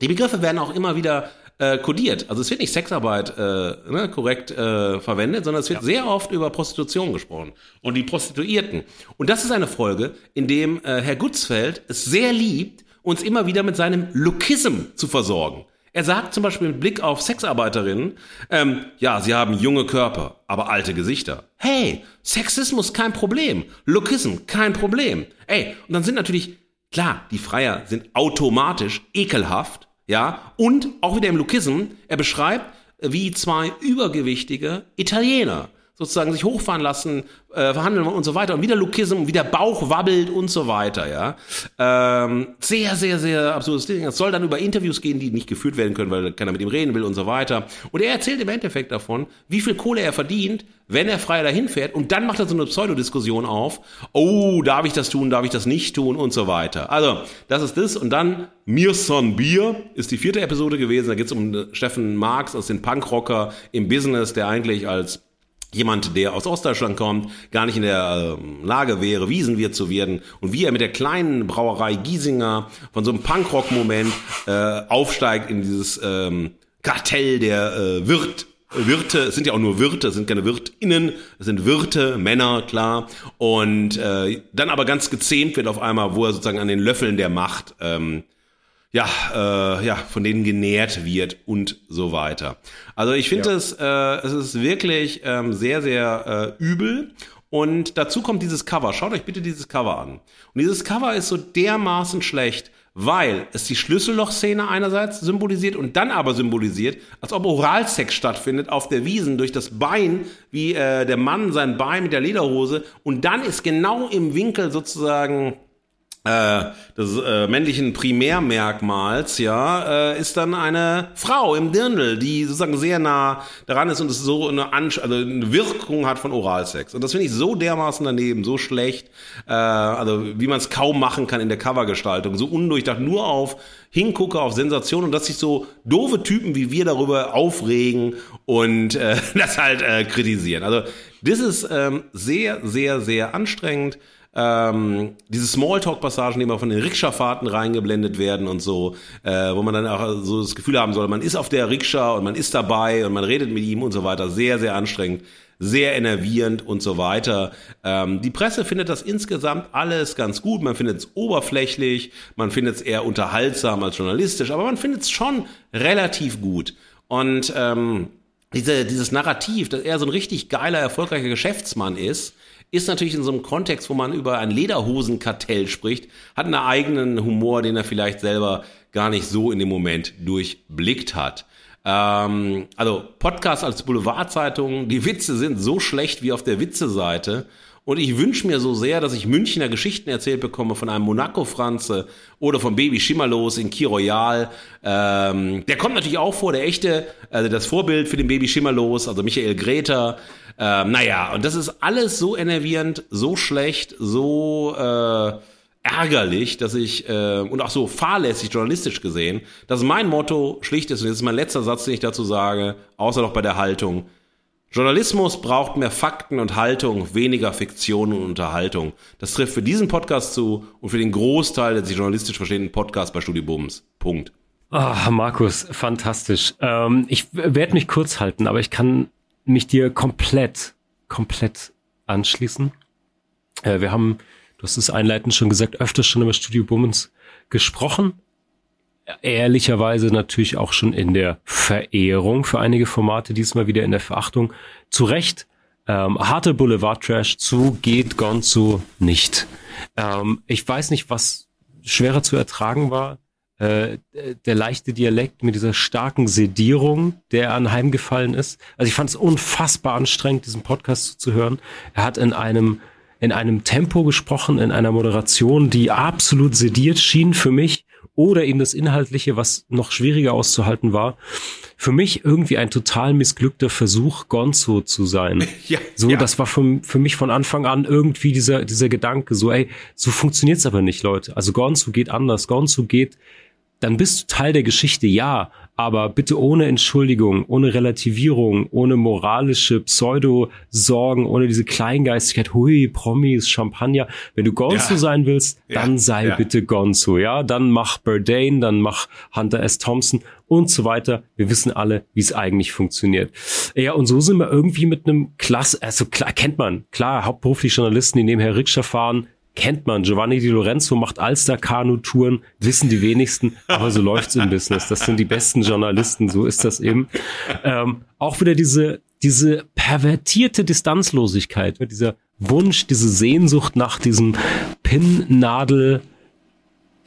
Die Begriffe werden auch immer wieder äh, kodiert. Also es wird nicht Sexarbeit äh, ne, korrekt äh, verwendet, sondern es wird ja. sehr oft über Prostitution gesprochen und die Prostituierten. Und das ist eine Folge, in dem äh, Herr Gutzfeld es sehr liebt, uns immer wieder mit seinem Lookism zu versorgen. Er sagt zum Beispiel mit Blick auf Sexarbeiterinnen, ähm, ja, sie haben junge Körper, aber alte Gesichter. Hey, Sexismus kein Problem, Lookism kein Problem. Ey, und dann sind natürlich, klar, die Freier sind automatisch ekelhaft, ja, und auch wieder im Lookism, er beschreibt, wie zwei übergewichtige Italiener sozusagen sich hochfahren lassen, äh, verhandeln und so weiter und wieder Lukism, wie der Bauch wabbelt und so weiter, ja. Ähm, sehr, sehr, sehr absurdes Ding. Es soll dann über Interviews gehen, die nicht geführt werden können, weil keiner mit ihm reden will und so weiter. Und er erzählt im Endeffekt davon, wie viel Kohle er verdient, wenn er frei dahin fährt und dann macht er so eine Pseudodiskussion auf. Oh, darf ich das tun, darf ich das nicht tun und so weiter. Also, das ist das und dann Mir son Bier ist die vierte Episode gewesen. Da geht es um Steffen Marx aus den Punkrocker im Business, der eigentlich als jemand, der aus Ostdeutschland kommt, gar nicht in der äh, Lage wäre, Wiesenwirt zu werden und wie er mit der kleinen Brauerei Giesinger von so einem Punkrock-Moment äh, aufsteigt in dieses ähm, Kartell der äh, Wirt Wirte, es sind ja auch nur Wirte, es sind keine Wirtinnen, es sind Wirte, Männer, klar. Und äh, dann aber ganz gezähmt wird auf einmal, wo er sozusagen an den Löffeln der Macht ähm, ja, äh, ja, von denen genährt wird und so weiter. Also ich finde ja. es, äh, es ist wirklich ähm, sehr, sehr äh, übel. Und dazu kommt dieses Cover. Schaut euch bitte dieses Cover an. Und dieses Cover ist so dermaßen schlecht, weil es die Schlüssellochszene einerseits symbolisiert und dann aber symbolisiert, als ob Oralsex stattfindet auf der Wiesen durch das Bein, wie äh, der Mann sein Bein mit der Lederhose und dann ist genau im Winkel sozusagen des äh, männlichen Primärmerkmals, ja, äh, ist dann eine Frau im Dirndl, die sozusagen sehr nah daran ist und es so eine, Ansch also eine Wirkung hat von Oralsex. Und das finde ich so dermaßen daneben, so schlecht, äh, also wie man es kaum machen kann in der Covergestaltung, so undurchdacht, nur auf Hingucker, auf Sensation und dass sich so doofe Typen wie wir darüber aufregen und äh, das halt äh, kritisieren. Also das ist ähm, sehr, sehr, sehr anstrengend ähm, diese Smalltalk-Passagen, die immer von den Rikscha-Fahrten reingeblendet werden und so, äh, wo man dann auch so das Gefühl haben soll, man ist auf der Rikscha und man ist dabei und man redet mit ihm und so weiter. Sehr, sehr anstrengend, sehr enervierend und so weiter. Ähm, die Presse findet das insgesamt alles ganz gut. Man findet es oberflächlich, man findet es eher unterhaltsam als journalistisch, aber man findet es schon relativ gut. Und ähm, diese, dieses Narrativ, dass er so ein richtig geiler, erfolgreicher Geschäftsmann ist, ist natürlich in so einem Kontext, wo man über ein Lederhosenkartell spricht, hat einen eigenen Humor, den er vielleicht selber gar nicht so in dem Moment durchblickt hat. Ähm, also Podcast als Boulevardzeitung, die Witze sind so schlecht wie auf der Witze-Seite. Und ich wünsche mir so sehr, dass ich Münchner Geschichten erzählt bekomme von einem Monaco-Franze oder von Baby Schimmerlos in Key Royal. Ähm, der kommt natürlich auch vor, der echte, also das Vorbild für den Baby Schimmerlos, also Michael Greta. Ähm, naja, und das ist alles so enervierend, so schlecht, so äh, ärgerlich, dass ich, äh, und auch so fahrlässig journalistisch gesehen, dass mein Motto schlicht ist, und das ist mein letzter Satz, den ich dazu sage, außer noch bei der Haltung, Journalismus braucht mehr Fakten und Haltung, weniger Fiktion und Unterhaltung. Das trifft für diesen Podcast zu und für den Großteil der sich journalistisch verstehenden Podcast bei Studio Bums. Punkt. Ah, Markus, fantastisch. Ähm, ich werde mich kurz halten, aber ich kann mich dir komplett, komplett anschließen. Äh, wir haben, du hast es einleitend schon gesagt, öfters schon über Studio Bummens gesprochen. Ehrlicherweise natürlich auch schon in der Verehrung für einige Formate, diesmal wieder in der Verachtung. Zu Recht, ähm, harte Boulevard-Trash zu geht Gonzo nicht. Ähm, ich weiß nicht, was schwerer zu ertragen war äh, der leichte Dialekt mit dieser starken Sedierung, der anheimgefallen ist. Also ich fand es unfassbar anstrengend, diesen Podcast zu hören. Er hat in einem in einem Tempo gesprochen, in einer Moderation, die absolut sediert schien für mich, oder eben das Inhaltliche, was noch schwieriger auszuhalten war. Für mich irgendwie ein total missglückter Versuch, Gonzo zu sein. Ja, so, ja. das war für, für mich von Anfang an irgendwie dieser, dieser Gedanke, so, ey, so funktioniert's aber nicht, Leute. Also Gonzo geht anders. Gonzo geht dann bist du Teil der Geschichte, ja, aber bitte ohne Entschuldigung, ohne Relativierung, ohne moralische Pseudo-Sorgen, ohne diese Kleingeistigkeit, hui, Promis, Champagner. Wenn du Gonzo ja. sein willst, dann ja. sei ja. bitte Gonzo, ja? Dann mach Burdane, dann mach Hunter S. Thompson und so weiter. Wir wissen alle, wie es eigentlich funktioniert. Ja, und so sind wir irgendwie mit einem Klasse, also klar, kennt man, klar, hauptberuflich Journalisten, die nebenher Rikscha fahren, kennt man. Giovanni Di Lorenzo macht Alster-Kanu-Touren, wissen die wenigsten, aber so läuft's im Business. Das sind die besten Journalisten, so ist das eben. Ähm, auch wieder diese, diese pervertierte Distanzlosigkeit, dieser Wunsch, diese Sehnsucht nach diesem Pinnnadel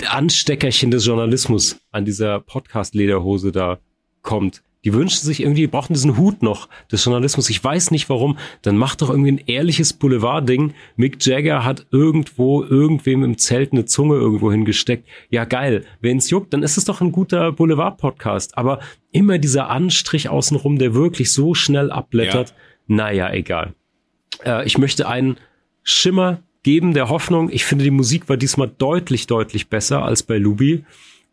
Ansteckerchen des Journalismus an dieser Podcast-Lederhose da kommt die wünschen sich irgendwie, brauchen diesen Hut noch des Journalismus. Ich weiß nicht warum. Dann macht doch irgendwie ein ehrliches Boulevard-Ding. Mick Jagger hat irgendwo irgendwem im Zelt eine Zunge irgendwo hingesteckt. Ja, geil. Wenn's juckt, dann ist es doch ein guter Boulevard-Podcast. Aber immer dieser Anstrich außenrum, der wirklich so schnell abblättert. Ja. Naja, egal. Äh, ich möchte einen Schimmer geben der Hoffnung. Ich finde, die Musik war diesmal deutlich, deutlich besser als bei Lubi.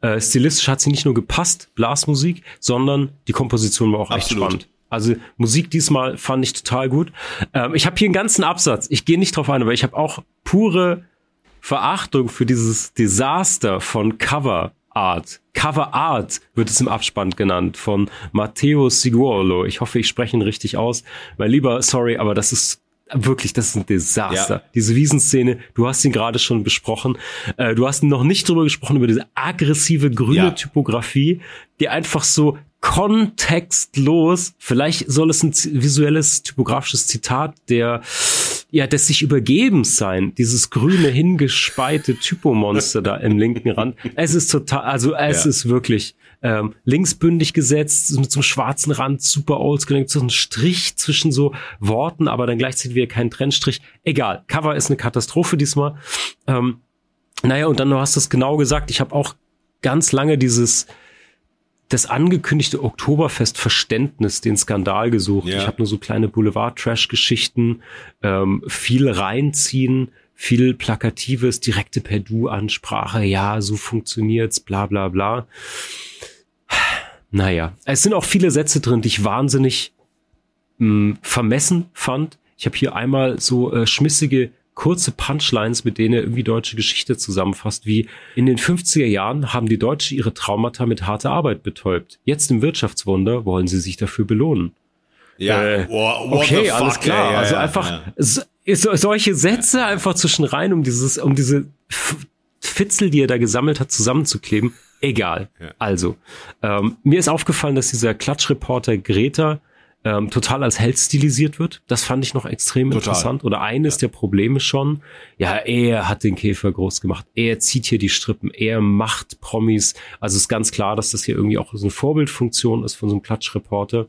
Äh, stilistisch hat sie nicht nur gepasst, Blasmusik, sondern die Komposition war auch Absolut. echt spannend. Also Musik diesmal fand ich total gut. Ähm, ich habe hier einen ganzen Absatz. Ich gehe nicht drauf ein, aber ich habe auch pure Verachtung für dieses Desaster von Cover Art. Cover Art wird es im Abspann genannt von Matteo Siguolo. Ich hoffe, ich spreche ihn richtig aus. Mein lieber, sorry, aber das ist wirklich, das ist ein Desaster. Ja. Diese Wiesenszene, du hast ihn gerade schon besprochen. Äh, du hast noch nicht drüber gesprochen, über diese aggressive grüne ja. Typografie, die einfach so kontextlos, vielleicht soll es ein visuelles, typografisches Zitat der, ja, des sich Übergebens sein, dieses grüne, hingespeite Typomonster da im linken Rand. Es ist total, also es ja. ist wirklich, ähm, linksbündig gesetzt, mit so einem schwarzen Rand, super oldschool, so ein Strich zwischen so Worten, aber dann gleichzeitig wieder kein Trennstrich. Egal, Cover ist eine Katastrophe diesmal. Ähm, naja, und dann du hast du es genau gesagt, ich habe auch ganz lange dieses das angekündigte Oktoberfest-Verständnis, den Skandal gesucht. Ja. Ich habe nur so kleine Boulevard-Trash-Geschichten, ähm, viel reinziehen, viel Plakatives, direkte per Du-Ansprache, ja, so funktioniert's, bla bla bla. Naja, es sind auch viele Sätze drin, die ich wahnsinnig mh, hm, vermessen fand. Ich habe hier einmal so äh, schmissige kurze Punchlines, mit denen er irgendwie deutsche Geschichte zusammenfasst, wie in den 50er Jahren haben die Deutschen ihre Traumata mit harter Arbeit betäubt. Jetzt im Wirtschaftswunder wollen sie sich dafür belohnen. Ja, äh, okay, alles klar. Ja, ja, also einfach ja. So, solche Sätze einfach zwischen rein, um dieses, um diese Fitzel, die er da gesammelt hat, zusammenzukleben. Egal. Also, ähm, mir ist aufgefallen, dass dieser Klatschreporter Greta ähm, total als Held stilisiert wird. Das fand ich noch extrem total. interessant. Oder eines der Probleme schon. Ja, er hat den Käfer groß gemacht. Er zieht hier die Strippen. Er macht Promis. Also ist ganz klar, dass das hier irgendwie auch so eine Vorbildfunktion ist von so einem Klatschreporter.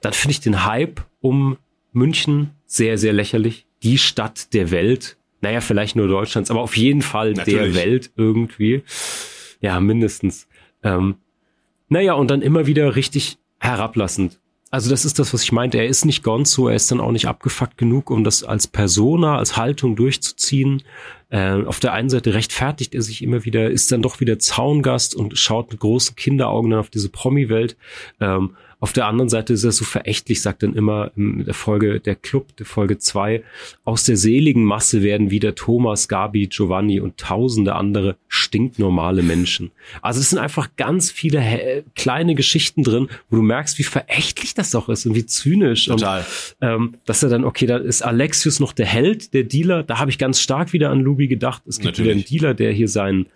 Dann finde ich den Hype um München sehr, sehr lächerlich. Die Stadt der Welt. Naja, vielleicht nur Deutschlands, aber auf jeden Fall Natürlich. der Welt irgendwie. Ja, mindestens. Ähm, naja, und dann immer wieder richtig herablassend. Also das ist das, was ich meinte. Er ist nicht Gonzo, er ist dann auch nicht abgefuckt genug, um das als Persona, als Haltung durchzuziehen. Äh, auf der einen Seite rechtfertigt er sich immer wieder, ist dann doch wieder Zaungast und schaut mit großen Kinderaugen dann auf diese Promi-Welt. Ähm, auf der anderen Seite ist er so verächtlich, sagt dann immer in der Folge der Club, der Folge zwei aus der seligen Masse werden wieder Thomas, Gabi, Giovanni und tausende andere stinknormale Menschen. Also es sind einfach ganz viele kleine Geschichten drin, wo du merkst, wie verächtlich das doch ist und wie zynisch. Total. Und, ähm, dass er dann, okay, da ist Alexius noch der Held, der Dealer. Da habe ich ganz stark wieder an Luby gedacht. Es gibt Natürlich. wieder einen Dealer, der hier seinen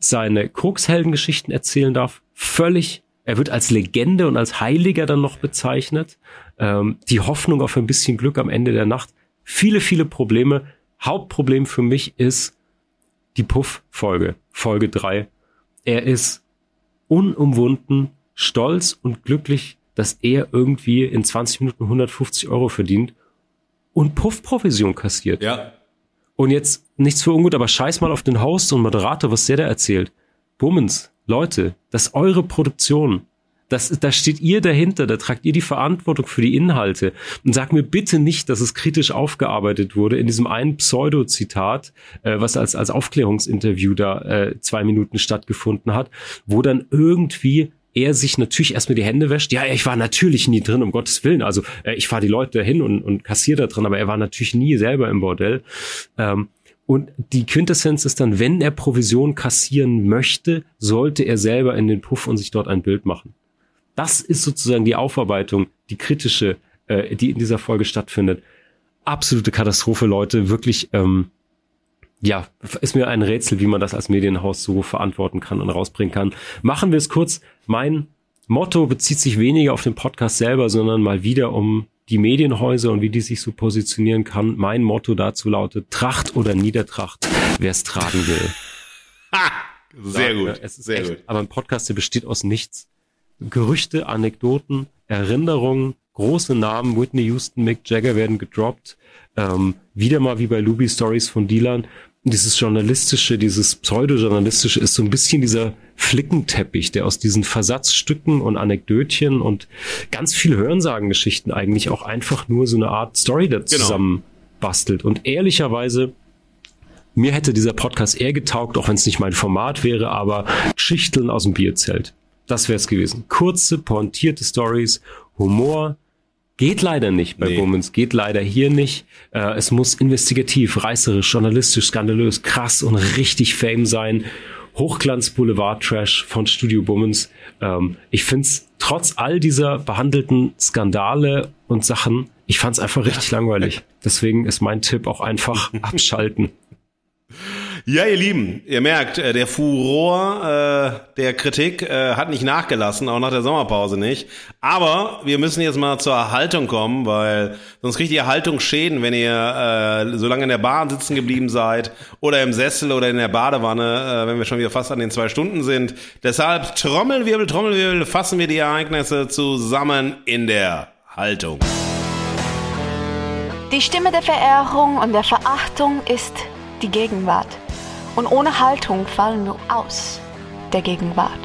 seine Koksheldengeschichten erzählen darf. Völlig er wird als Legende und als Heiliger dann noch bezeichnet. Ähm, die Hoffnung auf ein bisschen Glück am Ende der Nacht. Viele, viele Probleme. Hauptproblem für mich ist die Puff-Folge, Folge drei. Er ist unumwunden, stolz und glücklich, dass er irgendwie in 20 Minuten 150 Euro verdient und Puff-Provision kassiert. Ja. Und jetzt nichts für ungut, aber scheiß mal auf den Host und Moderator, was der da erzählt. Bummens, Leute, das ist eure Produktion. Das, da steht ihr dahinter, da tragt ihr die Verantwortung für die Inhalte. Und sag mir bitte nicht, dass es kritisch aufgearbeitet wurde in diesem einen Pseudo-Zitat, äh, was als, als Aufklärungsinterview da äh, zwei Minuten stattgefunden hat, wo dann irgendwie er sich natürlich erstmal die Hände wäscht. Ja, ich war natürlich nie drin, um Gottes Willen. Also äh, ich fahre die Leute dahin und, und kassiere da drin, aber er war natürlich nie selber im Bordell. Ähm, und die Quintessenz ist dann, wenn er Provision kassieren möchte, sollte er selber in den Puff und sich dort ein Bild machen. Das ist sozusagen die Aufarbeitung, die kritische, äh, die in dieser Folge stattfindet. Absolute Katastrophe, Leute. Wirklich, ähm, ja, ist mir ein Rätsel, wie man das als Medienhaus so verantworten kann und rausbringen kann. Machen wir es kurz. Mein Motto bezieht sich weniger auf den Podcast selber, sondern mal wieder um die Medienhäuser und wie die sich so positionieren kann. Mein Motto dazu lautet Tracht oder Niedertracht, wer es tragen will. Ha! Sehr ja, gut. Es ist sehr echt, gut. Aber ein Podcast, der besteht aus nichts. Gerüchte, Anekdoten, Erinnerungen, große Namen, Whitney Houston, Mick Jagger werden gedroppt. Ähm, wieder mal wie bei Luby Stories von Dylan dieses journalistische, dieses pseudojournalistische ist so ein bisschen dieser Flickenteppich, der aus diesen Versatzstücken und Anekdötchen und ganz viel Hörensagengeschichten eigentlich auch einfach nur so eine Art Story da Genau. zusammen bastelt. Und ehrlicherweise, mir hätte dieser Podcast eher getaugt, auch wenn es nicht mein Format wäre, aber Schichteln aus dem Bierzelt. Das wäre es gewesen. Kurze, pointierte Stories, Humor, Geht leider nicht bei Nee. Bummens, geht leider hier nicht. Äh, es muss investigativ, reißerisch, journalistisch, skandalös, krass und richtig Fame sein. Hochglanz Boulevard Trash von Studio Bummens. Ähm, ich find's trotz all dieser behandelten Skandale und Sachen, ich fand's einfach richtig langweilig. Deswegen ist mein Tipp auch einfach abschalten. Ja, ihr Lieben, ihr merkt, äh, der Furor äh, der Kritik äh, hat nicht nachgelassen, auch nach der Sommerpause nicht. Aber wir müssen jetzt mal zur Haltung kommen, weil sonst kriegt ihr Haltungsschäden, wenn ihr äh, so lange in der Bahn sitzen geblieben seid oder im Sessel oder in der Badewanne, äh, wenn wir schon wieder fast an den zwei Stunden sind. Deshalb Trommelwirbel, Trommelwirbel, fassen wir die Ereignisse zusammen in der Haltung. Die Stimme der Verehrung und der Verachtung ist die Gegenwart. Und ohne Haltung fallen wir aus der Gegenwart.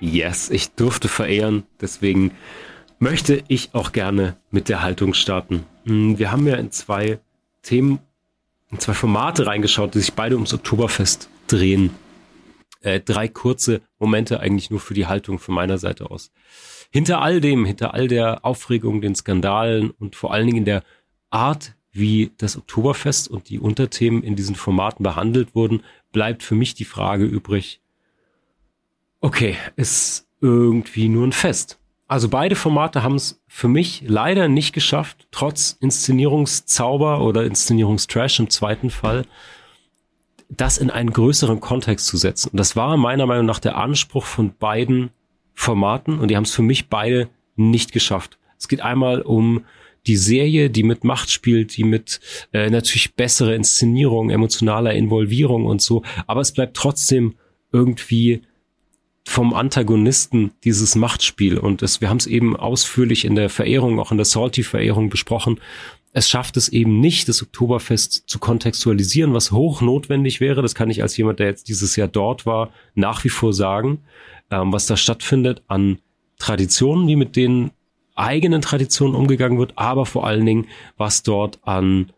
Yes, ich durfte verehren, deswegen möchte ich auch gerne mit der Haltung starten. Hm, Wir haben ja in zwei Themen, in zwei Formate reingeschaut, die sich beide ums Oktoberfest drehen. Äh, drei kurze Momente eigentlich nur für die Haltung von meiner Seite aus. Hinter all dem, hinter all der Aufregung, den Skandalen und vor allen Dingen der Art, wie das Oktoberfest und die Unterthemen in diesen Formaten behandelt wurden, bleibt für mich die Frage übrig, okay, ist irgendwie nur ein Fest. Also beide Formate haben es für mich leider nicht geschafft, trotz Inszenierungszauber oder Inszenierungstrash im zweiten Fall, das in einen größeren Kontext zu setzen. Und das war meiner Meinung nach der Anspruch von beiden Formaten und die haben es für mich beide nicht geschafft. Es geht einmal um die Serie, die mit Macht spielt, die mit äh, natürlich bessere Inszenierung, emotionaler Involvierung und so, aber es bleibt trotzdem irgendwie vom Antagonisten dieses Machtspiel und es, wir haben es eben ausführlich in der Verehrung, auch in der Salty-Verehrung besprochen. Es schafft es eben nicht, das Oktoberfest zu kontextualisieren, was hoch notwendig wäre. Das kann ich als jemand, der jetzt dieses Jahr dort war, nach wie vor sagen, ähm, was da stattfindet an Traditionen, wie mit den eigenen Traditionen umgegangen wird, aber vor allen Dingen, was dort an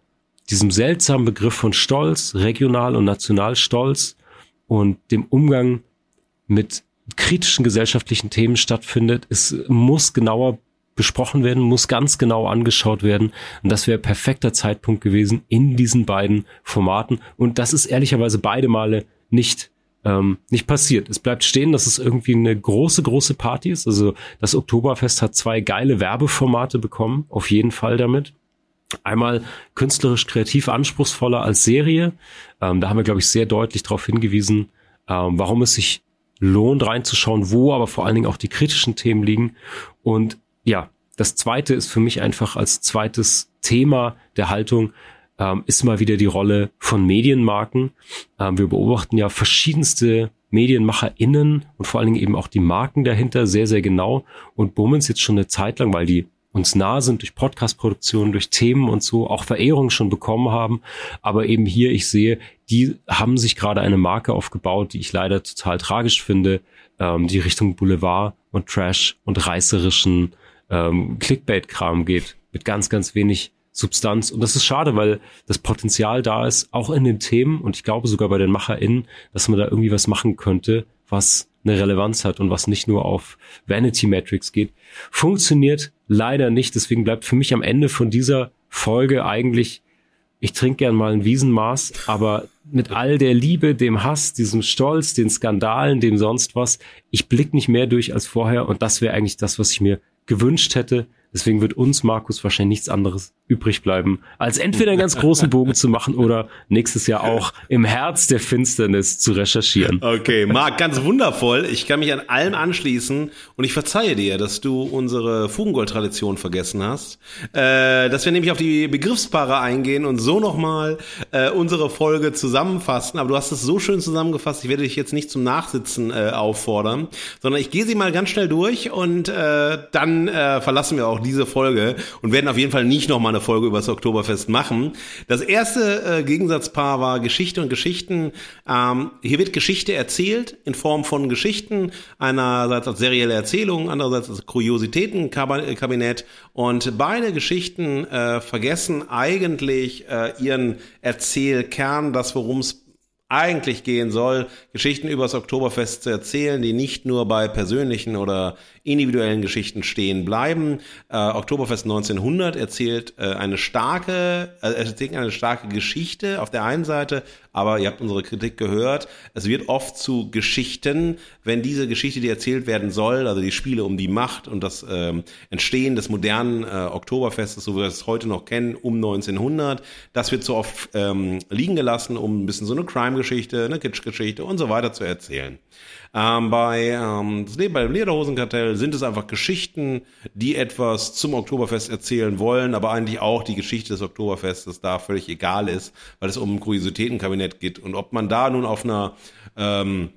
diesem seltsamen Begriff von Stolz, regional und Nationalstolz und dem Umgang mit kritischen gesellschaftlichen Themen stattfindet. Es muss genauer besprochen werden, muss ganz genau angeschaut werden. Und das wäre perfekter Zeitpunkt gewesen in diesen beiden Formaten. Und das ist ehrlicherweise beide Male nicht ähm, nicht passiert. Es bleibt stehen, dass es irgendwie eine große, große Party ist. Also das Oktoberfest hat zwei geile Werbeformate bekommen, auf jeden Fall damit. Einmal künstlerisch kreativ anspruchsvoller als Serie. Ähm, da haben wir, glaube ich, sehr deutlich darauf hingewiesen, ähm, warum es sich lohnt reinzuschauen, wo aber vor allen Dingen auch die kritischen Themen liegen. Und ja, das zweite ist für mich einfach als zweites Thema der Haltung ähm, ist mal wieder die Rolle von Medienmarken. Ähm, wir beobachten ja verschiedenste MedienmacherInnen und vor allen Dingen eben auch die Marken dahinter sehr, sehr genau und Bummens jetzt schon eine Zeit lang, weil die uns nah sind durch Podcast-Produktionen, durch Themen und so, auch Verehrung schon bekommen haben. Aber eben hier, ich sehe, die haben sich gerade eine Marke aufgebaut, die ich leider total tragisch finde, ähm, die Richtung Boulevard und Trash und reißerischen ähm, Clickbait-Kram geht, mit ganz, ganz wenig Substanz. Und das ist schade, weil das Potenzial da ist, auch in den Themen und ich glaube sogar bei den MacherInnen, dass man da irgendwie was machen könnte, was eine Relevanz hat und was nicht nur auf Vanity Metrics geht. Funktioniert leider nicht. Deswegen bleibt für mich am Ende von dieser Folge eigentlich, ich trinke gern mal ein Wiesenmaß, aber mit all der Liebe, dem Hass, diesem Stolz, den Skandalen, dem sonst was, ich blick nicht mehr durch als vorher und das wäre eigentlich das, was ich mir gewünscht hätte. Deswegen wird uns, Markus, wahrscheinlich nichts anderes übrig bleiben, als entweder einen ganz großen Bogen zu machen oder nächstes Jahr auch im Herz der Finsternis zu recherchieren. Okay, Marc, ganz wundervoll. Ich kann mich an allem anschließen und ich verzeihe dir, dass du unsere Fugengold-Tradition vergessen hast. Äh, dass wir nämlich auf die Begriffspaare eingehen und so nochmal äh, unsere Folge zusammenfassen. Aber du hast es so schön zusammengefasst, ich werde dich jetzt nicht zum Nachsitzen äh, auffordern, sondern ich gehe sie mal ganz schnell durch und äh, dann äh, verlassen wir auch diese Folge und werden auf jeden Fall nicht nochmal eine Folge über das Oktoberfest machen. Das erste äh, Gegensatzpaar war Geschichte und Geschichten. Ähm, hier wird Geschichte erzählt in Form von Geschichten, einerseits als serielle Erzählung, andererseits als Kuriositätenkabinett. Und beide Geschichten äh, vergessen eigentlich äh, ihren Erzählkern, das worum es eigentlich gehen soll, Geschichten übers Oktoberfest zu erzählen, die nicht nur bei persönlichen oder individuellen Geschichten stehen bleiben. Äh, Oktoberfest 1900 erzählt äh, eine starke, äh, erzählt eine starke Geschichte auf der einen Seite, aber ihr habt unsere Kritik gehört. Es wird oft zu Geschichten, wenn diese Geschichte, die erzählt werden soll, also die Spiele um die Macht und das ähm, Entstehen des modernen äh, Oktoberfestes, so wie wir es heute noch kennen, um 1900, das wird so oft ähm, liegen gelassen, um ein bisschen so eine Crime-Geschichte, eine Kitsch-Geschichte und so weiter zu erzählen. Ähm, bei, ähm, bei dem Lederhosenkartell sind es einfach Geschichten, die etwas zum Oktoberfest erzählen wollen, aber eigentlich auch die Geschichte des Oktoberfestes da völlig egal ist, weil es um ein Kuriositätenkabinett geht. Und ob man da nun auf einer ähm,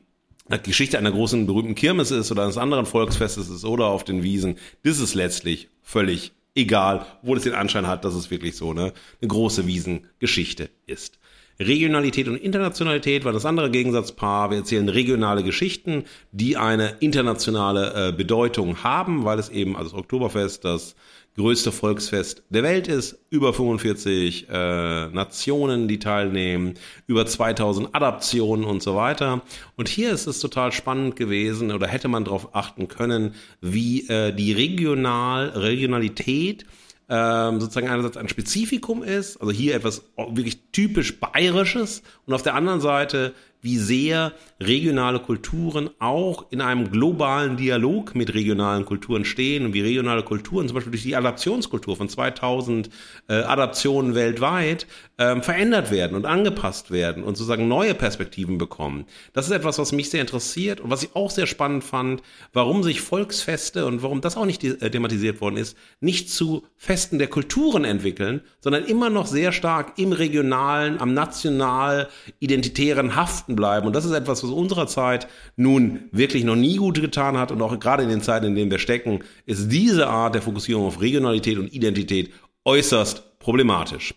Geschichte einer großen berühmten Kirmes ist oder eines anderen Volksfestes ist oder auf den Wiesen, das ist letztlich völlig egal, obwohl es den Anschein hat, dass es wirklich so eine, eine große Wiesengeschichte ist. Regionalität und Internationalität war das andere Gegensatzpaar. Wir erzählen regionale Geschichten, die eine internationale äh, Bedeutung haben, weil es eben als Oktoberfest das größte Volksfest der Welt ist. Über 45 äh, Nationen, die teilnehmen, über 2000 Adaptionen und so weiter. Und hier ist es total spannend gewesen oder hätte man darauf achten können, wie äh, die Regional Regionalität ähm, sozusagen einerseits ein Spezifikum ist, also hier etwas wirklich typisch bayerisches und auf der anderen Seite wie sehr regionale Kulturen auch in einem globalen Dialog mit regionalen Kulturen stehen und wie regionale Kulturen zum Beispiel durch die Adaptionskultur von 2000 äh, Adaptionen weltweit ähm, verändert werden und angepasst werden und sozusagen neue Perspektiven bekommen. Das ist etwas, was mich sehr interessiert und was ich auch sehr spannend fand, warum sich Volksfeste und warum das auch nicht äh, thematisiert worden ist, nicht zu Festen der Kulturen entwickeln, sondern immer noch sehr stark im regionalen, am national identitären Haften bleiben. Und das ist etwas, was unserer Zeit nun wirklich noch nie gut getan hat. Und auch gerade in den Zeiten, in denen wir stecken, ist diese Art der Fokussierung auf Regionalität und Identität äußerst problematisch.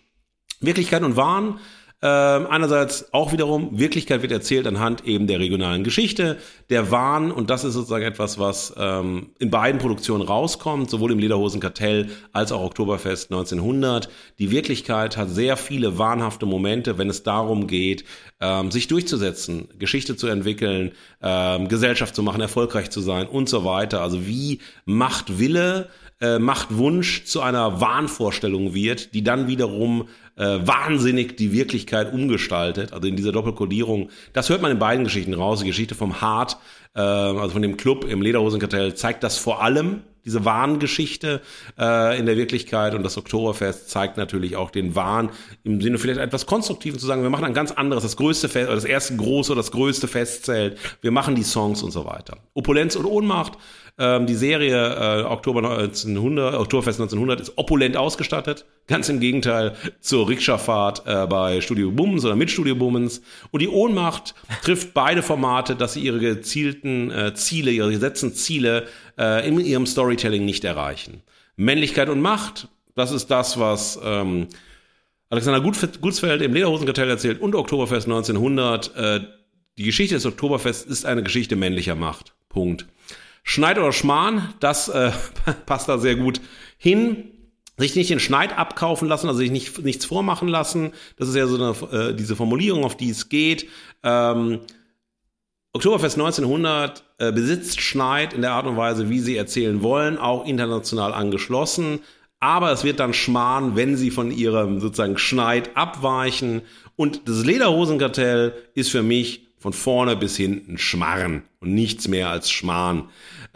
Wirklichkeit und Wahn ähm, einerseits auch wiederum, Wirklichkeit wird erzählt anhand eben der regionalen Geschichte, der Wahn, und das ist sozusagen etwas, was ähm, in beiden Produktionen rauskommt, sowohl im Lederhosenkartell als auch Oktoberfest 1900. Die Wirklichkeit hat sehr viele wahnhafte Momente, wenn es darum geht, ähm, sich durchzusetzen, Geschichte zu entwickeln, ähm, Gesellschaft zu machen, erfolgreich zu sein und so weiter. Also wie Macht Wille, äh, Machtwunsch zu einer Wahnvorstellung wird, die dann wiederum äh, wahnsinnig die Wirklichkeit umgestaltet, also in dieser Doppelkodierung. Das hört man in beiden Geschichten raus. Die Geschichte vom Hart, äh, also von dem Club im Lederhosenkartell, zeigt das vor allem, diese Wahngeschichte äh, in der Wirklichkeit und das Oktoberfest zeigt natürlich auch den Wahn im Sinne vielleicht etwas Konstruktiven zu sagen, wir machen ein ganz anderes, das größte Fest, oder das erste große oder das größte Festzelt, wir machen die Songs und so weiter. Opulenz und Ohnmacht ähm, die Serie äh, Oktober 1900, Oktoberfest 1900 ist opulent ausgestattet. Ganz im Gegenteil zur Rikscha-Fahrt äh, bei Studio Bummens oder mit Studio Bummens. Und die Ohnmacht trifft beide Formate, dass sie ihre gezielten äh, Ziele, ihre gesetzten Ziele äh, in ihrem Storytelling nicht erreichen. Männlichkeit und Macht, das ist das, was ähm, Alexander Gutsfeld im Lederhosenkartell erzählt und Oktoberfest 1900. Äh, die Geschichte des Oktoberfests ist eine Geschichte männlicher Macht. Punkt. Schneid oder Schmarrn, das äh, passt da sehr gut hin. Sich nicht den Schneid abkaufen lassen, also sich nicht, nichts vormachen lassen. Das ist ja so eine, äh, diese Formulierung, auf die es geht. Ähm, Oktoberfest 1900 äh, besitzt Schneid in der Art und Weise, wie sie erzählen wollen, auch international angeschlossen. Aber es wird dann schmarrn, wenn sie von ihrem sozusagen Schneid abweichen. Und das Lederhosenkartell ist für mich von vorne bis hinten Schmarren und nichts mehr als Schmarrn.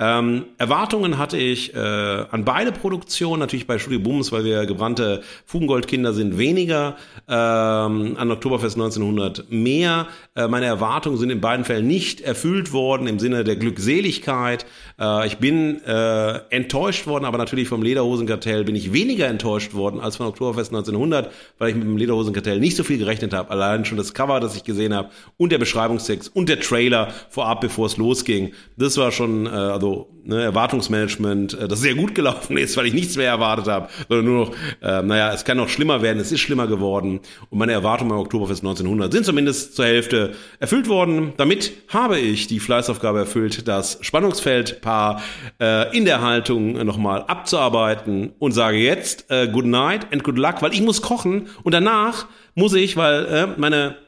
Ähm, Erwartungen hatte ich äh, an beide Produktionen, natürlich bei Studio Booms, weil wir gebrannte Fugengoldkinder sind, weniger, ähm, an Oktoberfest 1900 mehr. Äh, meine Erwartungen sind in beiden Fällen nicht erfüllt worden im Sinne der Glückseligkeit. Äh, ich bin äh, enttäuscht worden, aber natürlich vom Lederhosenkartell bin ich weniger enttäuscht worden als von Oktoberfest 1900, weil ich mit dem Lederhosenkartell nicht so viel gerechnet habe. Allein schon das Cover, das ich gesehen habe und der Beschreibungstext und der Trailer vorab, bevor es losging. Das war schon, äh, ne, Erwartungsmanagement, äh, das sehr gut gelaufen ist, weil ich nichts mehr erwartet habe, sondern nur noch, äh, naja, es kann noch schlimmer werden, es ist schlimmer geworden und meine Erwartungen beim Oktoberfest 1900 sind zumindest zur Hälfte erfüllt worden. Damit habe ich die Fleißaufgabe erfüllt, das Spannungsfeldpaar äh, in der Haltung nochmal abzuarbeiten und sage jetzt äh, good night and good luck, weil ich muss kochen und danach muss ich, weil äh, meine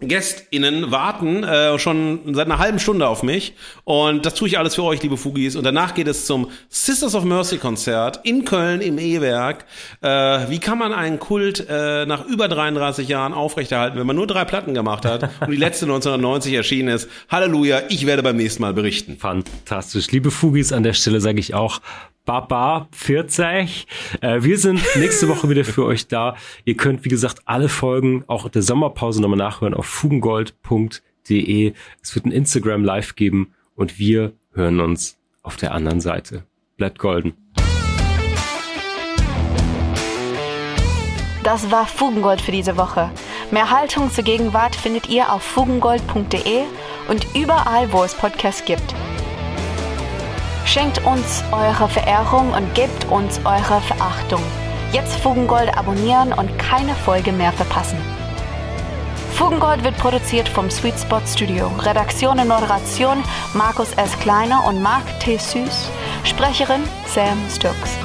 GästInnen warten äh, schon seit einer halben Stunde auf mich und das tue ich alles für euch, liebe Fugis. Und danach geht es zum Sisters of Mercy Konzert in Köln im E-Werk. Äh, wie kann man einen Kult äh, nach über 33 Jahren aufrechterhalten, wenn man nur drei Platten gemacht hat und die letzte 1990 erschienen ist? Halleluja, ich werde beim nächsten Mal berichten. Fantastisch. Liebe Fugis, an der Stelle sage ich auch Baba 40. Äh, wir sind nächste Woche wieder für euch da. Ihr könnt, wie gesagt, alle Folgen auch der Sommerpause nochmal nachhören auf fugengold.de. Es wird ein Instagram Live geben und wir hören uns auf der anderen Seite. Bleibt golden. Das war Fugengold für diese Woche. Mehr Haltung zur Gegenwart findet ihr auf fugengold.de und überall, wo es Podcasts gibt. Schenkt uns eure Verehrung und gebt uns eure Verachtung. Jetzt Fugengold abonnieren und keine Folge mehr verpassen. Fugengold wird produziert vom Sweet Spot Studio. Redaktion und Moderation Markus S. Kleiner und Marc T. Süß. Sprecherin Sam Stokes.